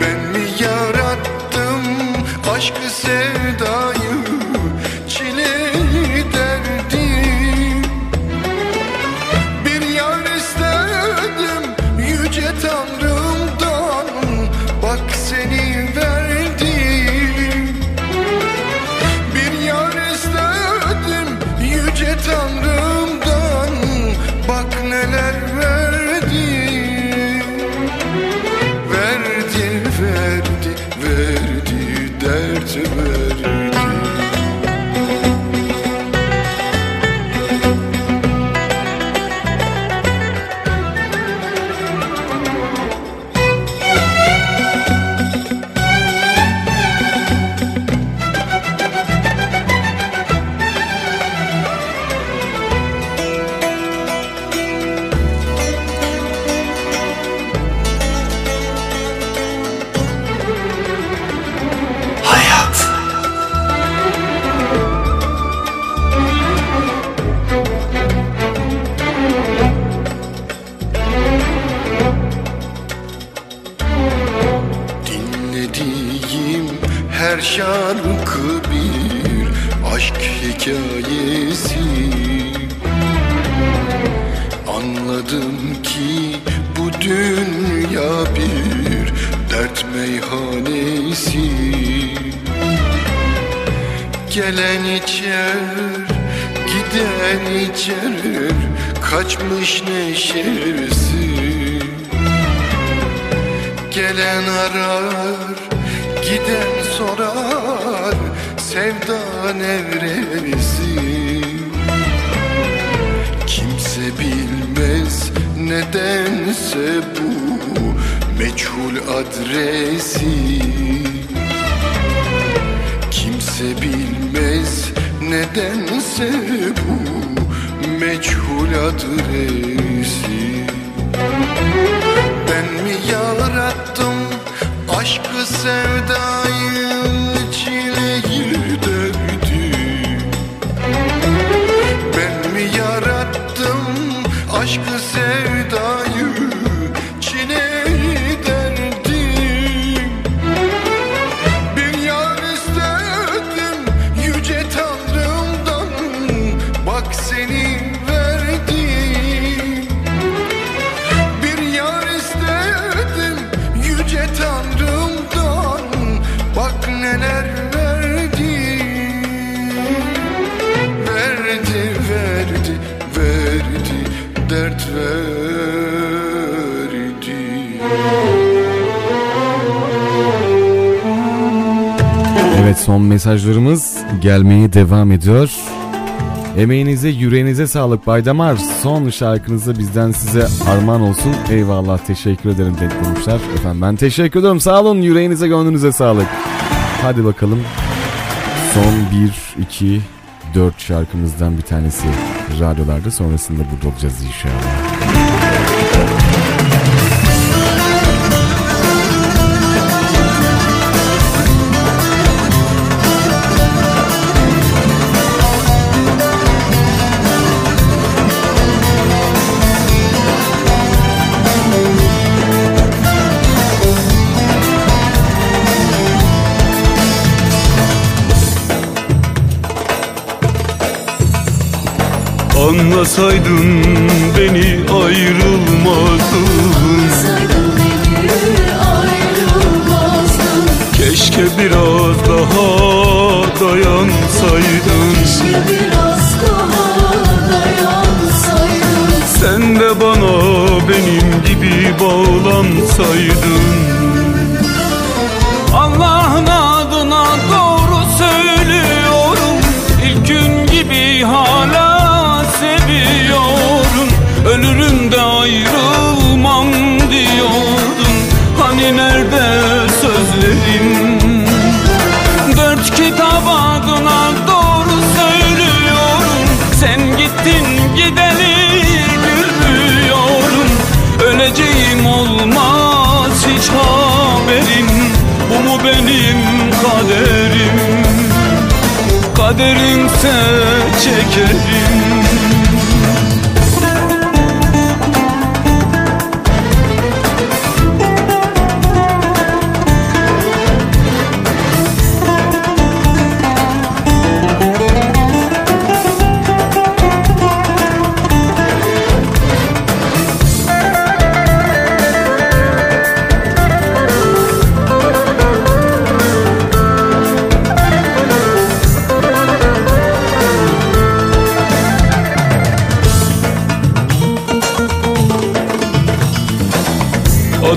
Ben mi yarattım aşkı sevdayı gelmeye devam ediyor. Emeğinize yüreğinize sağlık Baydamar. Son şarkınızı bizden size armağan olsun. Eyvallah teşekkür ederim demişler. Efendim ben teşekkür ederim. Sağ olun yüreğinize gönlünüze sağlık. Hadi bakalım. Son 1, 2, 4 şarkımızdan bir tanesi radyolarda. Sonrasında burada olacağız inşallah. Anlasaydın beni ayrılmazdın Keşke biraz daha dayansaydın. Biraz daha dayansaydın. Sen de bana benim gibi bağlansaydın Kaderimse çekerim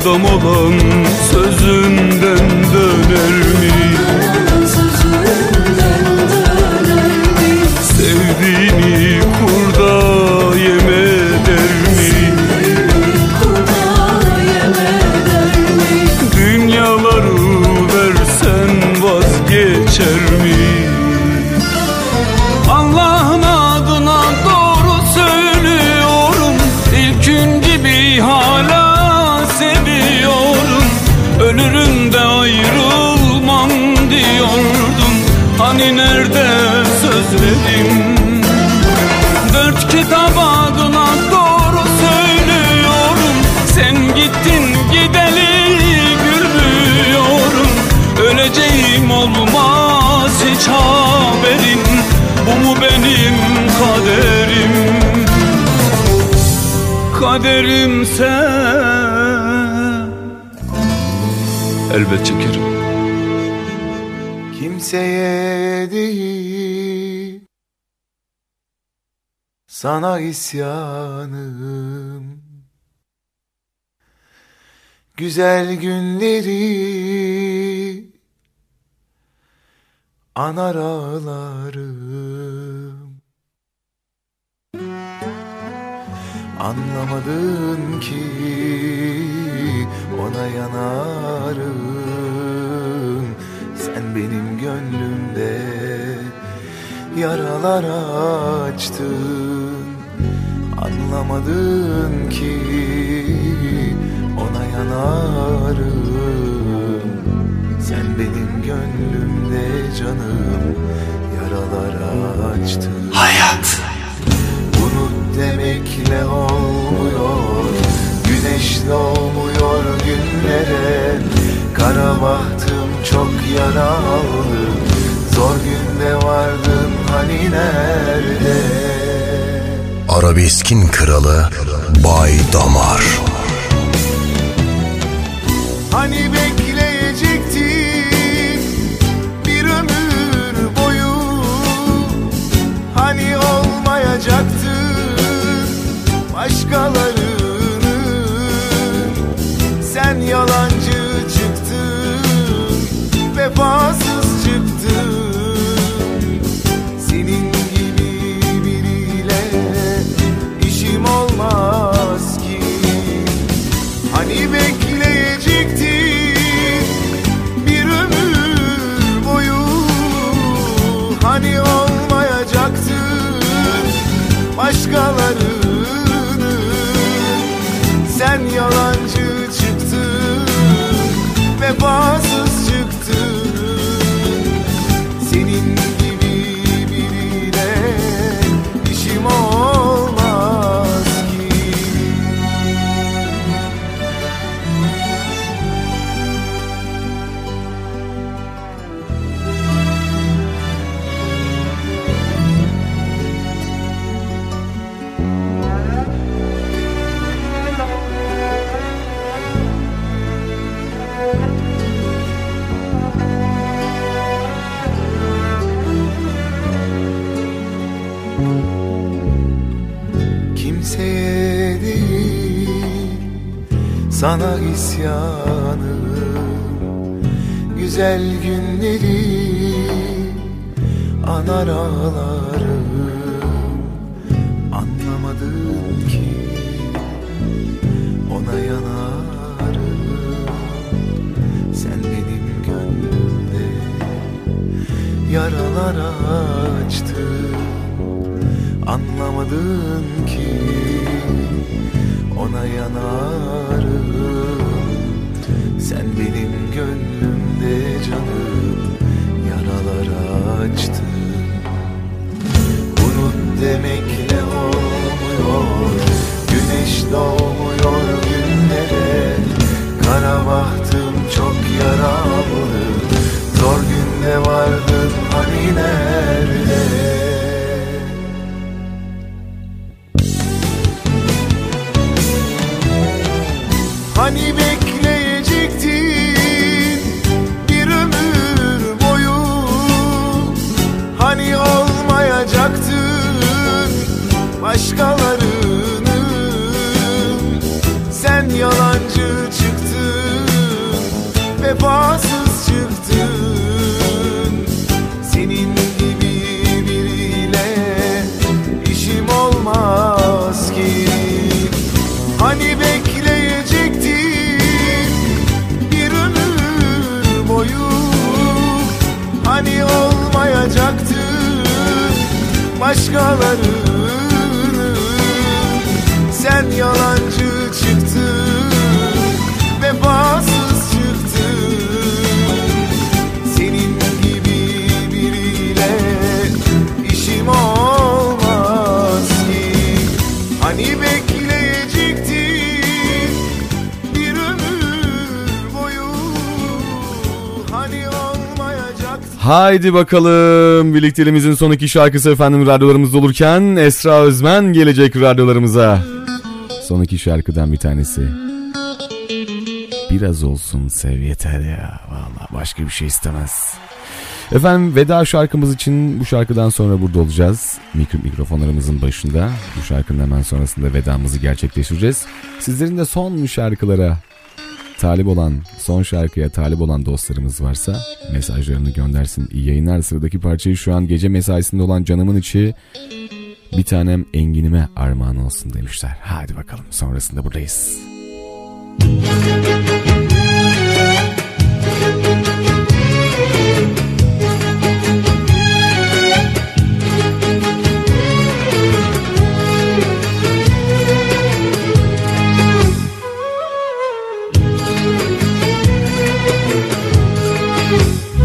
Adam olan sözünden Kaderimse Elbet çekerim Kimseye değil Sana isyanım. Güzel günleri Anar ağlarım Anlamadın ki ona yanarım. Sen benim gönlümde yaralar açtın. Anlamadın ki ona yanarım. Sen benim gönlümde canım yaralar açtın. Hayat. Unut demekle olmuyor Güneşle olmuyor günlere. Kara bahtım çok yaralı. Zor günde vardın hani nerede? Arabeskin kralı Bay Damar. Hani bekleyecektin bir ömür boyu? Hani olmayacaktın başkalarının sana isyanım Güzel günleri anar ağlarım Anlamadın ki ona yanarım. Sen benim gönlümde yaralar açtın. Anlamadın ki ona yanarım. Sen benim gönlümde canım yaralar açtın. Unut demekle olmuyor Güneş doğmuyor günlere. Kara bahtım çok yaralı. Zor günde vardın hani nerede Hani bekleyecektin. Bir ömür boyu Hani olmayacaktın başkalarının Sen yalancı çıktın, vefasız başkalarının Haydi bakalım birlikteliğimizin son iki şarkısı efendim radyolarımızda olurken Esra Özmen gelecek radyolarımıza. Son iki şarkıdan bir tanesi. Biraz olsun sev yeter ya. Vallahi başka bir şey istemez. Efendim veda şarkımız için bu şarkıdan sonra burada olacağız. Mikro mikrofonlarımızın başında. Bu şarkının hemen sonrasında vedamızı gerçekleştireceğiz. Sizlerin de son şarkılara talip olan, son şarkıya talip olan dostlarımız varsa mesajlarını göndersin. İyi yayınlar. Sıradaki parçayı şu an gece mesaisinde olan canımın içi bir tanem enginime armağan olsun demişler. Hadi bakalım sonrasında buradayız.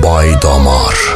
Bay Damar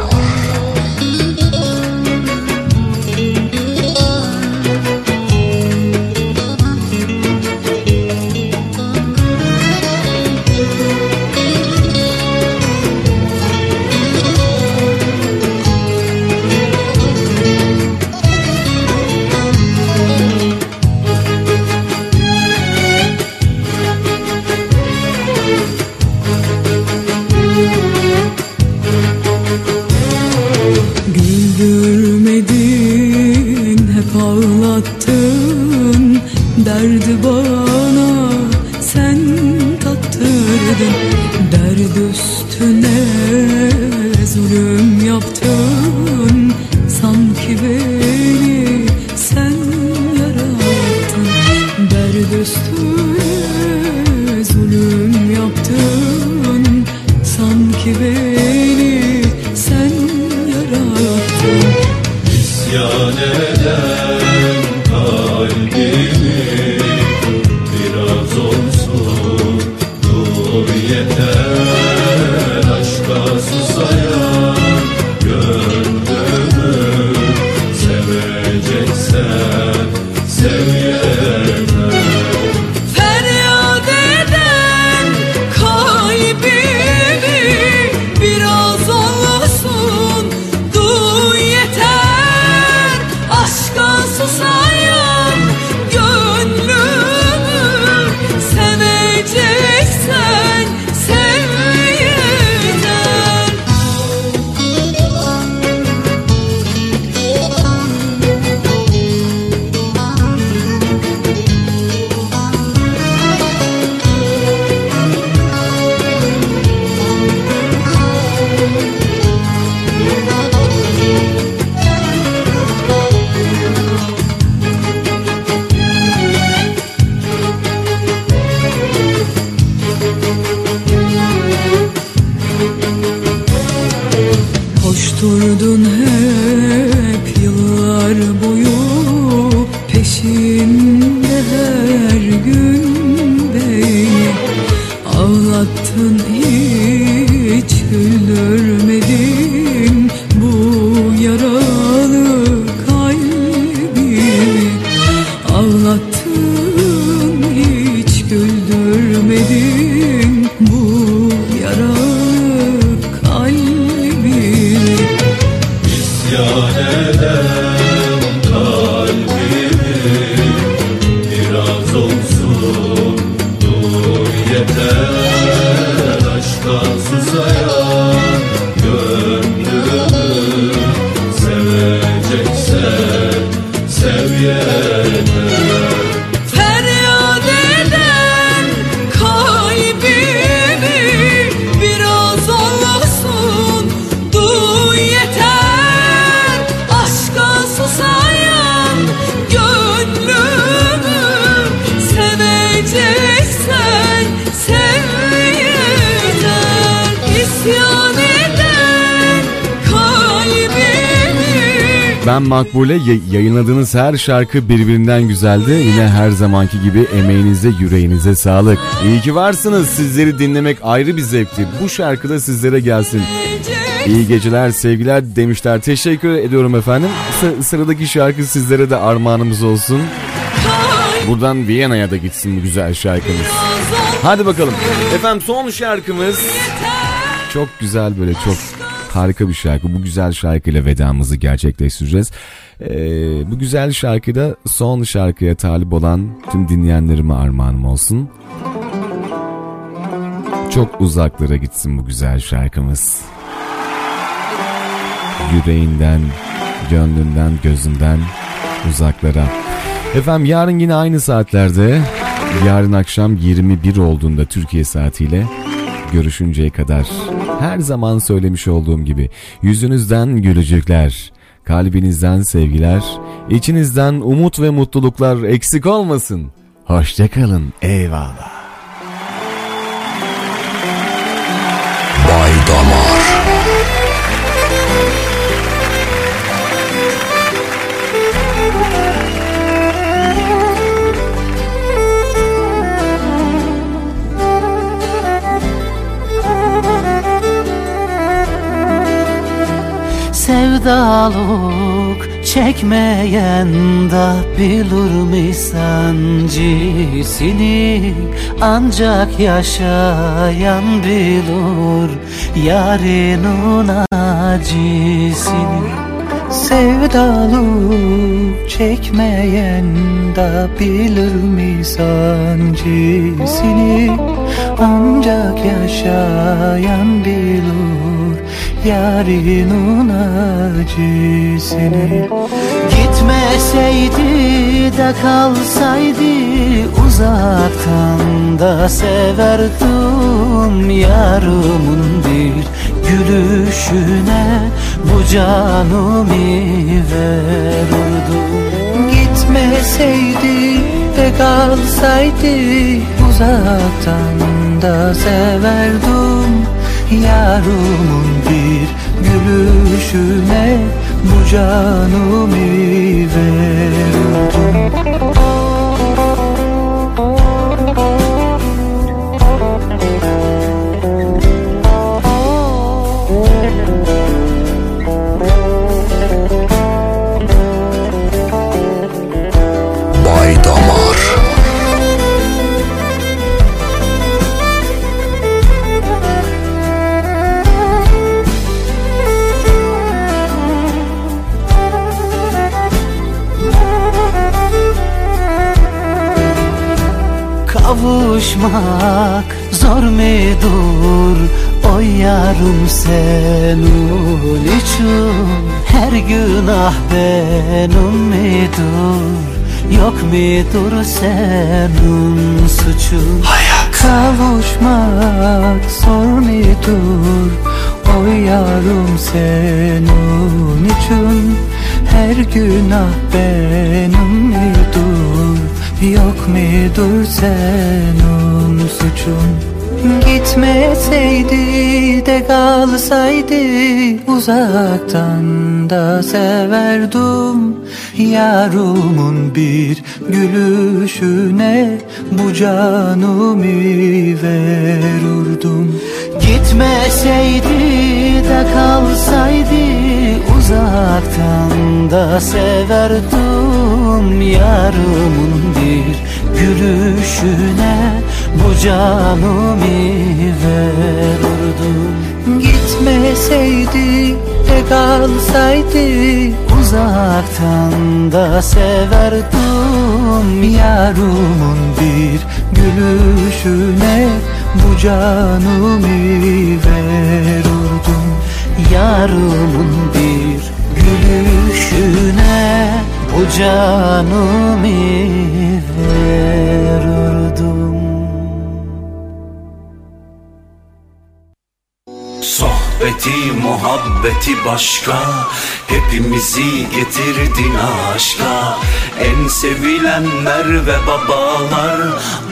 yayınladığınız her şarkı birbirinden güzeldi. Yine her zamanki gibi emeğinize yüreğinize sağlık. İyi ki varsınız. Sizleri dinlemek ayrı bir zevkti. Bu şarkı da sizlere gelsin. İyi geceler, sevgiler demişler. Teşekkür ediyorum efendim. Sıradaki şarkı sizlere de armağanımız olsun. Buradan Viyana'ya da gitsin bu güzel şarkımız. Hadi bakalım. Efendim son şarkımız. Çok güzel böyle çok harika bir şarkı. Bu güzel şarkıyla vedamızı gerçekleştireceğiz. Ee, bu güzel şarkıda son şarkıya talip olan tüm dinleyenlerime armağanım olsun. Çok uzaklara gitsin bu güzel şarkımız. Yüreğinden, gönlünden, gözünden uzaklara. Efendim yarın yine aynı saatlerde, yarın akşam 21 olduğunda Türkiye saatiyle görüşünceye kadar her zaman söylemiş olduğum gibi yüzünüzden gülücükler, kalbinizden sevgiler, içinizden umut ve mutluluklar eksik olmasın. Hoşçakalın, eyvallah. Bay Damar sevdalık çekmeyen da bilir mi sancısını Ancak yaşayan bilir yarının acısını Sevdalık çekmeyen da bilir mi sancısını Ancak yaşayan bilir yarının acısını Gitmeseydi de kalsaydı uzaktan da severdim Yarımın bir gülüşüne. Bu canımı verirdim Gitmeseydi de kalsaydı uzaktan da severdim Yarımın bir gülüşüne bu canımı verirdim Kavuşmak zor mudur o yarım senin için Her günah benim midir Yok mudur senin suçun. Hayat Kavuşmak zor mudur o yarım senin için Her günah benim midir Yok mudur senin suçun? Gitmeseydi de kalsaydı uzaktan da severdim Yarımın bir gülüşüne bu canımı verirdim Gitmeseydi de kalsaydı uzaktan da severdim Yarımın bir gülüşüne bu canımı verirdim Gitmeseydi de kalsaydı uzaktan da severdim Yarımın bir gülüşüne bu canımı verirdim Yarımın bir gülüşüne bu canımı verirdim Sohbeti muhabbeti başka. Hepimizi getirdin aşka. En sevilenler ve babalar.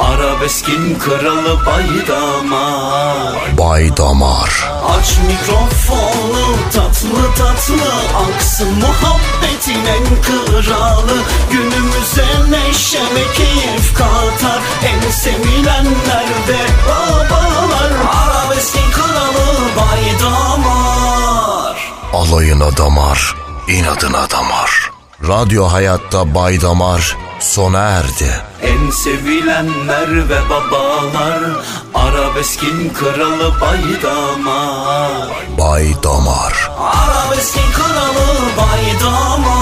Arabeskin kralı baydamar. Bay Damar Aç mikrofonu tatlı tatlı. Aksın muhabbetin en kralı. Günümüze neşe ve keyif katar. En sevilenler ve babalar. Arabeskin kralı baydamar Alayına damar, inadına damar. Radyo Hayat'ta Bay Damar sona erdi. En sevilenler ve babalar Arabeskin kralı baydamar Bay Damar. Arabeskin kralı baydamar